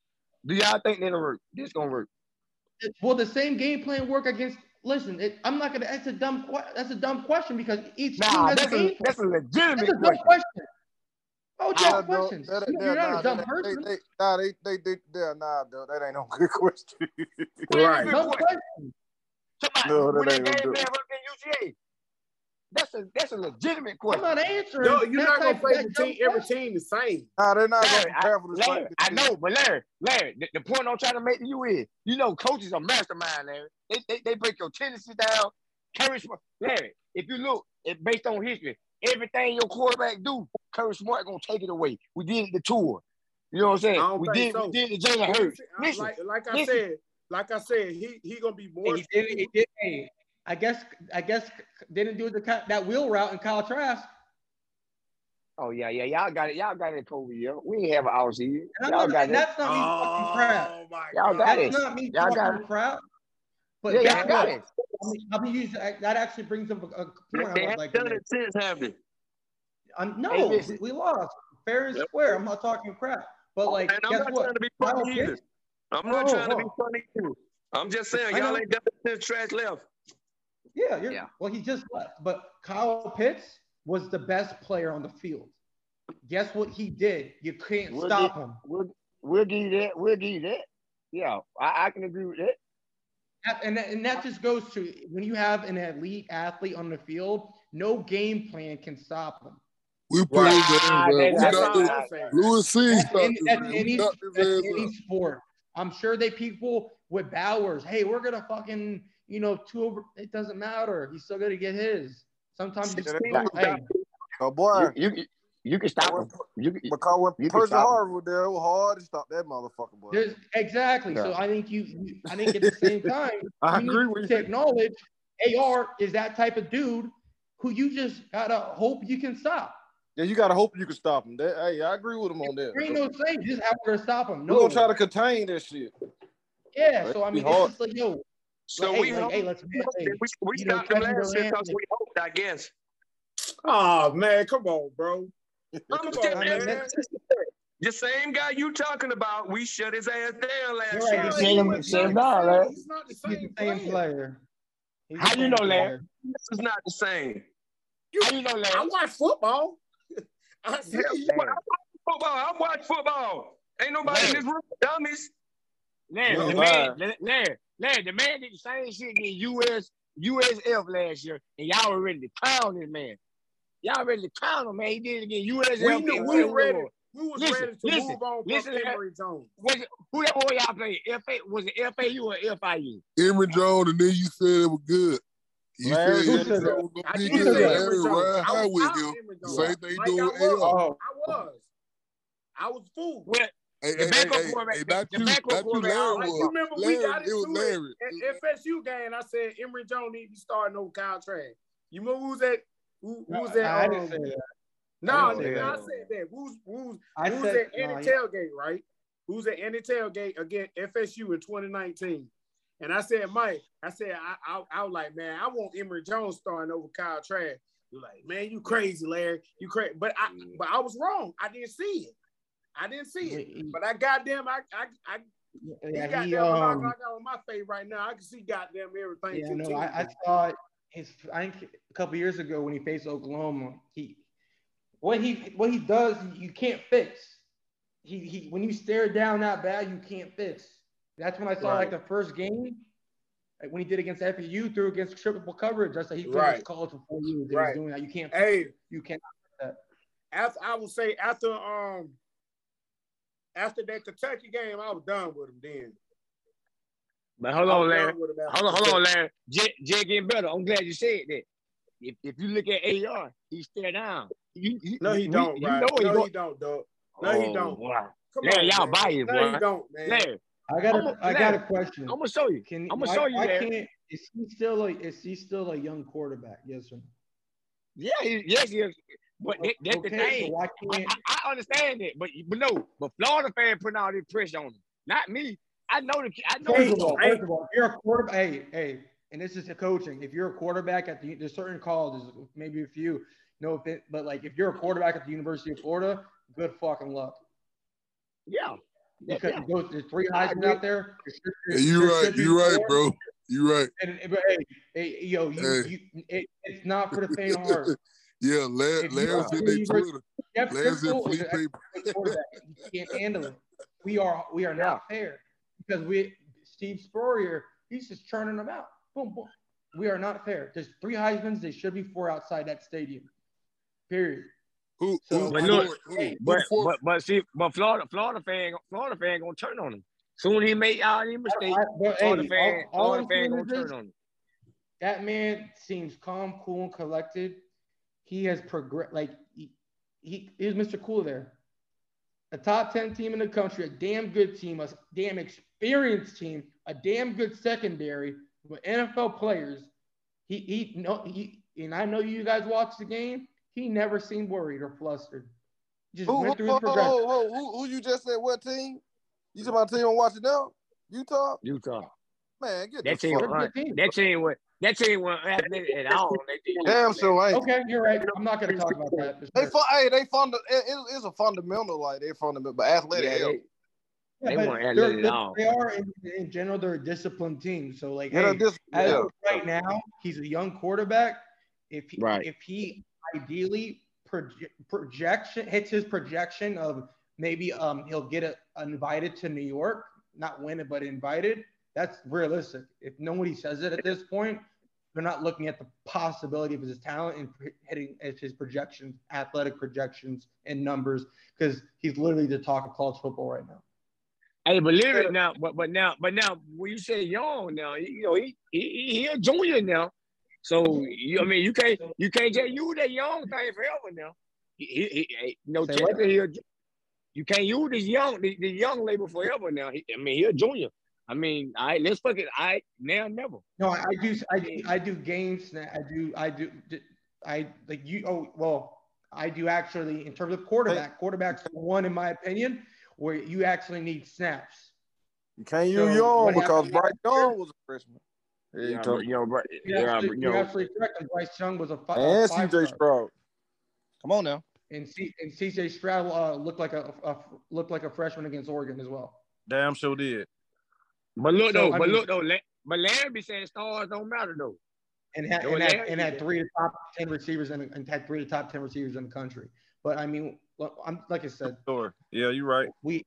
S11: Do y'all think that'll work? This gonna work?
S4: Will the same game plan work against? Listen, it, I'm not gonna. That's a dumb. That's a dumb question because each team
S11: Nah,
S4: has
S11: that's
S4: a
S11: a
S4: game.
S11: that's a legitimate
S4: That's a dumb
S11: question.
S4: question. Oh,
S13: Nah,
S4: dumb
S13: no,
S4: questions.
S13: that-
S4: You-
S13: that-
S4: You're not
S13: nah,
S4: a dumb
S13: that-
S4: person.
S13: They, they, nah, they, they, they, they, nah, dude, that ain't no good question.
S2: Right.
S4: Dumb question.
S13: No,
S11: When
S13: that
S11: that
S13: ain't gonna
S11: game That's a that's a legitimate
S4: I'm
S11: question.
S4: not answering.
S2: No, you're
S4: that
S2: not gonna
S4: type-
S2: play the
S4: dumb
S2: team, every team the same.
S13: Nah, they're not
S11: Larry,
S13: gonna
S11: I,
S13: prepare for the
S11: Larry,
S13: same.
S11: I know, but Larry, Larry, the, the point I'm trying to make to you is, you know, coaches are mastermind, Larry. They, they, they break your tendencies down. Kirby Smart, Larry, if you look, it, based on history, everything your quarterback do, Kirby Smart gonna take it away. We did the tour. You know what I'm
S2: I
S11: saying?
S2: don't
S11: We
S2: think
S11: did,
S2: so.
S11: we did the Jalen Hurts. Listen,
S2: like, like I
S11: listen.
S2: said, like I said, he he gonna be more.
S4: He did. He did. Hey, I guess. I guess didn't do the that wheel route in Kyle Trask.
S11: Oh yeah, yeah, y'all got it. Y'all got it, Kobe. Yeah, we ain't have an out season.
S4: And,
S11: Y'all
S4: not,
S11: got
S4: and
S11: it.
S4: that's not me talking oh, crap.
S2: Oh
S11: Y'all
S2: god.
S11: got
S4: That's
S11: it.
S4: not me
S11: Y'all got
S4: talking
S11: it.
S4: crap. But
S11: Yeah, y'all got
S4: what?
S11: it.
S4: I mean, I'll be using that actually brings up a, a point.
S7: they
S4: I was uh,
S7: haven't
S4: like,
S7: done it since, have they?
S4: I'm, no,
S11: Hey,
S4: we, lost fair and
S7: Yep.
S4: square. I'm not talking crap. But oh, like,
S7: and I'm
S4: guess
S7: not
S4: what?
S7: trying to be funny either. I'm not
S4: Oh,
S7: trying to be
S4: oh.
S7: funny either. I'm just saying, y'all ain't done it since Trask left.
S4: Yeah, you're,
S11: Yeah.
S4: well, he just left. But Kyle Pitts was the best player on the field. Guess what he did? You can't
S11: We'll
S4: stop
S11: get-
S4: him.
S11: We'll, we'll give you that. We'll give you that. Yeah, I, I can agree with that.
S4: That- And that, and that just goes to when you have an elite athlete on the field, no game plan can stop him.
S8: We put
S2: Right.
S8: his ass
S11: Ah, that-
S8: We
S2: That's
S11: that's
S8: knocked
S2: all
S8: his,
S2: I'm saying.
S8: Louis C.
S4: That's in, that's any, that's any sport. I'm sure they people with Bowers, hey, we're gonna fucking, you know, two over. It doesn't matter. He's still gonna get his. Sometimes you just
S13: Yeah,
S4: go, hey,
S13: Oh boy,
S11: You, you, you can stop him. You, can-
S13: because when
S11: you can
S13: Percy
S11: stop him.
S13: Was there, it was hard to stop that motherfucker, boy.
S4: there's exactly. So I think you, you I think at the same time,
S13: I
S4: you
S13: agree
S4: need
S13: with
S4: to
S13: you.
S4: acknowledge AR is that type of dude who you just gotta hope you can stop.
S13: Yeah, you gotta hope you can stop him. That, hey, I agree with him on that.
S4: There ain't no saying just how we're gonna stop him.
S13: We're
S4: No,
S13: gonna try to contain that shit.
S4: yeah. So I mean, it's
S13: hard.
S4: just like yo,
S7: So
S4: like,
S7: we
S4: hey, like,
S7: hope,
S4: hey, let's
S7: we, hope
S4: hey,
S7: we, we
S4: you know,
S7: stopped them last year because we hoped, I guess.
S2: Oh man, come on, bro.
S7: I'm
S2: Come
S7: just,
S2: on,
S4: man,
S2: man.
S7: the same guy you talking about, we shut his ass down last
S4: You're right.
S7: year.
S2: No,
S11: Same-
S2: he was
S11: same
S2: not
S11: guy,
S2: the
S11: right?
S2: same- He's not the
S4: He's the
S2: same
S4: same
S2: player.
S4: player.
S11: How you know,
S4: player.
S11: Larry?
S7: This is not the same.
S11: How you know,
S2: I watch football. I see.
S7: Hell,
S2: you.
S7: I watch football. I watch football. Ain't nobody in this room dummies.
S11: Larry,
S13: Yeah,
S11: the man, Larry, Larry, the man did the same shit in US, USF last year, and y'all were ready to crown this man. Y'all ready to crown him, man. He did it again. USF.
S2: We knew
S11: and
S2: we were ready. We was
S11: Listen,
S2: ready to
S11: listen,
S2: move on
S11: listen,
S2: from Emory Jones.
S11: Was it, who that boy y'all played? FA was it FAU or FIU?
S8: Emory Jones, and then you said it was good. You
S13: Larry
S8: said
S13: said
S8: it
S4: that.
S8: was
S2: I
S8: gonna be
S2: did say
S8: Larry
S2: Emory Jones.
S8: ride
S2: I
S8: high
S2: was
S8: with him. Same thing
S2: Like
S8: doing
S2: I
S8: with AR.
S2: was.
S4: Oh,
S2: I was. I was fooled.
S11: Well,
S8: Hey,
S11: The
S8: hey, hey,
S11: backup
S8: hey,
S11: quarterback-
S8: hey, not
S11: the
S8: you,
S11: backup
S8: not you.
S11: quarterback
S8: Larry
S2: Like
S8: was.
S2: you remember, we
S8: Larry,
S2: got
S8: it was
S2: into
S8: Larry.
S2: it at FSU game. I said Emory Jones need to be starting over Kyle Trask. You remember who's that? Who, who was that?
S4: I
S2: um,
S4: didn't say that.
S2: No,
S4: I
S2: nigga,
S4: say
S2: I said that. Who's who's
S4: I
S2: who's
S4: said
S2: at any
S4: no,
S2: tailgate, right? Who's at any tailgate against FSU in 2019? And I said, Mike, I said, I, I, I was like, man, I want Emory Jones starting over Kyle Trask. You're like, man, you crazy, Larry. You crazy. But I but I was wrong. I didn't see it. I didn't see it. But I goddamn, I I I he
S4: Yeah,
S2: got
S4: he,
S2: that
S4: um,
S2: I got on my face right now. I can see goddamn everything.
S4: Yeah, no. I, I saw his. I think a couple years ago when he faced Oklahoma, he what he what he does you can't fix. He he when you stare down that bad, you can't fix. That's when I saw like the first game, like when he did against FAU, through against triple coverage. I said he finished
S2: Right.
S4: college for four years.
S2: Right.
S4: doing that. You can't.
S2: hey,
S4: You can't.
S2: after I will say after um after that Kentucky game, I was done with him then.
S11: but hold on, Larry.
S2: done with him after
S11: Hold on, hold on, Larry. Jay, Jay getting better. I'm glad you said that. If, if you look at AR, he's still down. You, you,
S2: No, he
S11: you-
S2: don't,
S11: You
S2: right?
S11: know he
S2: no,
S11: go-
S2: he don't, dog. No, he
S11: Oh,
S2: don't.
S11: Wow.
S2: Come
S11: Larry,
S2: on,
S11: y'all
S2: man.
S11: biased,
S2: No, he don't, man.
S11: Larry,
S4: I got
S11: I'ma-
S4: a, I got a question.
S11: I'm gonna show you.
S4: Can
S11: I'ma
S4: why-
S11: show you,
S4: Why
S11: Larry.
S4: can't is he still a is he still a young quarterback? Yes or no?
S11: Yeah, he, yes, yes. But that, that's the thing.
S4: so
S11: I, I, I understand it, but but no, but Florida fan putting all this pressure on him, not me. I know the I know
S4: First of all, first of all, if you're a quarterback, hey, hey, and this is the coaching. If you're a quarterback at the there's certain calls, there's maybe a few, No offense, but like if you're a quarterback at the University of Florida, good fucking luck.
S11: Yeah.
S4: Because
S11: yeah.
S4: those there's three
S11: I
S4: Heisman out there.
S8: Yeah, you
S4: There
S8: right.
S4: should be
S8: You right, bro. You're right.
S4: And, but hey, hey, yo, you,
S8: Hey.
S4: you it, it's not for the faint of heart.
S8: Yeah, Larry,
S4: If you
S8: Larry's
S4: are
S8: in
S4: a
S8: their Twitter. Larry's in
S4: Driscoll is
S8: Fleet
S4: a
S8: Paper.
S4: You can't handle it. We are we are not fair because we Steve Spurrier he's just churning them out. Boom boom. We are not fair. There's three Heisman's. There should be four outside that stadium. Period.
S8: Who,
S4: So,
S11: But look,
S4: mean, hey,
S11: but, but but see, but Florida Florida fan Florida fan gonna turn on him. Soon he made all these mistakes.
S4: I- but,
S11: Florida
S4: hey,
S11: fan
S4: all- all
S11: Florida
S4: I'm
S11: fan gonna
S4: this.
S11: turn on him.
S4: that man seems calm, cool, and collected. He has progressed. Like he, he is Mr. Cool there. A top ten team in the country, a damn good team, a damn experienced team, a damn good secondary with NFL players. He he no he and I know you guys watched the game. He never seemed worried or flustered. Just
S13: Who,
S4: went
S13: who,
S4: his
S13: who,
S4: progression.
S13: who, who, who, who you just said what team? You talking about team I'm watching now? Utah?
S11: Utah.
S13: Man, get
S11: That
S13: the
S11: team,
S13: fuck.
S11: was that team was that team was athletic at all. They did.
S13: Damn sure ain't.
S4: Okay, you're right. I'm not going to talk about that.
S13: They fun, hey, they fund. It, it, it's a fundamental like they fundamental, but athletic.
S11: Yeah,
S13: hell.
S11: they-
S4: Yeah,
S11: They
S4: but
S11: weren't
S4: they're-
S11: athletic at all.
S4: They are in, in general. They're a disciplined team. So like, hey,
S13: dis-
S4: as
S13: yeah.
S4: right now, he's a young quarterback. If he,
S11: Right.
S4: if he ideally proje- projection hits his projection of maybe um he'll get a, invited to New York, not win it but invited. That's realistic. If nobody says it at this point, they're not looking at the possibility of his talent and hitting his projections, athletic projections and numbers, because he's literally the talk of college football right now.
S11: Hey, believe it now, but but now, but now, when you say young now, you know he he, he a junior now, so you, I mean you can't you can't just use that young thing forever now. He, he, he hey, no
S4: Say
S11: check he a, you can't use this young the, the young label forever now. He, I mean he a junior. I mean, I let's fuck it. I now never.
S4: No, I, I do. I do. I do games. I do. I do. I like you. Oh well, I do actually in terms of quarterback. Quarterbacks are one in my opinion, where you actually need snaps.
S13: You can't use
S4: So,
S13: Young
S4: what
S13: because Bryce Young was a freshman. Yeah, you
S11: Yeah,
S13: told
S11: but, you know, bro,
S4: You're,
S11: yeah,
S4: absolutely,
S11: you
S4: you're
S11: know,
S4: absolutely correct. Bryce Young was a, fi- a
S13: and CJ. Stroud. Come on now.
S4: And, C, and CJ Stroud uh, looked like a, a looked like a freshman against Oregon as well.
S3: Damn sure did.
S11: But look
S4: So,
S11: though,
S4: I
S11: but
S4: mean-
S11: look though, La- but Larry be saying stars don't matter though.
S4: and had,
S11: Yo,
S4: and had, and had three of the top ten receivers in, and had three of the top ten receivers in the country. But I mean, I'm like I said,
S3: Sure. Yeah, you're right.
S4: we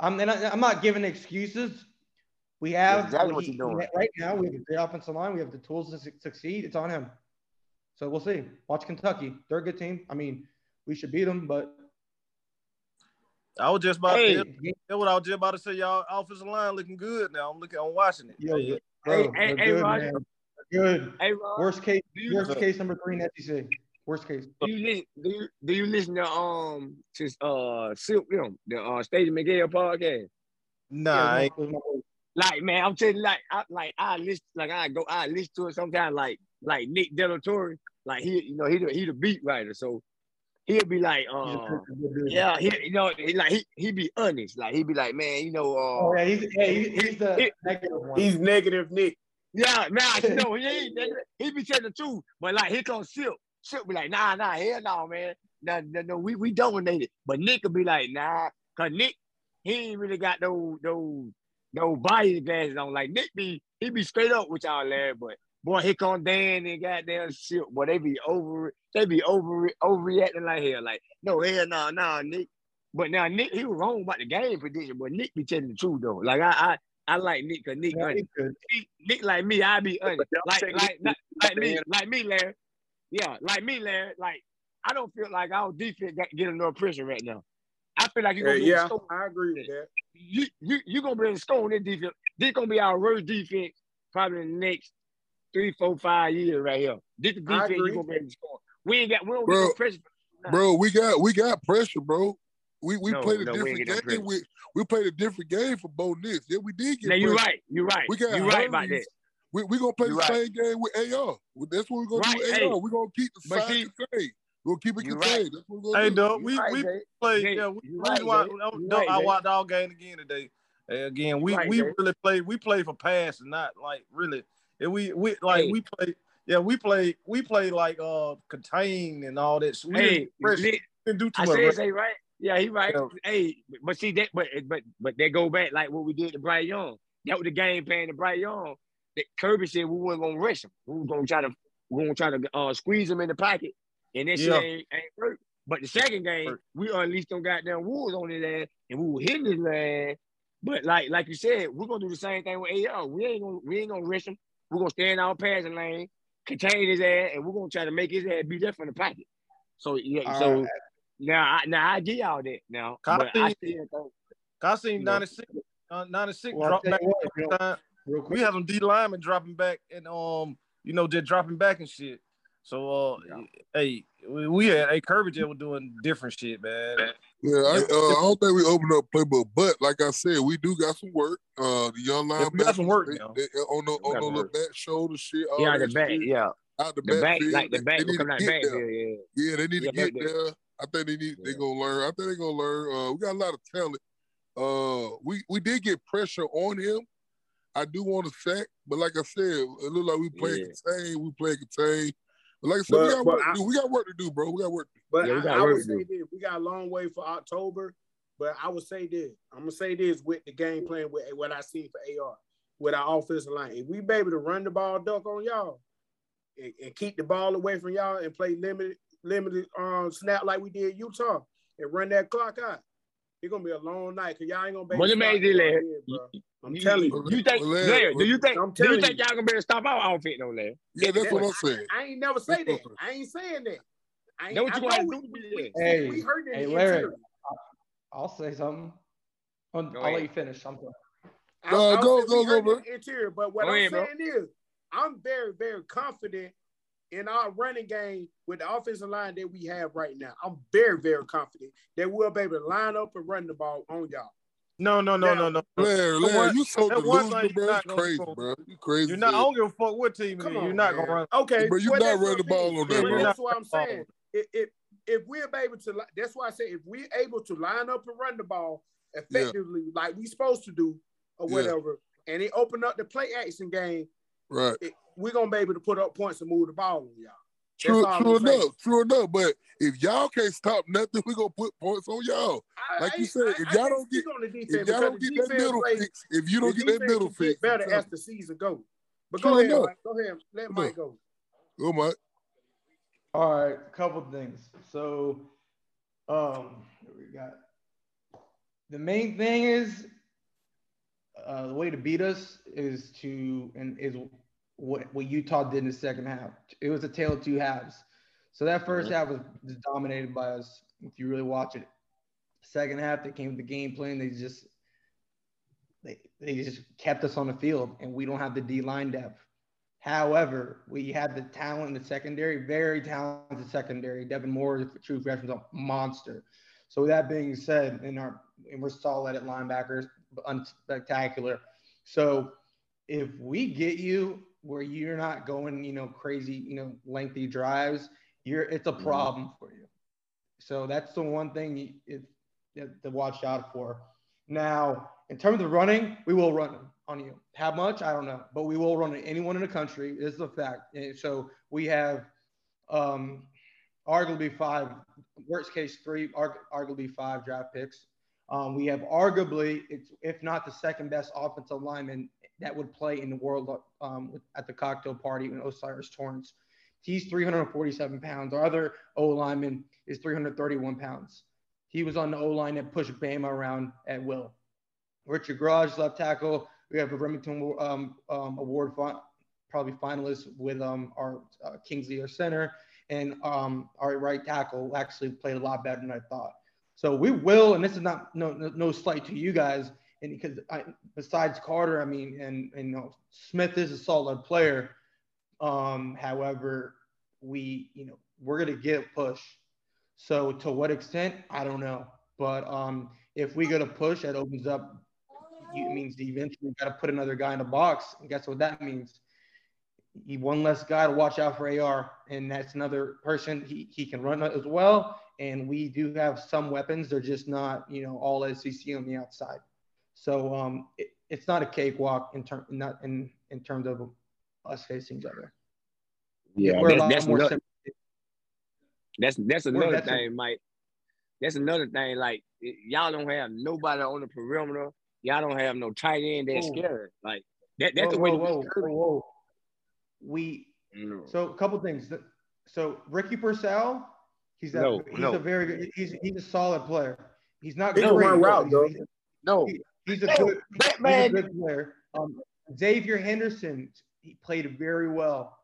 S4: I'm and I, I'm not giving excuses. We have
S11: exactly what
S4: he-
S11: you're doing.
S4: right now. We have a great offensive line. We have the tools to su- succeed. It's on him. So we'll see. Watch Kentucky. They're a good team. I mean, we should beat them, but
S3: I was just about
S11: Hey.
S3: to that's what I was just about to say. Y'all offensive line looking good now. I'm looking I'm watching it.
S4: yo,
S3: Yeah.
S4: bro,
S11: hey,
S4: they're
S11: hey, Roger.
S4: man. Good.
S11: Hey, Ron,
S4: Worst case,
S11: you,
S4: worst case number three in SEC. Worst case.
S11: do you listen? Do you, do you listen to um to uh Silk, you know, the uh Stadium Miguel podcast?
S3: Nah,
S4: Yeah,
S3: I
S4: it
S3: ain't-
S4: was my- it was my-
S11: Like man, I'm telling you, like I like I listen like I go I listen to it sometimes like like Nick Delatorre, like he you know he the, he the beat writer, so he'll be like
S4: he's a
S11: uh
S4: good dude.
S11: yeah he you know he like he he be honest like he'd be like man you know uh
S4: Oh yeah, he's yeah, he's, he's the
S11: He-
S4: negative one.
S2: He's negative, Nick.
S11: yeah man you know he ain't nigga. he be telling the truth but like here comes Silk Silk be like nah nah hell no man no no, no we we dominated but Nick will be like nah cause Nick he ain't really got no no no body glasses on like Nick be he be straight up with y'all Larry but boy here come Dan and goddamn shit. boy they be over they be over overreacting like hell like no hell no no Nick but now Nick he was wrong about the game prediction but Nick be telling the truth though like I I I like Nick cause Nick
S4: Yeah,
S11: honest. Nick, Nick like me, I be honest. Like, like,
S7: it-
S11: like, me, like me, Larry. Yeah, like me, Larry. Like, I don't feel like our defense got get enough pressure right now. I feel like you're gonna be able
S2: yeah. I agree with that.
S11: You, you, you gonna be to score on this defense. This gonna be our worst defense probably in the next three, four, five years right here. This the
S2: I
S11: defense you
S2: agree.
S11: gonna be able to score. We ain't got, we don't
S8: Bro,
S11: get no pressure. Nah.
S8: Bro, we got we got pressure, bro. We we
S11: No,
S8: played a
S11: no,
S8: different
S11: get no
S8: game
S11: pressure.
S8: we played a different game for Bo Nix. Yeah, we did get
S11: Now
S8: you're
S11: right, You're right,
S8: We got
S11: you're right about
S8: Hurries.
S11: that.
S8: We we gonna play
S11: You
S8: the
S11: right.
S8: same game with AR. That's what we're gonna do
S11: Right,
S8: with
S11: hey.
S8: AR. We're gonna keep the
S11: But
S8: side
S11: see-
S8: same. We're gonna keep it
S11: You
S8: contained.
S11: right.
S8: That's what we're gonna
S3: Hey,
S8: do.
S3: dog, we
S11: right,
S3: we
S11: Jay.
S3: play.
S11: Jay,
S3: Yeah, we,
S11: you
S3: we
S11: right,
S3: wa-
S11: Jay. Oh,
S3: I,
S11: right,
S3: I watched all game again today. Hey, again, we
S11: Right,
S3: we
S11: Jay.
S3: really played. We played for pass and not like really. And we we like
S11: Hey.
S3: we play. yeah, we play we play like uh contain and all that. So we
S11: Hey,
S3: didn't, press- didn't do too
S11: I
S3: much.
S11: said
S3: rush.
S11: say right. Yeah, he right.
S3: Yeah.
S11: Hey, but see that, but but but they go back like what we did to Bryce Young. That was the game plan to Bryce Young. That Kirby said we weren't gonna rush him. We were gonna try to we were gonna try to uh, squeeze him in the pocket, and that
S3: Yeah.
S11: shit ain't, ain't work. But the second game, we unleashed them goddamn wolves on his ass, and we were hitting his ass. But like like you said, we're gonna do the same thing with AR. We ain't gonna we ain't gonna rush him. We're gonna stay in our passing lane, contain his ass, and we're gonna try to make his ass be there from the pocket. So yeah,
S3: All
S11: so
S3: right.
S11: now I now I give y'all that now. But I
S3: Copy.
S11: still think
S3: I seen 96, uh, 96
S4: Well,
S3: drop back.
S4: what, you know,
S3: time.
S4: real
S3: We
S4: have
S3: had some D linemen dropping back and um, you know, just dropping back and shit. So uh, hey, we, we had a Kirby just was doing different shit, man.
S8: Yeah, I, uh, I don't think we opened up playbook, but like I said, we do got some work. Uh, the young
S3: Yeah, we got some work
S8: they- they- on the on the little
S11: work.
S8: back shoulder shit.
S11: Yeah, the back,
S8: shit,
S11: yeah.
S8: out the,
S11: The back,
S8: backfield.
S11: like the
S8: they,
S11: back
S8: they
S11: will
S8: need
S11: come
S8: to
S11: out
S8: get
S11: back
S8: there.
S11: yeah.
S8: Yeah, they need
S11: Yeah,
S8: to get
S11: there.
S8: there. I think they need they gonna learn. I think they gonna learn. Uh, we got a lot of talent. Uh, we we did get pressure on him. I do want to sack, but like I said, it looked like we played
S11: Yeah.
S8: contain. We played contain. But like I said, we got work
S2: I-
S8: to do. We got work to do, bro. We got work to do.
S2: But
S11: Yeah, we
S2: I,
S11: got
S2: I would
S11: to
S2: say
S11: do.
S2: this: we got a long way for October. But I would say this: I'm gonna say this with the game plan with what I see for AR with our offensive line. If we be able to run the ball, duck on y'all, and, and keep the ball away from y'all, and play limited limited um snap like we did Utah, and run that clock out, it's gonna be a long night because y'all ain't gonna be. able to
S11: let me
S2: stop
S11: ask you,
S2: it
S11: Larry.
S2: I'm
S11: You-
S2: telling
S11: you,
S2: you.
S11: you think,
S8: Well, Larry,
S11: Larry, do you think,
S2: I'm
S11: do you
S2: telling
S11: think
S2: you.
S11: y'all gonna be able to stop our offense though, Larry?
S8: Yeah, that's what I'm saying.
S2: I ain't never say that.
S8: I'm
S2: ain't saying that. I ain't,
S11: Know what
S2: I
S11: you gonna
S2: know
S11: have
S2: we,
S11: to do,
S2: we, we,
S4: Hey,
S2: we hurt in
S4: hey,
S2: the
S4: Larry,
S2: interior.
S4: I'll say something. I'll,
S11: Go
S4: I'll let you finish. I'm.
S2: I,
S8: Uh,
S2: I
S8: go- go- go, bro.
S2: interior, but what
S11: Go
S2: I'm
S11: ahead, bro.
S2: saying is, I'm very, very confident in our running game with the offensive line that we have right now. I'm very, very confident that we'll be able to line up and run the ball on y'all.
S3: No, no, no,
S2: Now-
S3: no, no.
S8: Larry, Larry,
S3: one-
S8: you so
S3: that one
S8: delusional,
S3: thing
S8: bro.
S3: you're
S8: It's
S3: not gonna
S8: crazy,
S3: do.
S8: bro. You crazy.
S3: You're
S8: as
S3: not. I don't give a fuck what team it
S2: Come
S3: is. You're not
S2: man.
S3: gonna run.
S2: Okay,
S8: but you
S2: well,
S8: not
S2: that's
S8: running
S2: what
S8: the ball on that, bro.
S2: that's what I'm saying. If, if if we're able to, that's why I say if we're able to line up and run the ball effectively, like we're supposed to do, or
S8: Yeah.
S2: whatever, and it open up the play action game,
S8: Right.
S2: it, we're gonna be able to put up points and move the ball on y'all.
S8: True, true
S2: I'm saying.
S8: enough, true enough. But if y'all can't stop nothing, we gonna put points on y'all.
S2: I-
S8: Like
S2: I-
S8: you said,
S2: I-
S8: if y'all
S2: can't
S8: don't get,
S2: speak on the defense
S8: if y'all don't get that middle
S2: play-
S8: fix, if you don't get that middle
S2: can
S8: fix,
S2: better
S8: I'm
S2: as the season goes. But
S8: True
S2: go ahead. Mike. Go ahead. Let
S8: True
S2: Mike
S8: enough.
S2: go.
S8: you, oh
S4: All right, a couple things. So, um, what we got the main thing is uh, the way to beat us is to and is what what Utah did in the second half. It was a tale of two halves. So that 1st half was dominated by us. If you really watch it, second half they came with the game plan. They just they, they just kept us on the field, and we don't have the D line depth. However, we had the talent in the secondary, very talented secondary. Devin Moore, the true freshman, is a monster. So with that being said, in our and we're solid at linebackers, unspectacular. So if we get you where you're not going, you know, crazy, you know, lengthy drives, you're it's a problem for you. So that's the one thing you, it, it- to watch out for. Now, in terms of running, we will run on you. How much? I don't know, but we will run anyone in the country. This is a fact. And so we have um, arguably five, worst case three, arguably five draft picks. Um, we have arguably, it's, if not the second best offensive lineman that would play in the world um, at the cocktail party in O'Cyrus Torrence. He's 347 pounds. Our other O lineman is 331 pounds. He was on the O line that pushed Bama around at will. Richard Gouraige, left tackle. We have a Rimington um, um, Award fi- probably finalist with um, our uh, Kingsley, our center, and um, our right tackle actually played a lot better than I thought. So we will, and this is not no no, no slight to you guys, and because I, besides Carter, I mean, and and you know, Smith is a solid player. Um, however, we you know we're gonna get a push. So to what extent, I don't know. But um, if we get a push, that opens up. It means eventually got to put another guy in the box, and guess what that means? He one less guy to watch out for AR, and that's another person. He he can run as well, and we do have some weapons. They're just not you know all SEC on the outside. So um, it, it's not a cakewalk in term not in in terms of us facing each other.
S11: Yeah,
S4: we're a
S11: that's
S4: lot
S11: that's
S4: more
S11: another,
S4: sim-
S11: that's that's
S4: we're
S11: another
S4: veteran.
S11: thing, Mike. That's another thing. Like y'all don't have nobody on the perimeter. Y'all don't have no tight end that's
S4: Whoa.
S11: scared. Like that. That's
S4: Whoa,
S11: the way
S4: whoa,
S11: to
S4: whoa,
S11: beat
S4: whoa, We
S11: No.
S4: so a couple things. So Ricky Pearsall, he's a
S11: No,
S4: he's
S11: no.
S4: a very good. He's he's a solid player. He's not
S2: He can
S4: great,
S2: run
S4: but
S2: route, though.
S4: he's,
S11: No.
S4: He- he's a
S11: No,
S4: good he's a good player. Um, Xzavier Henderson, he played very well.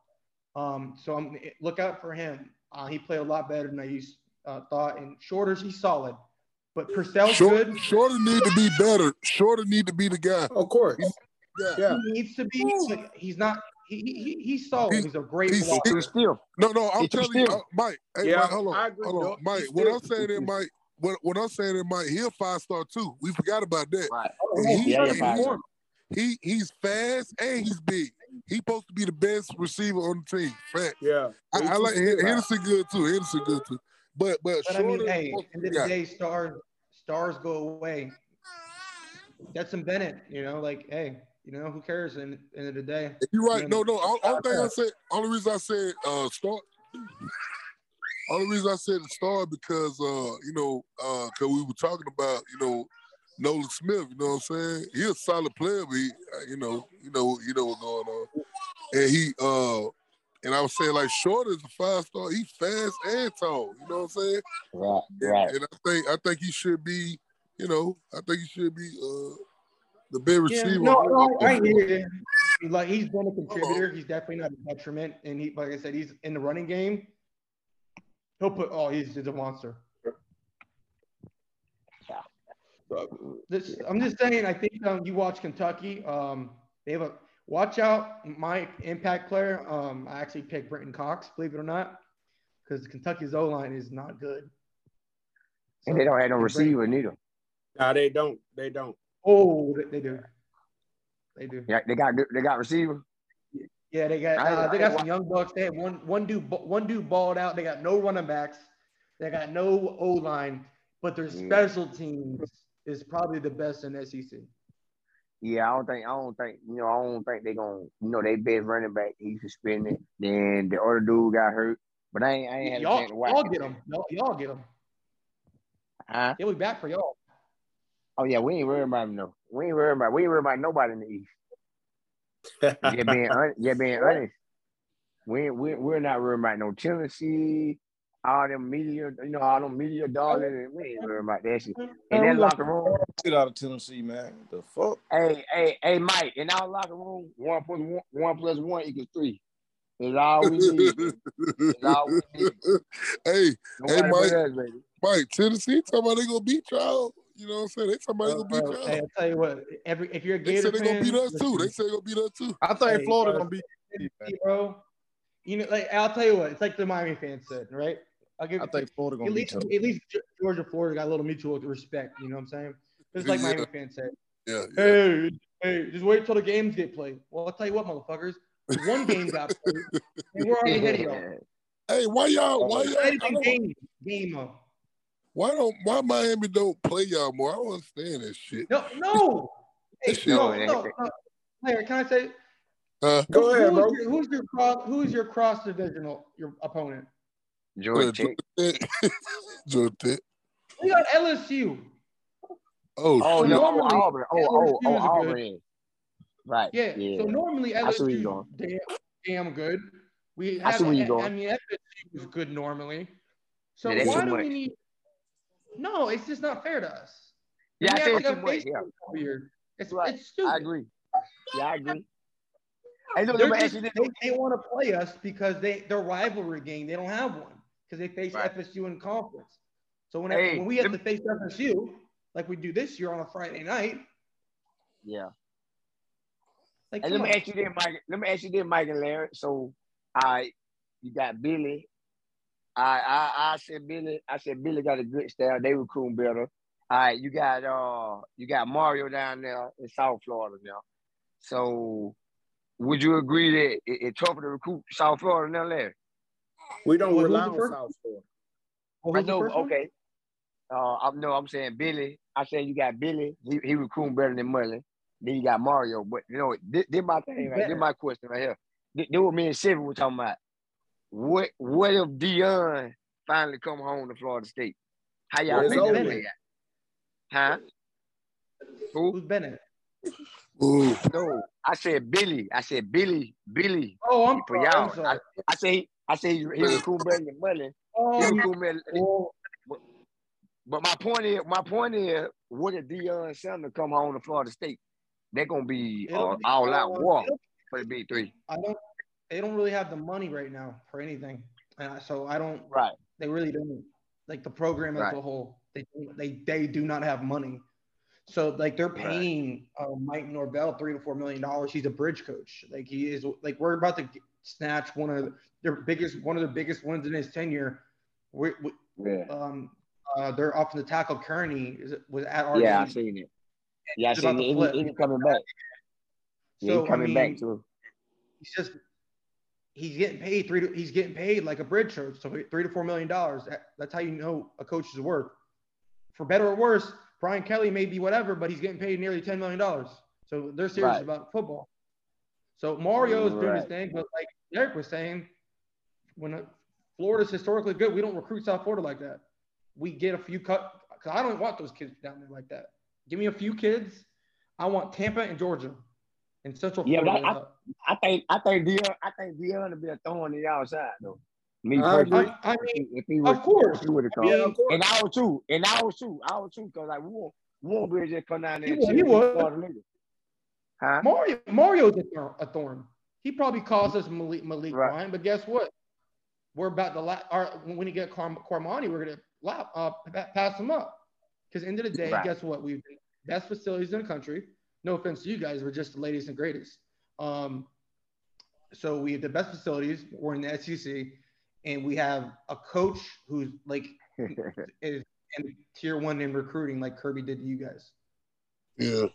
S4: Um, so I'm look out for him. Uh, he played a lot better than I used uh, thought. And Shorter's he's solid, but Pearsall's
S8: Short,
S4: good.
S8: Shorter need to be better. Shorter need to be the guy.
S2: Of course.
S8: Yeah.
S2: Yeah.
S4: He needs to be. but He's not. He, he, he's solid.
S8: He-
S4: He's a great
S8: he's-
S4: blocker.
S11: He's still.
S8: No, no, I'm
S11: He's too
S8: telling you, uh, Mike. Hey,
S2: Yeah,
S8: Mike, hold on,
S2: I agree,
S8: hold on, Mike. What I'm saying is, Mike. What, what I'm saying is, Mike. He a five star too. We forgot about that.
S11: Right.
S8: And he,
S11: Yeah, yeah,
S8: he- he he's fast and he's big. He's supposed to be the best receiver on the team. Fact.
S2: Yeah.
S8: I, I like
S2: still.
S8: Henderson good too. Henderson good too. But but,
S4: But I mean, hey,
S8: supposed to
S4: end of
S8: the
S4: the day, stars stars go away. Stetson Bennett, you know, like, hey, you know, who cares? In end of the day,
S8: You're right.
S4: And-
S8: No, no. All, only thing I said, only reason I said uh start. Only reason I said start because uh you know uh because we were talking about you know Nolan Smith. You know what I'm saying? He's a solid player, but he, uh, you know you know you know what's going on. And he uh and I was saying like Short is a five star. He's fast and tall. You know what I'm saying?
S11: Right. Right.
S8: and I think I think he should be. You know I think he should be uh the best
S4: yeah,
S8: receiver.
S4: no, no, I hear you. Like he's been a contributor. He's definitely not a detriment. And he, like I said, he's in the running game. He'll put. Oh, he's, he's a monster. This, I'm just saying. I think um, you watch Kentucky. Um, they have a watch out. My impact player. Um, I actually picked Brenton Cox. Believe it or not, because Kentucky's O line is not good.
S11: And they don't have no
S4: and
S11: receiver neither.
S2: Nah, they don't. They don't.
S4: Oh, they, they do. They do.
S11: Yeah, they got they got receiver.
S4: Yeah, they got uh, they got some young bucks. They had one one dude one dude balled out. They got no running backs. They got no O line, but their
S11: Mm.
S4: special teams is probably the best in SEC.
S11: Yeah, I don't think I don't think you know I don't think they're gonna you know they best running back he suspended. Then the other dude got hurt, but I ain't I ain't had
S4: Y'all,
S11: chance to watch.
S4: y'all get them. Y'all, y'all get them.
S11: Huh?
S4: They'll be back for y'all.
S11: Oh yeah, we ain't worried about him though. We ain't worried about we ain't worried about nobody in the East. Yeah, being hon- yeah, being honest, we we we're not worried about no Tennessee, all them media, you know, all them media darling. We ain't worried about that shit. In that locker room,
S3: Get out of Tennessee, man. The fuck?
S11: hey, hey, hey, Mike, in our locker room, one plus one, one plus one equals three. That's all we need. That's all we need.
S8: hey,
S11: Nobody
S8: hey, Mike,
S11: us.
S8: Mike, Tennessee talking about they gonna beat y'all. You know what I'm saying? They somebody about uh, they
S4: Bro,
S8: gonna beat
S4: bro,
S8: y'all.
S4: hey, I'll tell you what. Every if you're a Gator
S8: They
S4: Gator
S8: said they gonna beat us too. They said they're gonna beat us too.
S3: I think
S4: Hey,
S3: Florida
S4: bro.
S3: gonna be.
S4: Tennessee, bro. You know, like I'll tell you what. It's like the Miami fans said, right? I'll give
S3: I think Florida gonna
S4: at
S3: be
S4: least at least Georgia Florida got a little mutual respect. You know what I'm saying? It's like
S8: Yeah.
S4: Miami fans said.
S8: Yeah, yeah.
S4: Hey, hey, just wait till the games get played. Well, I'll tell you what, motherfuckers. One game got played, and we're already ahead of y'all.
S8: Hey, why y'all? Why y'all? I
S4: even
S8: don't,
S4: game, game up.
S8: Why don't? Why Miami don't play y'all more? I don't understand that shit.
S4: No, no. Hey,
S8: That shit.
S4: no,
S11: No,
S4: no, no. Larry, can I say?
S8: Uh,
S2: Go ahead,
S4: who's
S2: bro.
S4: Your, who's your cross? Who's your cross divisional? Your opponent?
S11: Georgia
S8: uh,
S11: Tech.
S8: Georgia Georgia
S4: We got LSU.
S8: Oh,
S11: Oh
S8: shit.
S11: no, oh, Auburn. Oh, oh,
S4: LSU
S11: oh,
S4: is good.
S11: Auburn. Right.
S4: Yeah.
S11: Yeah.
S4: So normally
S11: I see
S4: LSU damn, damn good. We
S11: I see where you're going.
S4: I mean, FSU is good normally. So
S11: Yeah,
S4: why
S11: too
S4: do
S11: much.
S4: we need? No, it's just not fair to us.
S11: Yeah, I say it's
S4: to
S11: too much.
S4: face
S11: Yeah,
S4: it. It's
S11: Right.
S4: it's stupid.
S11: I agree. Yeah, I agree. Hey, look,
S4: They're
S11: let me
S4: just, they, they want to play us because they their rivalry game they don't have one because they face
S11: Right.
S4: FSU in conference. So when
S11: Hey,
S4: when we have to face FSU like we do this year on a Friday night,
S11: Yeah.
S4: like
S11: And let me
S4: on.
S11: ask you this, Mike. Let me ask you this, Mike and Larry. So, I, you got Billy. I, I, I said Billy. I said Billy got a good style. They recruiting better. All right, you got uh, you got Mario down there in South Florida now. So, would you agree that it, it's tougher to recruit South Florida now, Larry?
S2: We don't
S4: Well, who's
S2: rely
S4: the
S2: on
S4: first-
S2: South Florida.
S4: Well,
S11: I know. Okay. Uh, I'm no. I'm saying Billy. I said you got Billy. He, he recruiting better than Mullen. Then you got Mario. But you know, this, this my thing. Right? This my question right here. This, this what me and Seven were talking about. What what if Deion finally come home to Florida State? How y'all
S2: It's
S11: think that. Huh? Who?
S4: Who's Bennett?
S8: Ooh.
S11: No, I said Billy. I said Billy. Billy.
S4: Oh, I'm
S11: For y'all.
S4: I'm.
S11: I, I say he, I say he, he recruit better than money. He
S4: Oh,
S11: better.
S4: oh,
S11: But, but my point is, my point is, what if Deion Sanders come home to Florida State? They're gonna be uh,
S4: be,
S11: all out war for the big three.
S4: I don't. They don't really have the money right now for anything, and so I don't.
S11: Right.
S4: They really don't. Like the program as
S11: Right.
S4: a whole, they they they do not have money. So like they're
S11: Right.
S4: paying uh, Mike Norvell three to four million dollars. He's a bridge coach. Like he is. Like we're about to snatch one of their biggest, one of the biggest ones in his tenure. We, we,
S11: Yeah.
S4: um, uh, they're off in the tackle. Kearney is was at our
S11: Yeah, I
S4: game.
S11: seen it. Yeah, I seen it. He, he coming back. Yeah,
S4: So,
S11: he
S4: I
S11: coming back
S4: mean,
S11: too.
S4: he's just he's getting paid three to, he's getting paid like a bridge coach so three to four million dollars. That's how you know a coach is worth. For better or worse brian kelly may be whatever but he's getting paid nearly 10 million dollars. So they're serious
S11: Right.
S4: about football. So mario's doing his thing but like Derek was saying when florida's historically good we don't recruit south florida like that. We get a few cut because i don't want those kids down there like that. Give me a few kids. I want tampa and georgia and central
S11: Yeah,
S4: florida
S11: but I, I think I think Deion I think Deion would be a thorn in y'all side though. Me
S2: I
S11: personally,
S2: agree.
S4: I, I
S11: if
S4: mean
S11: he, if he
S4: of
S11: would,
S4: course
S11: he would have come.
S2: Yeah, of course.
S11: And I was too. And I was too. I was too. Cause like we won't, we won't be able to just come down there
S4: He
S11: and
S4: would,
S11: chill
S4: he
S11: with
S4: would.
S11: Huh?
S4: Mario Mario's a thorn, a thorn. He probably calls us Malik Malik
S11: Right.
S4: Ryan, but guess what? We're about to la- our, when you get Car- Cormani, we're gonna lap, uh, pass him up. Because end of the day,
S11: Right.
S4: guess what? We've best facilities in the country. No offense to you guys, we're just the latest and greatest. Um, so we have the best facilities. We're in the SEC, and we have a coach who's like is in tier one in recruiting, like Kirby did to you guys.
S8: Yeah.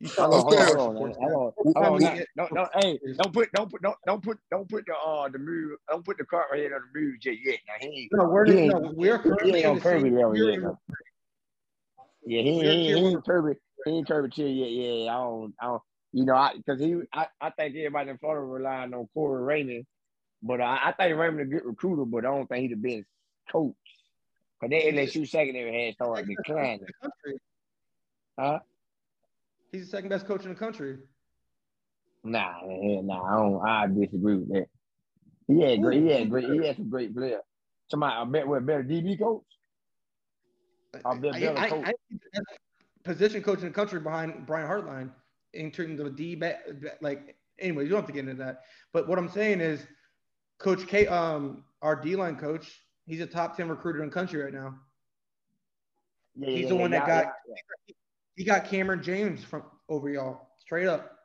S4: You saw
S11: Hold on,
S4: the
S11: hold
S4: Howard
S11: on, hold on, hold on, hold on.
S4: I
S11: Don't, don't, hey, don't put, don't put, don't, don't put, don't put the uh the move, don't put the cart right here on the move just yet. Now he ain't,
S4: No, we're
S11: he
S4: no, we're
S11: he
S4: currently
S11: ain't on Kirby
S4: same
S11: yet. Yeah, he,
S4: We're
S11: he,
S4: tier
S11: he ain't Kirby, he ain't Kirby chill yet. Yeah, I don't, I don't, you know, I because he, I, I think everybody in Florida relying on Corey Raymond, but I, I think Raymond a good recruiter, but I don't think he the best coach. Cause that LSU secondary had started
S4: second best coach in
S11: declining. Huh?
S4: He's the second best coach in the country.
S11: Nah, nah, I don't. I disagree with that. He had great. He had great. He had some great players. Somebody, I bet, what better DB coach? I'll be better
S4: I,
S11: coach.
S4: I, best position coach in the country behind Brian Hartline in terms of D back. Like, anyway, you don't have to get into that. But what I'm saying is, Coach K, um, our D line coach, he's a top ten recruiter in the country right now.
S11: Yeah,
S4: He's
S11: yeah,
S4: the
S11: yeah,
S4: one that got he got Cameron James from over y'all straight up.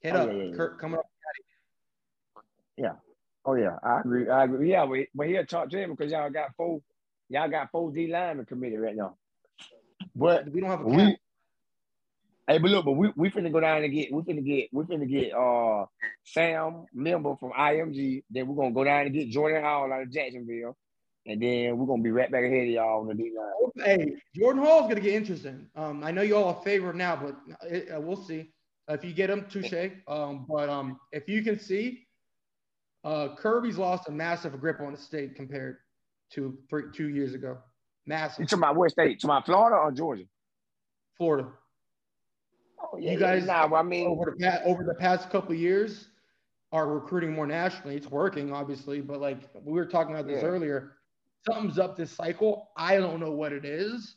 S4: Hit
S11: Oh,
S4: up,
S11: yeah, yeah, yeah.
S4: Coming up.
S11: Yeah. Oh yeah, I agree. I agree. Yeah, we but he'll talk to him because y'all got four, y'all got four D linemen committed right now. But
S4: We don't have a
S11: we, hey, but look, but we we finna go down and get, we finna get, we finna get uh Sam M'Pemba from IMG. Then we're gonna go down and get Jordan Hall out of Jacksonville, and then we're gonna be right back ahead of y'all on the D line.
S4: Hey, Jordan Hall is to get interesting. Um, I know you all are favorite now, but it, uh, we'll see if you get him. Touche. Um, but um, if you can see, uh, Kirby's lost a massive grip on the state compared to three, two years ago.
S11: You
S4: Massive.
S11: talking about what state? To my Florida or Georgia?
S4: Florida.
S11: Oh,
S4: You guys,
S11: Nah, well, I mean,
S4: over the past, over the past couple of years, are recruiting more nationally. It's working, obviously, but like we were talking about this
S11: Yeah.
S4: earlier, something's up this cycle. I don't know what it is.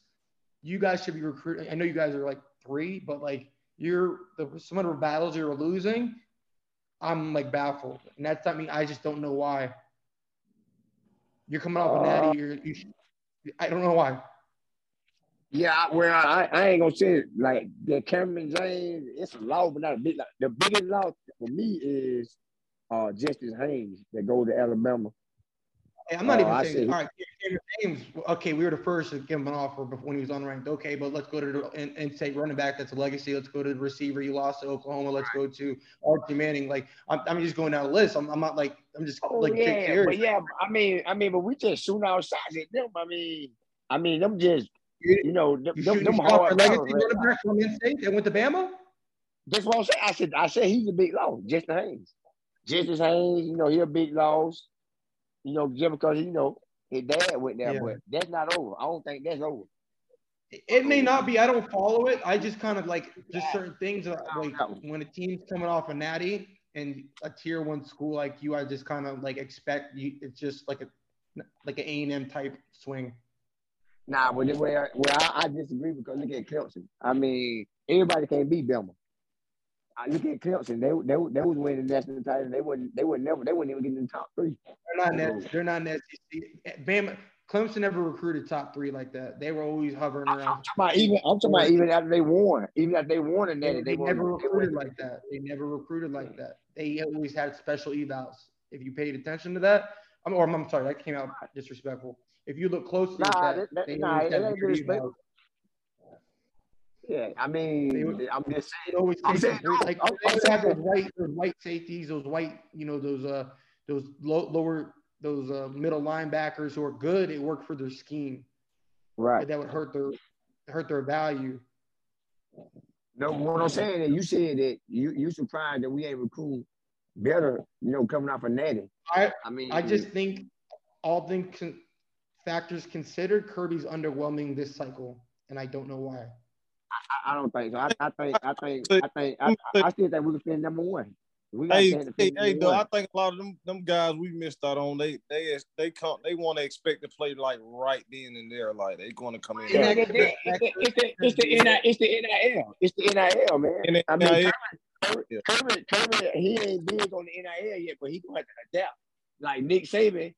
S4: You guys should be recruiting. I know you guys are like three, but like you're the some of the battles you're losing. I'm like baffled, and that's not me. I just don't know why. You're coming off a
S11: Uh,
S4: natty. You're, you should, I don't know why.
S11: Yeah, well, I, I ain't gonna say it like the Cameron James. It's a law, but not a big. Like, the biggest law for me is uh Justice Haynes that go to Alabama.
S4: Hey, I'm not
S11: Uh,
S4: even
S11: I
S4: saying.
S11: say-
S4: all right, Cameron James. Okay, we were the first to give him an offer before when he was unranked. Okay, but let's go to the, and, and say running back. That's a legacy. Let's go to the receiver. You lost to Oklahoma. Let's go to Archie Manning. Like I'm, I'm just going down the list. I'm, I'm not like I'm just
S11: Oh
S4: like
S11: yeah, but yeah, I mean, I mean, but we just shooting our shots at them. I mean, I mean, them just you know, them,
S4: You
S11: them, them hard
S4: legacy
S11: battles, right?
S4: running back from in-state that went to Bama.
S11: That's what I'm saying. I said, I said he's a big loss. Justice Haynes, Justice Haynes, you know, he a big loss. You know, just because you know his dad went there,
S4: Yeah.
S11: but that's not over. I don't think that's over.
S4: It may not be. I don't follow it. I just kind of like just certain things. Like when a team's coming off a natty and a tier one school like you, I just kind of like expect you. It's just like a like an A and M type swing.
S11: Nah, but the way I, well, I, I disagree because look at Clemson. I mean, everybody can't beat Bama. I look at Clemson. They they they was winning the national title. They wouldn't they would never they wouldn't even get in the top three.
S4: They're not. In, they're not in SEC. Bama, Clemson never recruited top three like that. They were always hovering around.
S11: I'm talking about even I'm talking about even after they won, even after they won and
S4: They,
S11: that
S4: they
S11: they,
S4: never
S11: won, they
S4: recruited
S11: won.
S4: like that. They never recruited like that. They always had special evals. If you paid attention to that, I'm, or I'm sorry, that came out disrespectful. If you look closely
S11: Nah,
S4: at that,
S11: that, that,
S4: they
S11: nah,
S4: always
S11: it ain't disrespectful. Yeah, I mean, I'm just saying.
S4: always
S11: I'm saying,
S4: like
S11: I'm,
S4: they
S11: I'm
S4: would have those white, those white safeties, those white, you know, those uh, those low, lower, those uh, middle linebackers who are good. It worked for their scheme,
S11: right.
S4: but that would hurt their hurt their value.
S11: No, what I'm saying is you said that you you surprised that we ain't recruit better, you know, coming off a natty.
S4: I
S11: I mean,
S4: I just think all things con- factors considered, Kirby's underwhelming this cycle, and I don't know why.
S11: I, I don't think so. I, I think I think I think I, I still think we can finish number one. We got
S3: Hey,
S11: to
S3: hey, hey, though. I think a lot of them them guys we missed out on. They they they come they want to expect to play like right then and there, like they going to come in.
S11: Yeah, that- that- it's the it's the it's the NIL it's the NIL it's the NIL man.
S3: And it-
S11: I mean,
S3: NIL.
S11: Kirby, Kirby, Kirby, he ain't big on the NIL yet, but he gonna have to adapt. Like Nick Saban,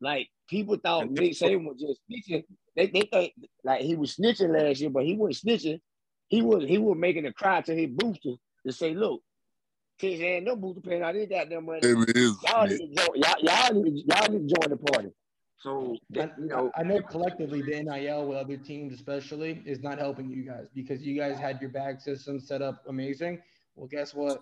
S11: like people thought Nick Saban was just snitching. They they think like he was snitching last year, but he wasn't snitching. He was he was making a cry to his booster to say, look, kids ain't no booster paying out this goddamn money.
S8: Hey, man, it's
S11: Y'all
S8: me.
S11: need join. Y'all, y'all need to, y'all need to join the party. So
S4: I,
S11: that, you know,
S4: I know collectively the NIL with other teams, especially, is not helping you guys because you guys had your bag system set up amazing. Well, guess what?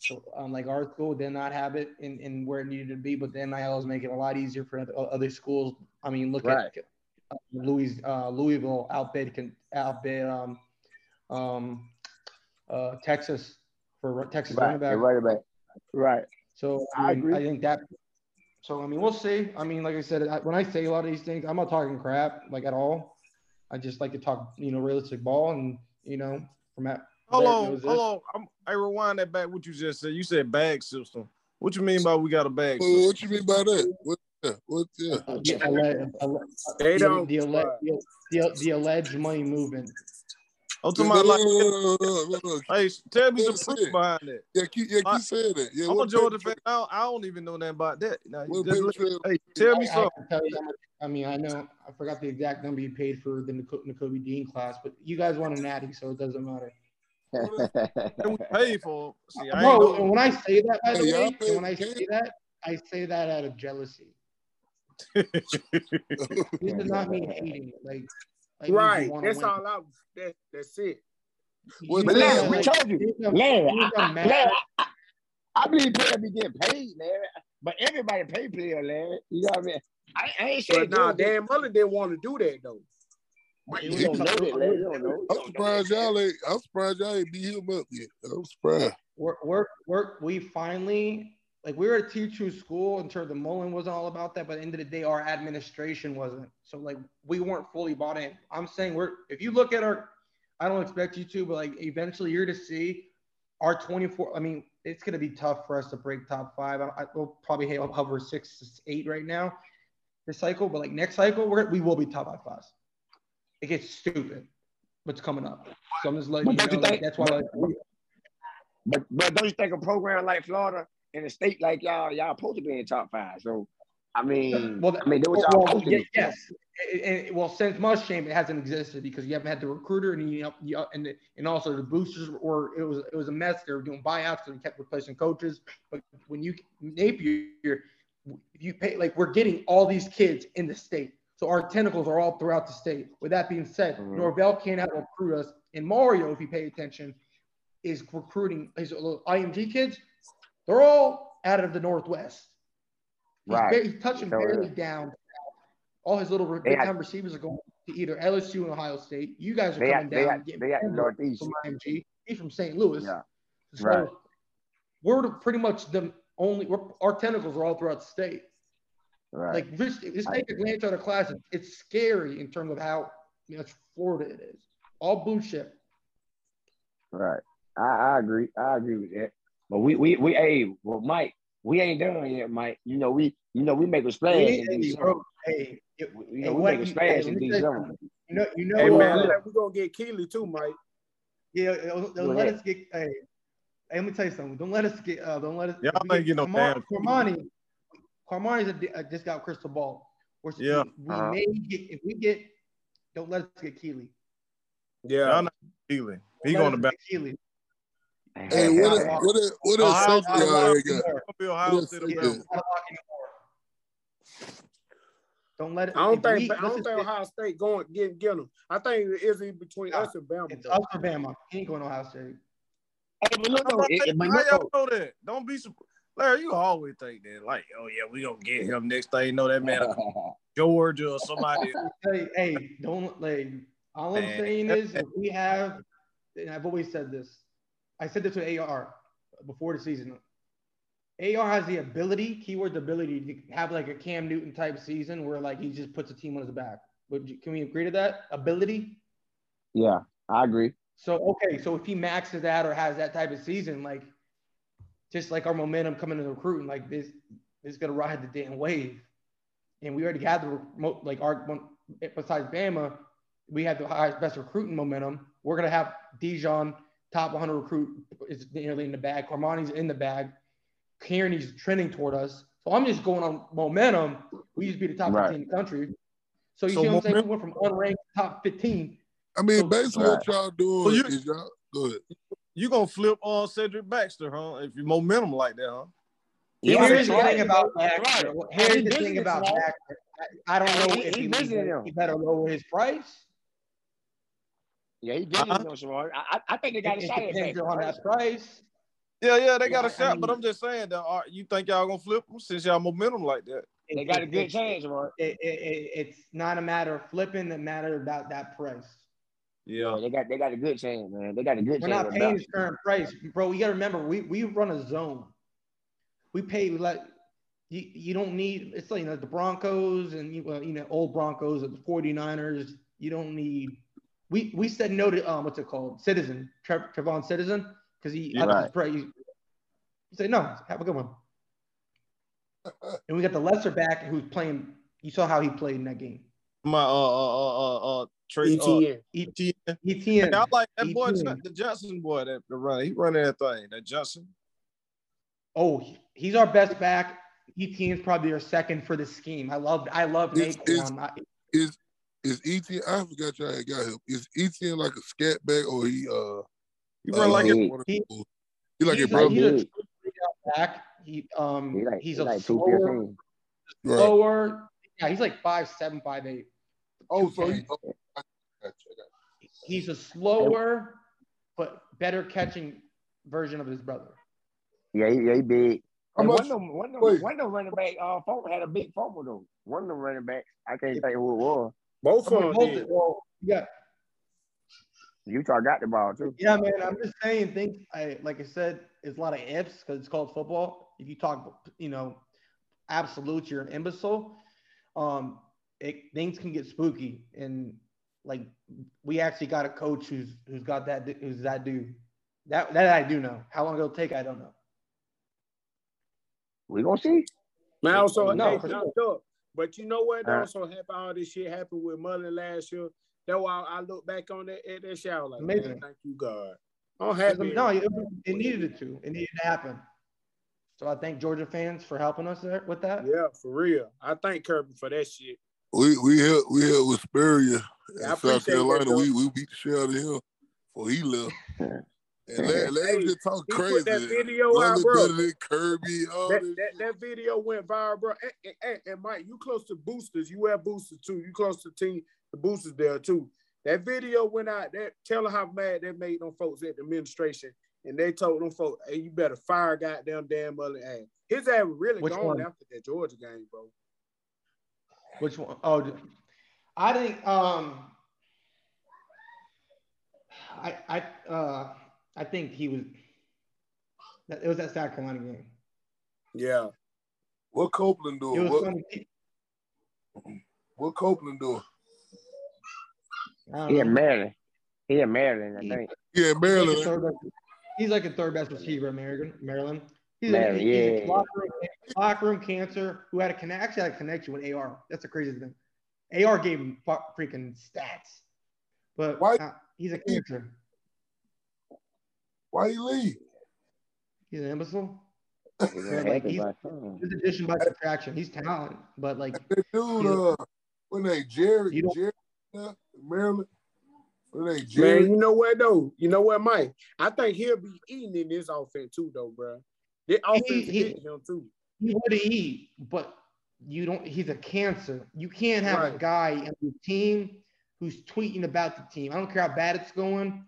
S4: So, um, like our school did not have it in, in where it needed to be, but the NIL is making it a lot easier for other, other schools. I mean, look
S11: Right.
S4: at uh, Louis, uh, Louisville outbid can outbid um, um, uh, Texas for Texas
S11: right,
S4: running back.
S11: right, right, right.
S4: So
S11: I
S4: I, mean,
S11: agree.
S4: I think that. So I mean, we'll see. I mean, like I said, I, when I say a lot of these things, I'm not talking crap like at all. I just like to talk, you know, realistic ball, and you know, from that.
S3: Hold
S4: Barrett
S3: on, hold on. I'm, rewind that back. What you just said? You said bag system. What you mean by we got a bag
S8: Well,
S3: system?
S8: what you mean by that? What? Yeah, what? Yeah.
S4: The, alle- alle-
S2: They
S4: the,
S2: don't.
S4: the, alle- the, the, the alleged money movement.
S3: I'm
S8: No,
S3: talking about like, hey, tell me
S8: Yeah,
S3: some
S8: say
S3: proof
S8: it.
S3: behind that.
S8: Yeah, keep, yeah,
S3: I-
S8: keep saying that. Yeah,
S3: I'm a
S8: what
S3: Georgia
S8: paper
S3: fan. I don't, I don't even know nothing about that. Now, just
S8: paper
S3: hey, tell me
S4: I, I
S3: something.
S4: can tell you much. I mean, I know I forgot the exact number you paid for the Nico- Nakobe Dean class, but you guys want a natty, so it doesn't matter.
S3: That we paid for. See, I ain't
S4: No,
S3: know.
S4: and when I say that, by the
S8: Hey,
S4: way,
S8: paid
S4: when I say that, I say that out of jealousy. This does not mean hating. Like, like
S2: Right. That's
S4: win.
S2: all I was. That, that's it.
S8: What
S4: You
S11: But
S8: the-
S11: Larry,
S4: are
S11: we told you,
S4: you guys-
S11: Larry, I,
S4: guys
S11: I,
S4: mad-
S11: Larry, I, I believe players be getting paid, Larry. But everybody pay player, Larry. You know what I mean? I, I ain't saying
S2: But nah,
S11: Georgia-
S2: Dan Mullen didn't want to do that though.
S11: But
S4: It
S11: you
S4: was
S11: don't know that, Larry. Don't know.
S8: I'm surprised y'all ain't. I'm surprised y'all ain't beat him up yet. I'm surprised.
S4: we're, we're, we're, we finally like we were a tier two school in terms of Mullen wasn't all about that, but at the end of the day, our administration wasn't. So like we weren't fully bought in. I'm saying we're if you look at our, I don't expect you to, but like eventually you're to see our 24. I mean, it's gonna be tough for us to break top five. I, I we'll probably hover six to eight right now this cycle, but like next cycle, we're we will be top five class. It gets stupid what's coming up. So I'm just letting
S11: But
S4: you
S11: don't you
S4: know like, that's why like, we-
S11: But but don't you think a program like Florida in a state like y'all, y'all supposed to be in top five? So I mean,
S4: Well,
S11: I mean, they what y'all
S4: well,
S11: supposed to
S4: ye- yes. Well, since Muschamp, it hasn't existed because you haven't had the recruiter and you, you and and also the boosters were it was it was a mess. They were doing buyouts and kept replacing coaches. But when you Napier, you pay like we're getting all these kids in the state, so our tentacles are all throughout the state. With that being said,
S11: Mhm.
S4: Norvell can't out recruit us. And Mario, if you pay attention, is recruiting his little IMG kids. They're all out of the Northwest. He's,
S11: Right.
S4: ba- he's touching
S11: So,
S4: barely
S11: uh,
S4: down. All his little big time receivers are going to either LSU and Ohio State. You guys are
S11: They
S4: coming
S11: they
S4: down.
S11: got
S4: getting
S11: they got the Northeast.
S4: from IMG. He's from St. Louis.
S11: Yeah.
S4: So
S11: Right.
S4: we're pretty much the only. We're, our tentacles are all throughout the state.
S14: Right.
S4: Like just, just take a glance at the class. It's scary in terms of how much Florida it is. All blue chip.
S14: Right. I, I agree. I agree with that. But we we we hey, well, Mike, we ain't done yet, Mike. You know we you know we make a splash
S4: Hey,
S14: in
S4: hey,
S14: December.
S4: bro, hey, it-
S14: You
S4: hey,
S14: know we make a splash
S4: hey,
S14: in
S4: let me you
S14: December.
S4: You know, you know,
S2: Hey man,
S4: uh,
S2: we're gonna get Keely too, Mike.
S4: Yeah, don't, don't let
S14: ahead.
S4: us get. Hey, hey, let me tell you something. Don't let us get. Uh, don't let us.
S3: Y'all
S4: if we
S3: ain't get no
S4: Carmar-
S3: damn-
S4: Cormani. Cormani's a, uh, just got crystal ball. We're,
S3: Yeah.
S4: We, we
S14: Uh-huh.
S4: may get if we get. Don't let us get Keely.
S2: Yeah.
S3: Y'all not feeling. He going to back.
S4: Keely.
S8: Hey, what that, what that, what that
S3: Ohio
S8: safety
S3: State,
S8: y'all
S3: Ohio
S8: got? What
S3: Ohio State,
S8: safety
S4: Don't let it.
S2: I don't think
S4: we-
S2: I don't think
S4: get-
S2: Ohio State going get get them. I think it is between us and Bama.
S4: It's
S2: though.
S4: us or Bama. He ain't going to Ohio State.
S14: Hey, but look
S3: How
S14: though, it, it, but
S3: y'all
S14: though,
S3: know that? Don't be surprised. Larry, you always think that, like, oh yeah, we gonna get him. Next thing you know, that man Georgia or somebody.
S4: Hey, hey, don't like. All I'm
S3: Man.
S4: saying is, if we have, and I've always said this. I said this to AR before the season. AR has the ability, keyword the ability, to have like a Cam Newton type season where like he just puts a team on his back. Would you, can we agree to that ability?
S14: yeah, I agree.
S4: So okay, so if he maxes that or has that type of season, like just like our momentum coming into recruiting, like this, this is gonna ride the damn wave. And we already had the remote, like our one besides Bama, we had the highest best recruiting momentum. We're gonna have Dijon top 100 recruit is nearly in the bag. Cormani's in the bag. Kearney's trending toward us. So I'm just going on momentum. We used to be the top
S14: Right.
S4: 15 in the country. So you
S3: So
S4: see what I'm saying? We
S3: momentum-
S4: went from unranked top 15.
S8: I mean,
S4: So-
S8: basically
S14: Right.
S8: what y'all doing
S3: So you-
S8: is y'all go ahead.
S3: You gonna flip on Cedric Baxter, huh? If you momentum like that, huh?
S14: Yeah,
S4: Here's the
S14: that's
S4: thing
S14: right.
S4: about Baxter.
S14: right.
S4: Here's
S14: He
S4: the thing about? Baxter. I, I don't know
S14: he-
S4: if
S14: he
S4: he,
S14: him.
S4: he better lower his price.
S14: Yeah, he did
S3: Uh-huh.
S14: uh Shamar. I, I I think they got
S4: It,
S14: a shot at
S4: depends
S14: Baxter.
S4: on that price.
S3: Yeah, yeah, they got a shot, but
S4: mean-
S3: I'm just saying that uh, you think y'all gonna flip them since y'all momentum like that.
S14: They got a good
S4: it's-
S14: chance, Shamar.
S4: It, it, it, it's not a matter of flipping, the matter about that price.
S14: Yeah,
S3: Yeah.
S14: they got they got a good chance, man. They got a good
S4: We're
S14: chance.
S4: not paying
S14: Baxter.
S4: his current price, bro. You got to remember, we, we run a zone. We pay like you, you don't need it's like you know the Broncos and you, well, you know old Broncos and the 49ers. You don't need. We we said no to um what's it called Citizen Trev, Trevon Citizen because he
S14: Yeah.
S4: upped his
S14: Right.
S4: price. He said no, have a good one. And we got the lesser back who's playing. You saw how he played in that game.
S3: My uh uh uh uh, uh Trey uh,
S2: ETN.
S3: ETN.
S4: ETN.
S3: I like that boy,
S4: ETN.
S3: the Johnson boy, that the run. He running that thing. That Johnson.
S4: Oh, he's our best back. ETN's probably our second for the scheme. I love I love
S8: Is- is-
S4: Naquan.
S8: Is is ETN? I forgot y'all had got him. Is ETN like a scat back or he uh?
S3: He run like
S8: uh,
S14: a-
S4: He-
S8: he like a
S4: he's, a,
S8: brother.
S4: he's a true three-out back. He um
S14: He like
S4: he's
S14: he
S4: a
S14: like two
S4: slower,
S14: fifteen.
S8: Right.
S4: slower. Yeah, he's like five seven, five eight.
S8: Oh, so he, oh, I I.
S4: He's a slower but better catching version of his brother.
S14: Yeah, he, yeah, he big. And one of them, one of them, one of them running back, uh, fumble had a big fumble though. One of them running backs, I can't think who it was.
S2: Both
S4: I mean,
S2: of them
S4: both-
S2: did.
S4: well, yeah,
S14: Utah got the ball too.
S4: yeah, man. I'm just saying things. I like I said, it's a lot of ifs because it's called football. If you talk, you know, absolutes, you're an imbecile. Um, it, things can get spooky, and like we actually got a coach who's who's got that who's that dude. That that I do know. How long it'll take, I don't know.
S14: We gonna see.
S2: Man, also,
S4: No,
S2: hey,
S4: for sure.
S2: Up. But you know what?
S14: Uh.
S2: also happened. All this shit happened with Mullen last year. That's why I look back on that at that shower like,
S4: Amazing.
S2: man, thank you, God. I'm
S4: Because,
S2: happy.
S4: No, it, it needed it to. It needed to happen. So I thank Georgia fans for helping us there with that.
S2: Yeah, for real. I thank Kirby for that shit.
S8: We we held we held with Sperria
S2: Yeah, I
S8: in South
S2: appreciate that,
S8: Carolina.
S2: though.
S8: we we beat the shit out of him before he left. And let, let him just talk
S2: he
S8: crazy.
S2: put that video
S8: Mullen
S2: out, bro.
S8: better Kirby. All
S2: That, that, that video went viral, bro. And, and- and, and Mike, you close to boosters. You have boosters too. You close to team the boosters there too. That video went out there telling how mad they made them folks at the administration. And they told them folks, hey, you better fire goddamn Dan Mullen ass. His ass was really
S4: Which
S2: gone
S4: one?
S2: after that Georgia game, bro.
S4: Which one? Oh, d- I think um, I I uh I think he was. It was that South Carolina game.
S2: Yeah.
S8: What Copeland
S4: It
S8: doing? What. What Copeland doing?
S14: He in Maryland. He in Maryland, I think.
S8: Yeah,
S4: He's like
S8: Maryland.
S4: he's like a third best receiver in Maryland. Maryland. He's,
S14: Maryland,
S4: a, he's a locker room, locker room cancer who had a connect, actually had a connection with AR. That's the craziest thing. AR gave him fu- freaking stats, but
S8: Why-
S4: uh, he's a cancer.
S8: Why he leave?
S4: He's an imbecile.
S14: He's
S4: Yeah, like,
S14: heck
S4: he's-
S14: a son.
S4: His addition by subtraction. He's talent, but like
S8: That dude,
S4: Yeah.
S8: uh, what name? Jared,
S4: You don't-
S8: uh, Maryland. What name?
S2: Man, you know what though? You know what, Mike? I think he'll be eating in this offense too, though, bro. This offense
S4: he-
S2: hit him too.
S4: he would eat, but you don't. He's a cancer. You can't have a guy on your team who's tweeting about the team. I don't care how bad it's going,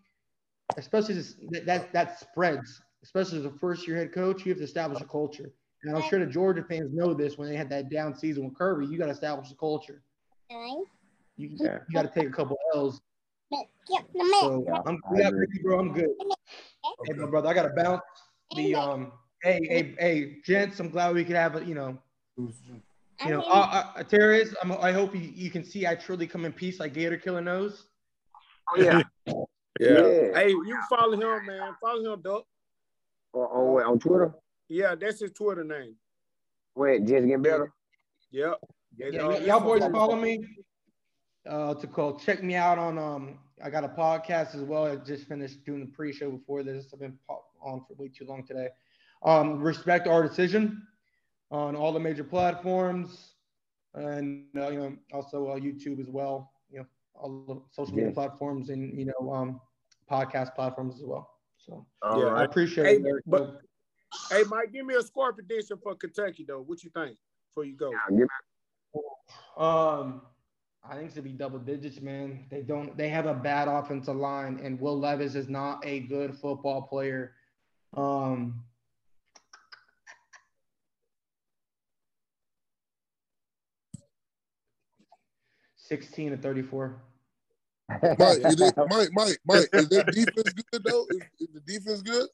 S4: especially this, that, that that spreads. Especially as a first year head coach, you have to establish a culture. And I'm sure the Georgia fans know this when they had that down season with Kirby. You got to establish a culture. You,
S14: Yeah.
S4: you got to take a couple L's. So
S14: Yeah,
S4: I'm
S14: I
S4: yeah, bro. I'm good. Hey, my brother, I got to bounce. The um, hey, hey, hey, gents. I'm glad we could have a, you know, you know, uh, uh, Terrence, I'm, I hope you, you can see I truly come in peace like Gator Killer knows.
S14: Oh, yeah.
S2: Yeah.
S14: Yeah.
S2: Hey, you follow him, man. Follow him, Duck.
S14: On, on, what, on Twitter?
S2: Yeah, that's his Twitter name.
S14: Wait, just get better.
S2: Yep.
S4: Yeah, y- y'all boys follow me. Uh, to call, check me out on um. I got a podcast as well. I just finished doing the pre-show before this. I've been po- on for way too long today. Um, respect our decision on all the major platforms, and uh, you know also uh, YouTube as well. You know all the social media
S14: Yeah.
S4: platforms and you know um podcast platforms as well. So
S2: Yeah,
S4: I appreciate
S2: Hey,
S4: it.
S2: But hey, Mike, give me a score prediction for Kentucky though. What you think before you go?
S14: Give
S4: Um, I think it's gonna be double digits, man. They don't. They have a bad offensive line, and Will Levis is not a good football player. Um, sixteen to thirty-four.
S8: Mike, is it, Mike, Mike, Mike, is that defense good though? Is, is the defense good?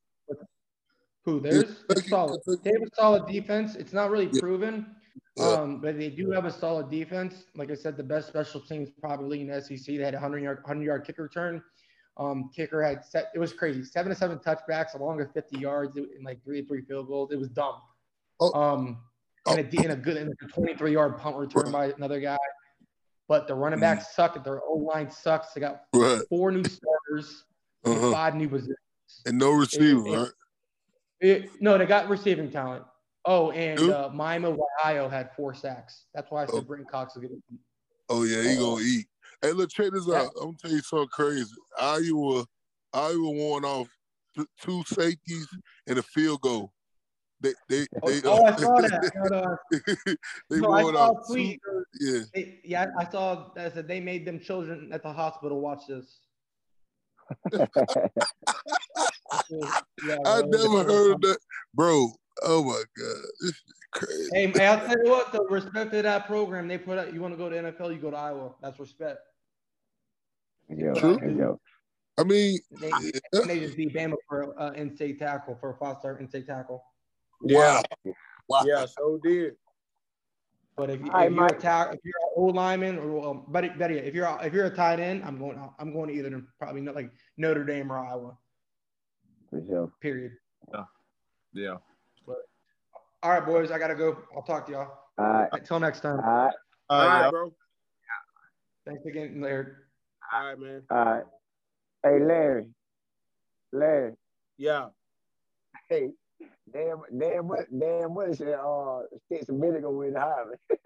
S4: Who there's
S8: Kentucky-
S4: it's solid. They have a solid defense. It's not really
S8: Yeah.
S4: proven,
S8: Yeah.
S4: um, but they do have a solid defense. Like I said, the best special teams probably in the SEC. They had a hundred yard, hundred yard kick return. Um, kicker had set. It was crazy. Seven to seven touchbacks, along with fifty yards, and like three to three field goals. It was dumb.
S8: Oh.
S4: Um, and a, D- and a good and a twenty-three yard punt return by another guy. But the running backs suck. Their O line sucks. They got
S8: Right.
S4: four new starters, and
S8: Uh-huh.
S4: five new positions.
S8: And no receiver,
S4: it-
S8: right?
S4: It, no, they got receiving talent. Oh, and uh, Miami Ohio had four sacks. That's why I said
S8: Oh.
S4: Brenton Cox will get it.
S8: Oh yeah, he gonna eat. Hey, look, check this
S4: Yeah.
S8: out. I'm gonna tell you something crazy. Iowa, Iowa won off two safeties and a field goal. They, they,
S4: Oh,
S8: they.
S4: oh, I saw that. No, no,
S8: they
S4: no, I saw
S8: off
S4: a
S8: two.
S4: tweet.
S8: Yeah.
S4: They- yeah, I saw that said they made them children at the hospital watch this. Yeah,
S8: I never heard of that, bro. Oh my god, this is crazy.
S4: Hey, man, I'll tell you what. The respect to that program they put out. You want to go to NFL, you go to Iowa. That's respect.
S14: Yo,
S8: True.
S14: yo.
S8: I mean,
S4: They,
S8: yeah.
S4: they just beat Bama for uh, in-state tackle for a five-star in-state tackle.
S2: Yeah,
S8: wow.
S2: yeah, so did.
S4: But if,
S14: All right,
S4: if you're a
S14: Mike.
S4: if you're an old lineman or um, better, better yet, if you're a, if you're a tight end, I'm going I'm going to either than probably not like Notre Dame or Iowa.
S14: For sure.
S4: Period.
S3: Yeah. Yeah.
S4: But, All right, boys, I gotta go. I'll talk to y'all.
S14: All right.
S4: Until next time.
S14: All right.
S2: All
S3: All
S2: right,
S3: right,
S2: bro.
S4: Thanks again, Larry.
S2: All right, man.
S14: All right. Hey, Larry. Larry.
S2: Yeah.
S14: Hey. Damn, damn, what, damn, what is it? Uh, sticks and vinegar with Harvey.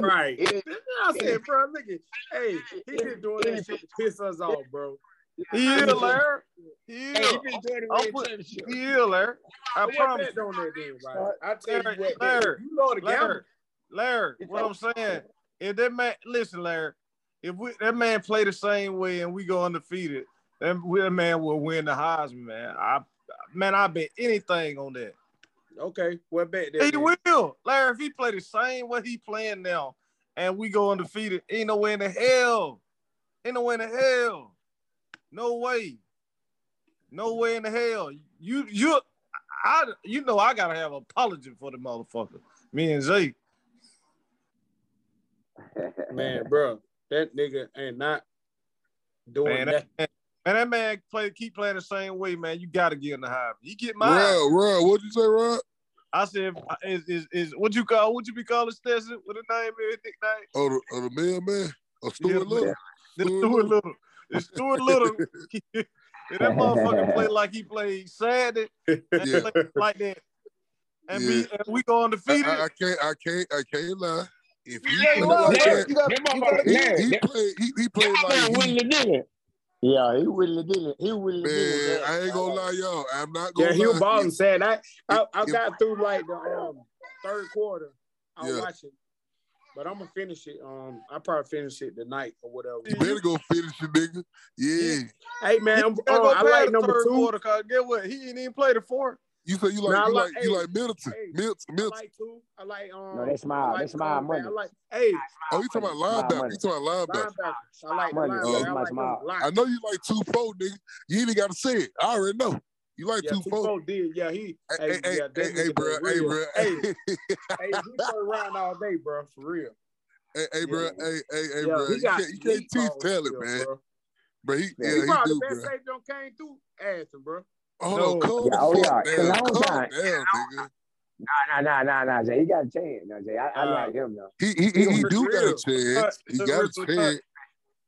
S2: Right.
S14: It-
S2: I said, bro, look at, hey, he been doing that shit to piss us off, bro.
S3: He is, Larry. He
S14: Hey, he been doing it
S3: I'll put-
S14: championship.
S3: He is, Larry. I
S2: What
S3: promise.
S2: bet on that then, right? I tell you
S3: Larry,
S2: what,
S3: Larry,
S2: you know the gamble.
S3: Larry, Larry, what I'm saying, if that man, listen, Larry, if we that man play the same way and we go undefeated, then we- that man will win the Heisman, man. I, man, I bet anything on that.
S2: Okay, what bet that
S3: He
S2: then?
S3: will, Larry. If he play the same way he playing now, and we go undefeated, ain't no way in the hell, ain't no way in the hell, no way, no way in the hell. You, you, I, you know, I gotta have an apology for the motherfucker. Me and Zay.
S2: Man, bro, that nigga ain't not doing
S3: Man,
S2: that.
S3: That, man, that man play keep playing the same way, man. You gotta get in the high. You get mine.
S8: Rod, Rod, what'd you say, Rod?
S3: I said, is is is what you call what you be calling Stetson? with a name is? Nickname?
S8: Oh, the, oh, the mailman? Oh, Stuart
S3: Yeah,
S8: Little?
S3: man. The Stuart Little. It's Stuart Little. And that motherfucker play like he played Saturday and
S8: Yeah.
S3: play like that. And, be, and we go
S8: I,
S3: undefeated.
S8: I, I can't, I can't, I can't lie. If he
S3: Yeah, you
S8: played
S3: are.
S8: like that,
S3: you got-
S11: That
S3: you
S8: he,
S11: man,
S8: he
S11: that-
S8: played, he, he played
S11: that man
S8: like he,
S11: Willie Dillon. Yeah, he really did it. He Willie
S8: man.
S11: Dillon.
S8: I ain't gonna lie, y'all. I'm not gonna
S2: Yeah, he was
S8: lie.
S2: balling. Saying I, I, I got through like the um, third quarter. I was
S8: Yeah.
S2: watching, but I'm gonna finish it. Um, I probably finish it tonight or whatever.
S8: You better go finish it, nigga. Yeah.
S2: Hey man, I'm,
S3: You gotta
S2: uh, I like
S3: the
S2: number
S3: third
S2: two.
S3: quarter, cause get what? He didn't even play the fourth.
S8: You say you like
S2: Nah,
S8: you
S2: like-
S8: like you like Middleton.
S2: hey,
S8: Middleton,
S2: I
S8: Middleton.
S2: like two. I like um.
S11: No, that's smile.
S2: I like
S11: That's smile
S2: cornerback.
S11: money.
S2: I like hey
S8: Oh, you talking about
S11: Smile
S8: linebacker? You talking about linebacker?
S2: linebackers. I like
S11: Money.
S2: Linebacker. I like
S11: smile.
S2: them.
S8: I know you like two four, nigga. You ain't even gotta say it. I already know. You like
S2: Yeah,
S8: two
S2: two
S8: four.
S2: four did. Yeah, he.
S8: Hey,
S2: Hey,
S8: hey,
S2: yeah,
S8: hey,
S2: that
S8: hey, hey, bro,
S2: been
S8: hey,
S2: real.
S8: bro,
S2: Hey,
S8: hey,
S2: hey, he first round all day, bro. For real.
S8: hey, hey, bro,
S2: Yeah.
S8: hey, hey, hey,
S2: Yeah,
S8: bro.
S2: he
S8: You can't, you can't teach talent, man.
S2: bro.
S8: But he,
S11: Yeah,
S8: yeah,
S2: He
S8: he
S2: probably
S8: do,
S2: the best
S8: bro.
S2: safety on came through Aston, bro.
S8: Hold
S3: No.
S8: on,
S11: Yeah, oh yeah. Cause
S8: down.
S11: I was
S8: Calm down, nigga.
S11: Nah, nah, nah, nah, nah. Jay, he got a chance. Now, Jay, I, I
S2: Uh,
S11: like him though.
S8: He he he, he
S2: For
S8: do got a
S2: real.
S8: chance. He
S3: Cut,
S8: got a chance.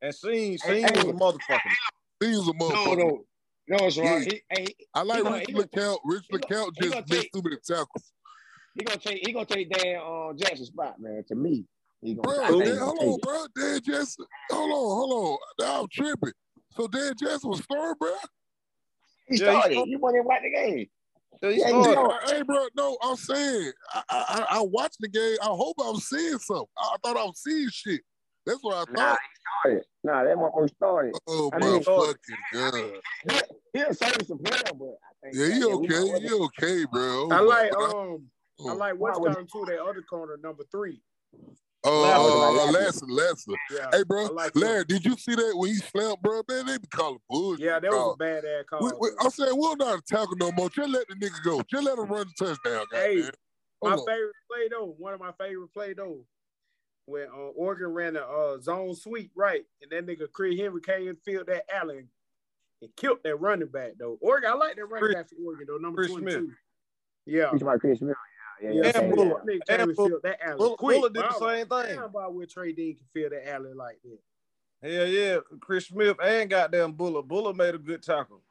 S3: And Seen,
S11: Hey,
S3: Seen was
S11: hey.
S3: a motherfucker.
S8: He was a motherfucker.
S11: no, no, No, it's
S8: Yeah.
S11: right. He, hey,
S8: I like Rich
S11: he gonna-
S8: LeCount. Rich
S11: he gonna-
S8: LeCount just
S11: gonna
S8: missed
S11: take-
S8: too many tackles.
S11: he gonna take, he gonna take Dan uh, Jackson's spot, man. To me, he gonna.
S8: Bro, Dan, hold on,
S11: it.
S8: bro. Dan Jackson. Hold on, hold on. Now I'm tripping. So Dan Jackson was starting, bro.
S11: He
S3: Yeah, he
S11: started.
S3: scored.
S11: You want to watch the game?
S3: Yeah, he
S11: Yeah, he
S3: started.
S11: scored.
S8: Hey, bro, no, I'm saying I, I, I I watched the game. I hope I'm seeing something. I, I thought I was seeing shit. That's what I thought.
S11: Nah,
S8: thought.
S11: he started. Nah, that motherfucker started.
S8: Oh
S11: I
S8: my
S11: mean-
S8: fucking god.
S11: He'll save some player, but I think
S8: Yeah,
S11: that-
S8: he okay.
S11: might-
S8: He okay, bro.
S2: I
S8: Oh,
S2: like
S8: but
S2: um. I
S8: oh.
S2: like what's
S11: Why would-
S2: down to that other corner, number three.
S8: Oh,
S11: Lasser.
S8: Lasser, Lasser.
S2: Yeah.
S8: Hey, bro,
S2: I like him.
S8: Larry, did you see that when he slammed, bro? Man, they be calling bullshit.
S2: Yeah, that was a bad ass call.
S8: We, we, I'm saying we'll not tackle no more. Just let the nigga go. Just let him run the touchdown,
S2: Hey, my
S8: on.
S2: favorite play though, one of my favorite play though, when uh, Oregon ran a uh, zone sweep right, and that nigga Chris Henry came and filled that alley and killed that running back though. Oregon, I like that running
S3: Chris-
S2: back for Oregon though, number
S3: Chris
S2: 22.
S3: Smith.
S2: Yeah.
S11: He's about Chris Smith. Yeah.
S3: And
S2: so
S3: Bullard.
S2: that
S3: And
S2: came Bullard. that alley
S3: Bullard-
S2: quick.
S3: Bullard did the
S2: I was like,
S3: same thing.
S2: Damn, about where Trey Dean can fill that alley like that.
S3: Hell yeah, Chris Smith and goddamn Bullard. Bullard made a good tackle.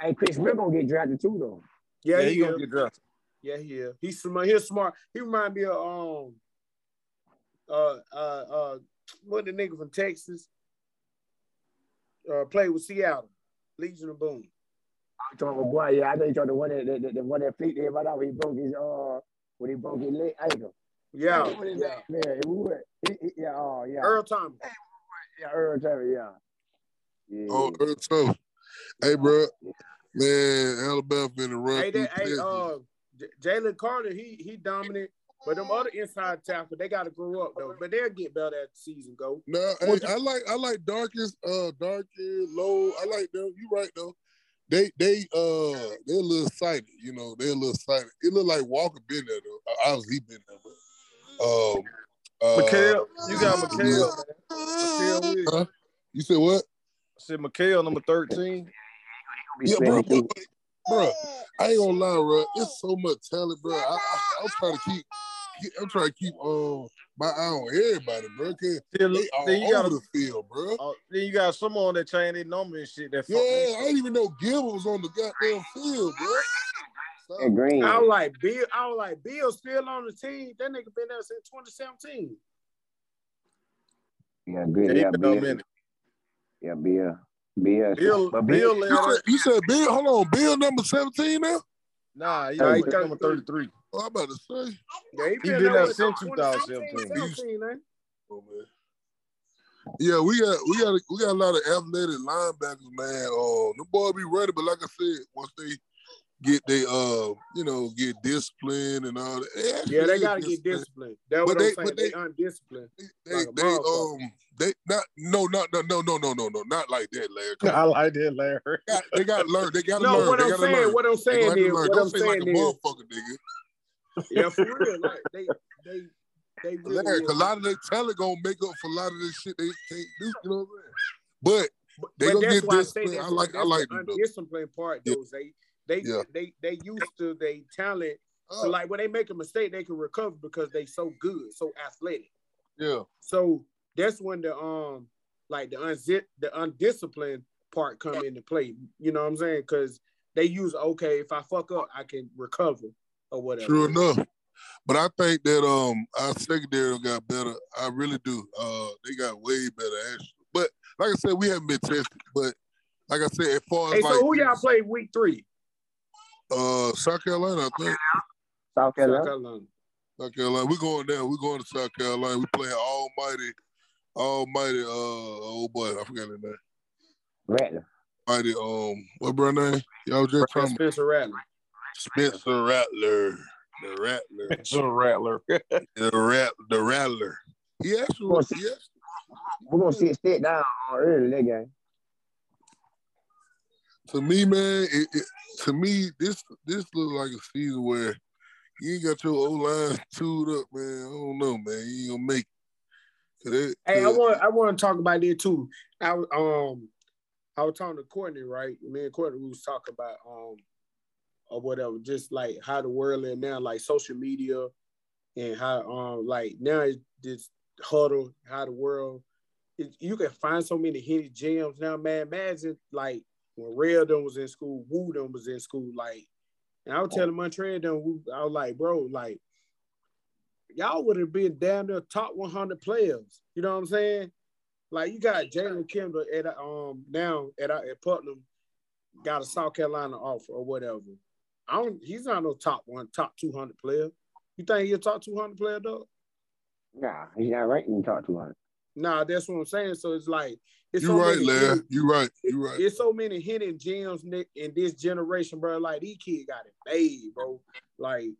S11: Hey, Chris Smith gonna get drafted too, though.
S2: Yeah,
S3: Yeah,
S2: he,
S3: he gonna get drafted.
S2: Yeah, he is. He's smart. He's smart. He remind me of um uh uh uh what the nigga from Texas uh played with Seattle. Legion of Boom.
S11: I'm talking about boy. Yeah, I know you talking the one that the, the, the one that flicked everybody out when he broke his uh when he broke his leg ankle.
S2: Yeah.
S11: What is
S2: yeah.
S11: that? Man, it was, he, he, yeah, oh yeah.
S2: Earl Thomas.
S11: yeah, Earl Terry, yeah. Yeah.
S8: Oh, Earl Thomas. Hey, bro. Man, Alabama finna run
S2: Hey, that, hey, uh, Jalen Carter, he he dominant, but them other inside tackle, they got to grow up though. But they'll get better as the season go.
S8: No, hey, I like I like darkest, uh, darker, low. I like them. You right though. They they uh they're a little sighted, you know. They're a little sighted. It look like Walker been there though. Uh, Obviously he been there, but um, uh,
S3: Mykel, you got Mykel, man. Mykel Williams.
S8: Huh? You said what?
S3: I said Mykel, number 13.
S8: Yeah, bro, bro, bro. I ain't gonna lie, bro. It's so much talent, bro. I, I, I'm trying to keep, keep- I'm trying to keep um my eye on everybody, bro. Cause
S3: Then,
S8: they all
S3: then you
S8: over
S3: got
S8: the field, bro.
S3: uh, then you got some on that chain their number and shit. That
S8: Yeah, I didn't even know Gilbert was on the goddamn field, bro. So,
S11: Green.
S2: I was like Bill. I was like Bill still on the team. That nigga been there since 2017.
S11: Yeah,
S3: Yeah,
S11: good.
S3: he
S11: Yeah, Bill. Yeah, Bill. Bill.
S3: Bill, Bill,
S11: Bill,
S8: you, said, you said Bill, hold on, Bill number 17 now?
S3: Nah, he
S2: Nah, he
S3: was number 33.
S8: Oh, I'm about to say.
S2: Yeah,
S3: He
S2: been
S3: been
S2: there
S3: there since
S2: 2017,
S3: 2017.
S2: 17, man.
S8: Oh, man. Yeah, we got we got a, we got a lot of athletic linebackers, man. Uh, the boy be ready, but like I said, once they get they uh you know get disciplined and all that. actually
S2: Yeah, they gotta get
S8: disciplined.
S2: disciplined. That's what
S8: But
S2: I'm
S8: they-
S2: saying.
S8: but
S2: They,
S8: they-
S2: undisciplined.
S8: They
S2: Like
S8: they um they not no not no no no no no no not like that, Larry. Come.
S3: I like that, Larry.
S8: Got- they got to learn. They got to
S2: No,
S8: learn.
S2: what
S8: they
S2: I'm saying,
S8: learn.
S2: what I'm saying
S8: gonna have to
S2: is, what
S8: Don't
S2: I'm
S8: say like a
S2: saying is,
S8: motherfucker, nigga.
S2: yeah, for real. Like they, they, They really
S8: Larry, 'cause
S2: will.
S8: a lot of their talent gonna make up for a lot of this shit they can't do. You know what I'm saying? But they
S2: But
S8: gonna
S2: that's
S8: get
S2: why I say
S8: disciplined. I like I
S2: that's
S8: like
S2: the
S8: them though.
S2: undisciplined part.
S8: Yeah.
S2: Those they they
S8: Yeah.
S2: they they used to they talent. So
S8: Oh.
S2: like when they make a mistake, they can recover because they so good, so athletic.
S8: Yeah.
S2: So that's when the um like the unzip the undisciplined part come into play. You know what I'm saying? Because they use okay, if I fuck up, I can recover or whatever.
S8: True enough. But I think that um our secondary got better. I really do. Uh they got way better actually. But like I said, we haven't been tested. But like I said, as far as
S2: Hey,
S8: like
S2: so who y'all play week three?
S8: Uh South Carolina, I think.
S11: South
S2: South
S11: Carolina.
S2: Carolina.
S8: South Carolina. We're going down. We're going to South Carolina. We playing almighty, almighty uh oh boy, I forgot his name.
S11: Rattler.
S8: Mighty um what brand name? Y'all just talking about
S2: Spencer Rattler.
S8: Spencer Rattler. The Rattler.
S3: It's a rattler.
S8: The rat the Rattler. He actually
S11: We're gonna see,
S8: actually
S11: we're gonna see it step down early that game.
S8: To me, man, it, it, to me, this this look like a season where you ain't got your old line tuned up, man. I don't know, man. You ain't gonna make it.
S2: Hey, I want I want to talk about that too. I was um I was talking to Courtney, right? Me and Courtney we was talking about um or whatever, just like how the world is now, like social media and how um like now it's this huddle, how the world it, you can find so many hidden gems now, man. Imagine like when Real Done was in school, Woo Done was in school, like and I was telling Montreal Done, Woo- I was like, bro, like y'all would have been down there top 100 players. You know what I'm saying? Like you got Jalen Kendall at um now at at Putnam, got a South Carolina offer or whatever. I don't. He's not no top one, top 200 player. You think he's a top 200 player, though?
S11: Nah, he's not ranked in the top 200.
S2: Nah, that's what I'm saying. So it's like it's
S8: you
S2: so
S8: right,
S2: many
S8: Larry.
S2: hidden-
S8: You right.
S2: it-
S8: You right.
S2: It's so many hidden gems, Nick, in this generation, bro. Like these kids got it made, bro. Like,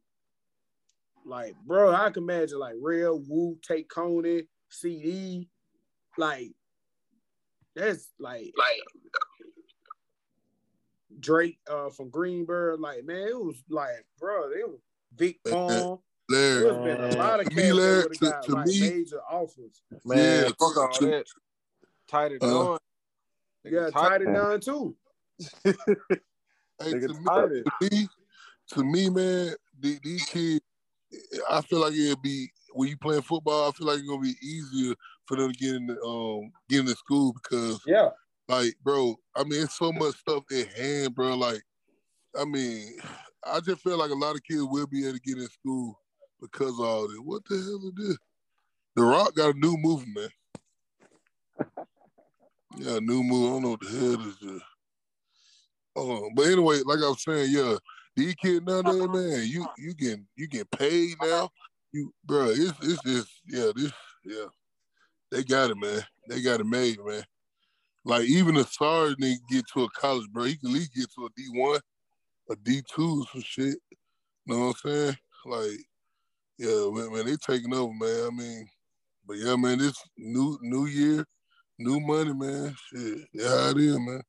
S2: like, bro, I can imagine like Real Wu, Take Coney, CD, like that's like like Drake uh from Greenberg. Like, man, it was like, bro, it was Vic
S8: Uh, uh,
S2: Palm.
S8: Larry.
S2: There's been a lot of
S8: To me, Larry, to- to
S2: like
S8: me-
S2: major offers.
S3: Man,
S8: Yeah,
S3: fuck all
S8: to-
S3: that. Tight it
S8: Uh,
S3: done.
S2: Yeah,
S3: Nigga,
S2: tight it down too.
S8: Hey, to me, to me, to me, man, the- these kids, I feel like it'd be when you playing football. I feel like it's gonna be easier for them to get in the um get into school because
S2: Yeah.
S8: like, bro, I mean, it's so much stuff at hand, bro. Like, I mean, I just feel like a lot of kids will be able to get in school because of all this. What the hell is this? The Rock got a new movie, man. Yeah, new move. I don't know what the hell this is. Oh, but anyway, like I was saying, yeah, these kids nowadays, man, you you getting you getting paid now. You, bro, it's it's just yeah, this yeah, they got it, man. They got it made, man. Like even a SARS nigga get to a college, bro, he can at least get to a D one, a D two, some shit. You know what I'm saying? Like, yeah, man, man, they taking over, man. I mean, but yeah, man, this new new year, new money, man. Shit, yeah, how it is, man.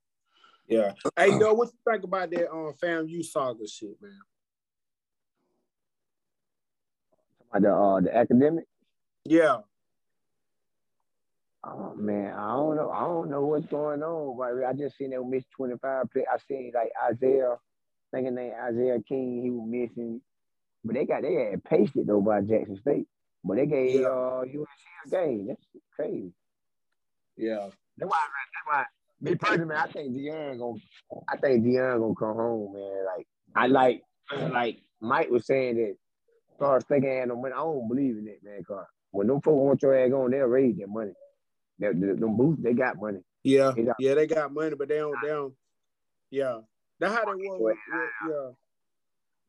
S2: Yeah. Hey, yo, what you think about that um FAMU saga shit, man?
S11: About the uh the academic.
S2: Yeah.
S11: Oh man, I don't know. I don't know what's going on. But I just seen them miss 25 play. I seen like Isaiah, thinking name Isaiah King, he was missing. But they got they had pasted though by Jackson State. But they gave
S2: Yeah.
S11: uh UNC a game. That's crazy.
S2: Yeah.
S11: That's why that's why me personally, man, I think Deion gonna I think Deion gonna come home, man. Like I like like Mike was saying that as far as thinking had no money, I don't believe in it, man. Cause when them folks want your ass on, they'll raise their money. They, they, them boots, they got money.
S2: Yeah.
S11: They got-
S2: Yeah, they got money, but they don't they don't yeah. That's how they were with, with yeah.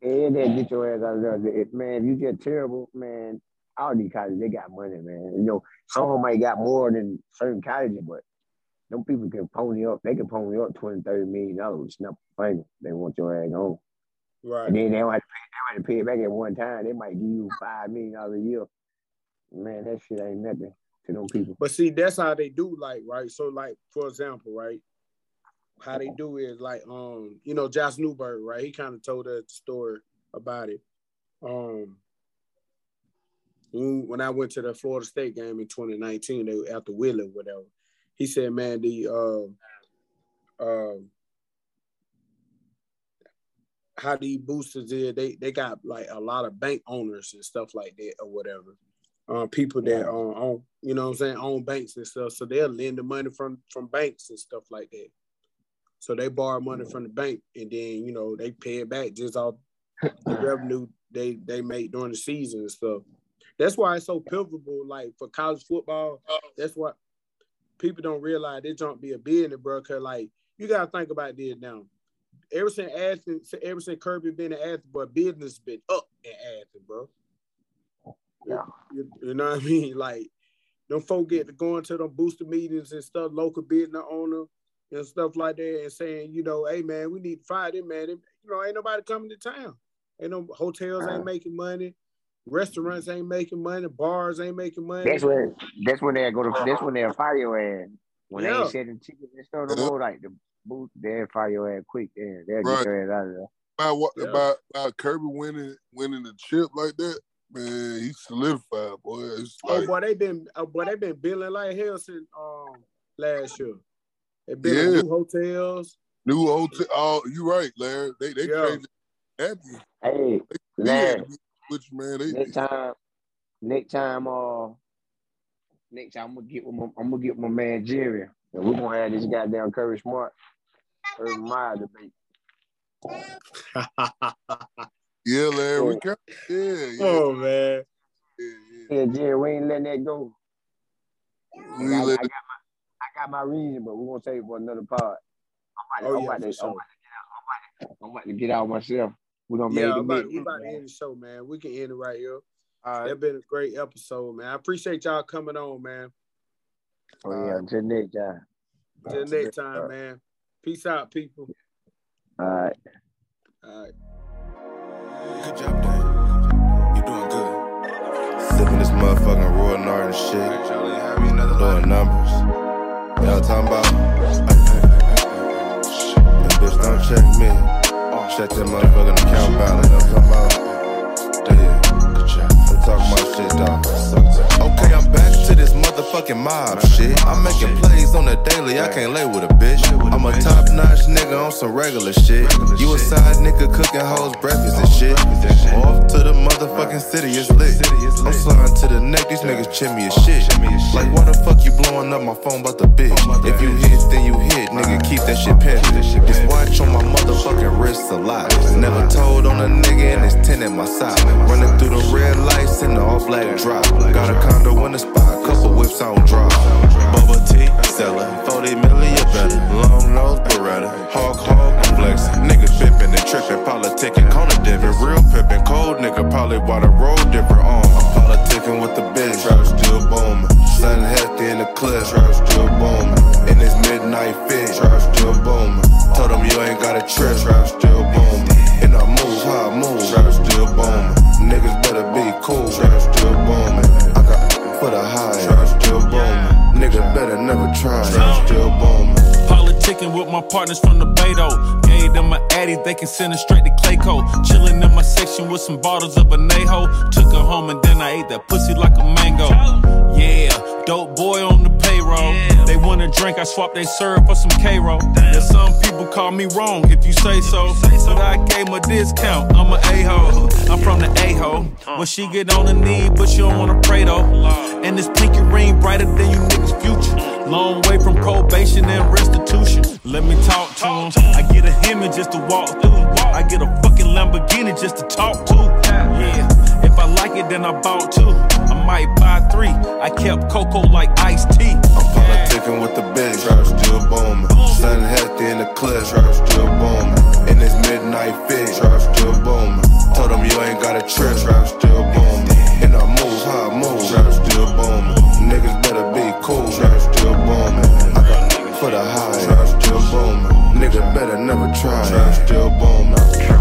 S11: Yeah, they get your ass out of there. If, man, if you get terrible, man, all these colleges, they got money, man. You know, some of them might got more than certain colleges, but them people can pony up. They can pony up 20, 30 million dollars. A finger. They want your ass on.
S2: Right.
S11: And then they don't have to pay, they don't have to pay it back at one time. They might give you five million dollars a year. Man, that shit ain't nothing to them people.
S2: But see, that's how they do, like, right? So, like, for example, right? How they do is like, um, you know, Josh Newberg, right? He kind of told us the story about it. Um, when, when I went to the Florida State game in 2019, they were after Willie, whatever. He said, "Man, the uh, uh, how these boosters is they they got like a lot of bank owners and stuff like that or whatever. Uh, people that uh, own, you know what I'm saying, own banks and stuff. So they'll lend the money from from banks and stuff like that. So they borrow money from the bank and then you know they pay it back just off the revenue they they make during the season and stuff. That's why it's so pivotal, like for college football. That's why people don't realize they don't be a business, bro. Cause like you gotta think about this now. Ever since Athens, ever since Kirby been in Athens, but business been up in Athens, bro.
S14: Yeah.
S2: You, you know what I mean? Like them folk get to going to them booster meetings and stuff, local business owner and stuff like that, and saying, you know, hey man, we need to fire them, man. You know, ain't nobody coming to town. Ain't no hotels ain't making money, restaurants ain't making money, bars ain't making money.
S14: That's when that's when they go to that's when they'll fire your ass. When they
S2: Yeah.
S14: ain't selling tickets and stuff no more, like the booth, they'll fire your ass quick. Then they'll
S8: Right.
S14: get your ass out of there.
S8: By what
S2: Yeah.
S8: about, about Kirby winning winning the chip like that, man, he solidified, boy. It's
S2: Oh
S8: like
S2: boy, they been oh boy, they been building like hell since um last year. They been
S8: Yeah.
S2: new hotels.
S8: new hotel. Oh, you right, Larry. They they
S2: Yeah.
S8: changed everything.
S14: Hey, Larry,
S8: had to be which man they
S14: next time, next time, uh, next time I'm gonna get with my, I'm gonna get with my man Jerry, and we're gonna have this goddamn Kirby Smart, Urban Meyer debate.
S8: Yeah, Larry, we got yeah, yeah,
S2: oh man.
S8: yeah,
S14: Yeah, Jerry, we ain't letting that go.
S8: yeah.
S14: I,
S8: We
S14: I got my, I got my reason, but we're gonna save it for another part. I'm about,
S2: Oh,
S14: I'm,
S2: yeah,
S14: about to. I'm, about to get out, I'm, about to, I'm about to get out myself. We're gonna
S2: Yeah,
S14: make the
S2: about,
S14: big
S2: we about to end the show, man. We can end it right here.
S3: All right.
S2: That's been a great episode, man. I appreciate y'all coming on, man.
S14: Oh yeah, until next time.
S2: Till next time, man. Peace out, people.
S14: All right.
S2: All right.
S15: Good job, Dan. You doing good. Sipping this motherfucking Royal Northern shit. Doing numbers. Y'all talking about? That bitch don't check me. Check that motherfucking account balance. I'm talking about. Yeah. Good job. I'm talking shit, dog. To this motherfucking mob shit. I'm making plays on the daily. I can't lay with a bitch. I'm a top notch nigga on some regular shit. You a side nigga cooking hoes breakfast and shit. Off to the motherfucking city, it's lit. I'm sliding to the neck, these niggas chip me as shit. Like, why the fuck you blowing up my phone about the bitch? If you hit, then you hit, nigga, keep that shit pimpin'. This watch on my motherfucking wrist a lot. Never told on a nigga and it's 10 at my side. Running through the red lights in the all black drop. Got a condo in the spot, couple whips on drop. Bubble tea, seller, 40 million better. Long nose Beretta, hog hog I'm flexing. Niggas pimpin' and trippin', politicking, corner dipping. Real pippin', cold nigga, probably why the road different on. I'm politicking with the bitch, trap still booming. Sun hefty in the clip, trap still booming. In this midnight fit, trap still booming. Told them you ain't got a trip, trap still booming. And I move how I move, trap still booming. Niggas better be cool, trap still booming. I got for the high, better never try, trap still booming.
S16: Politicking with my partners from the Beto. Gave them an Addy, they can send it straight to Clayco. Chilling in my section with some bottles of Anejo. Took her home and then I ate that pussy like a mango. Yeah, dope boy on the payroll. They want a drink, I swap they serve for some K-roll. Now some people call me wrong if you say so. But I gave a discount, I'm a a-hole. I'm from the A-ho. When she get on her knee, but she don't wanna pray though. And this pinky ring brighter than you niggas' future. Long way from probation and restitution. Let me talk to him. I get a Hemi just to walk through. I get a fucking Lamborghini just to talk to. Yeah, if I like it, then I bought two. Might buy three. I kept Coco like iced tea.
S15: I'm politicking with the bitch, trap still booming. Sun hefty in the clip, trap still booming. In this midnight fit, trap still booming. Told them you ain't got a trip, trap still booming. And I move how I move, trap still booming. Niggas better be cool, trap still booming. I got for the high, trap still booming. Nigga better never try, trap still booming.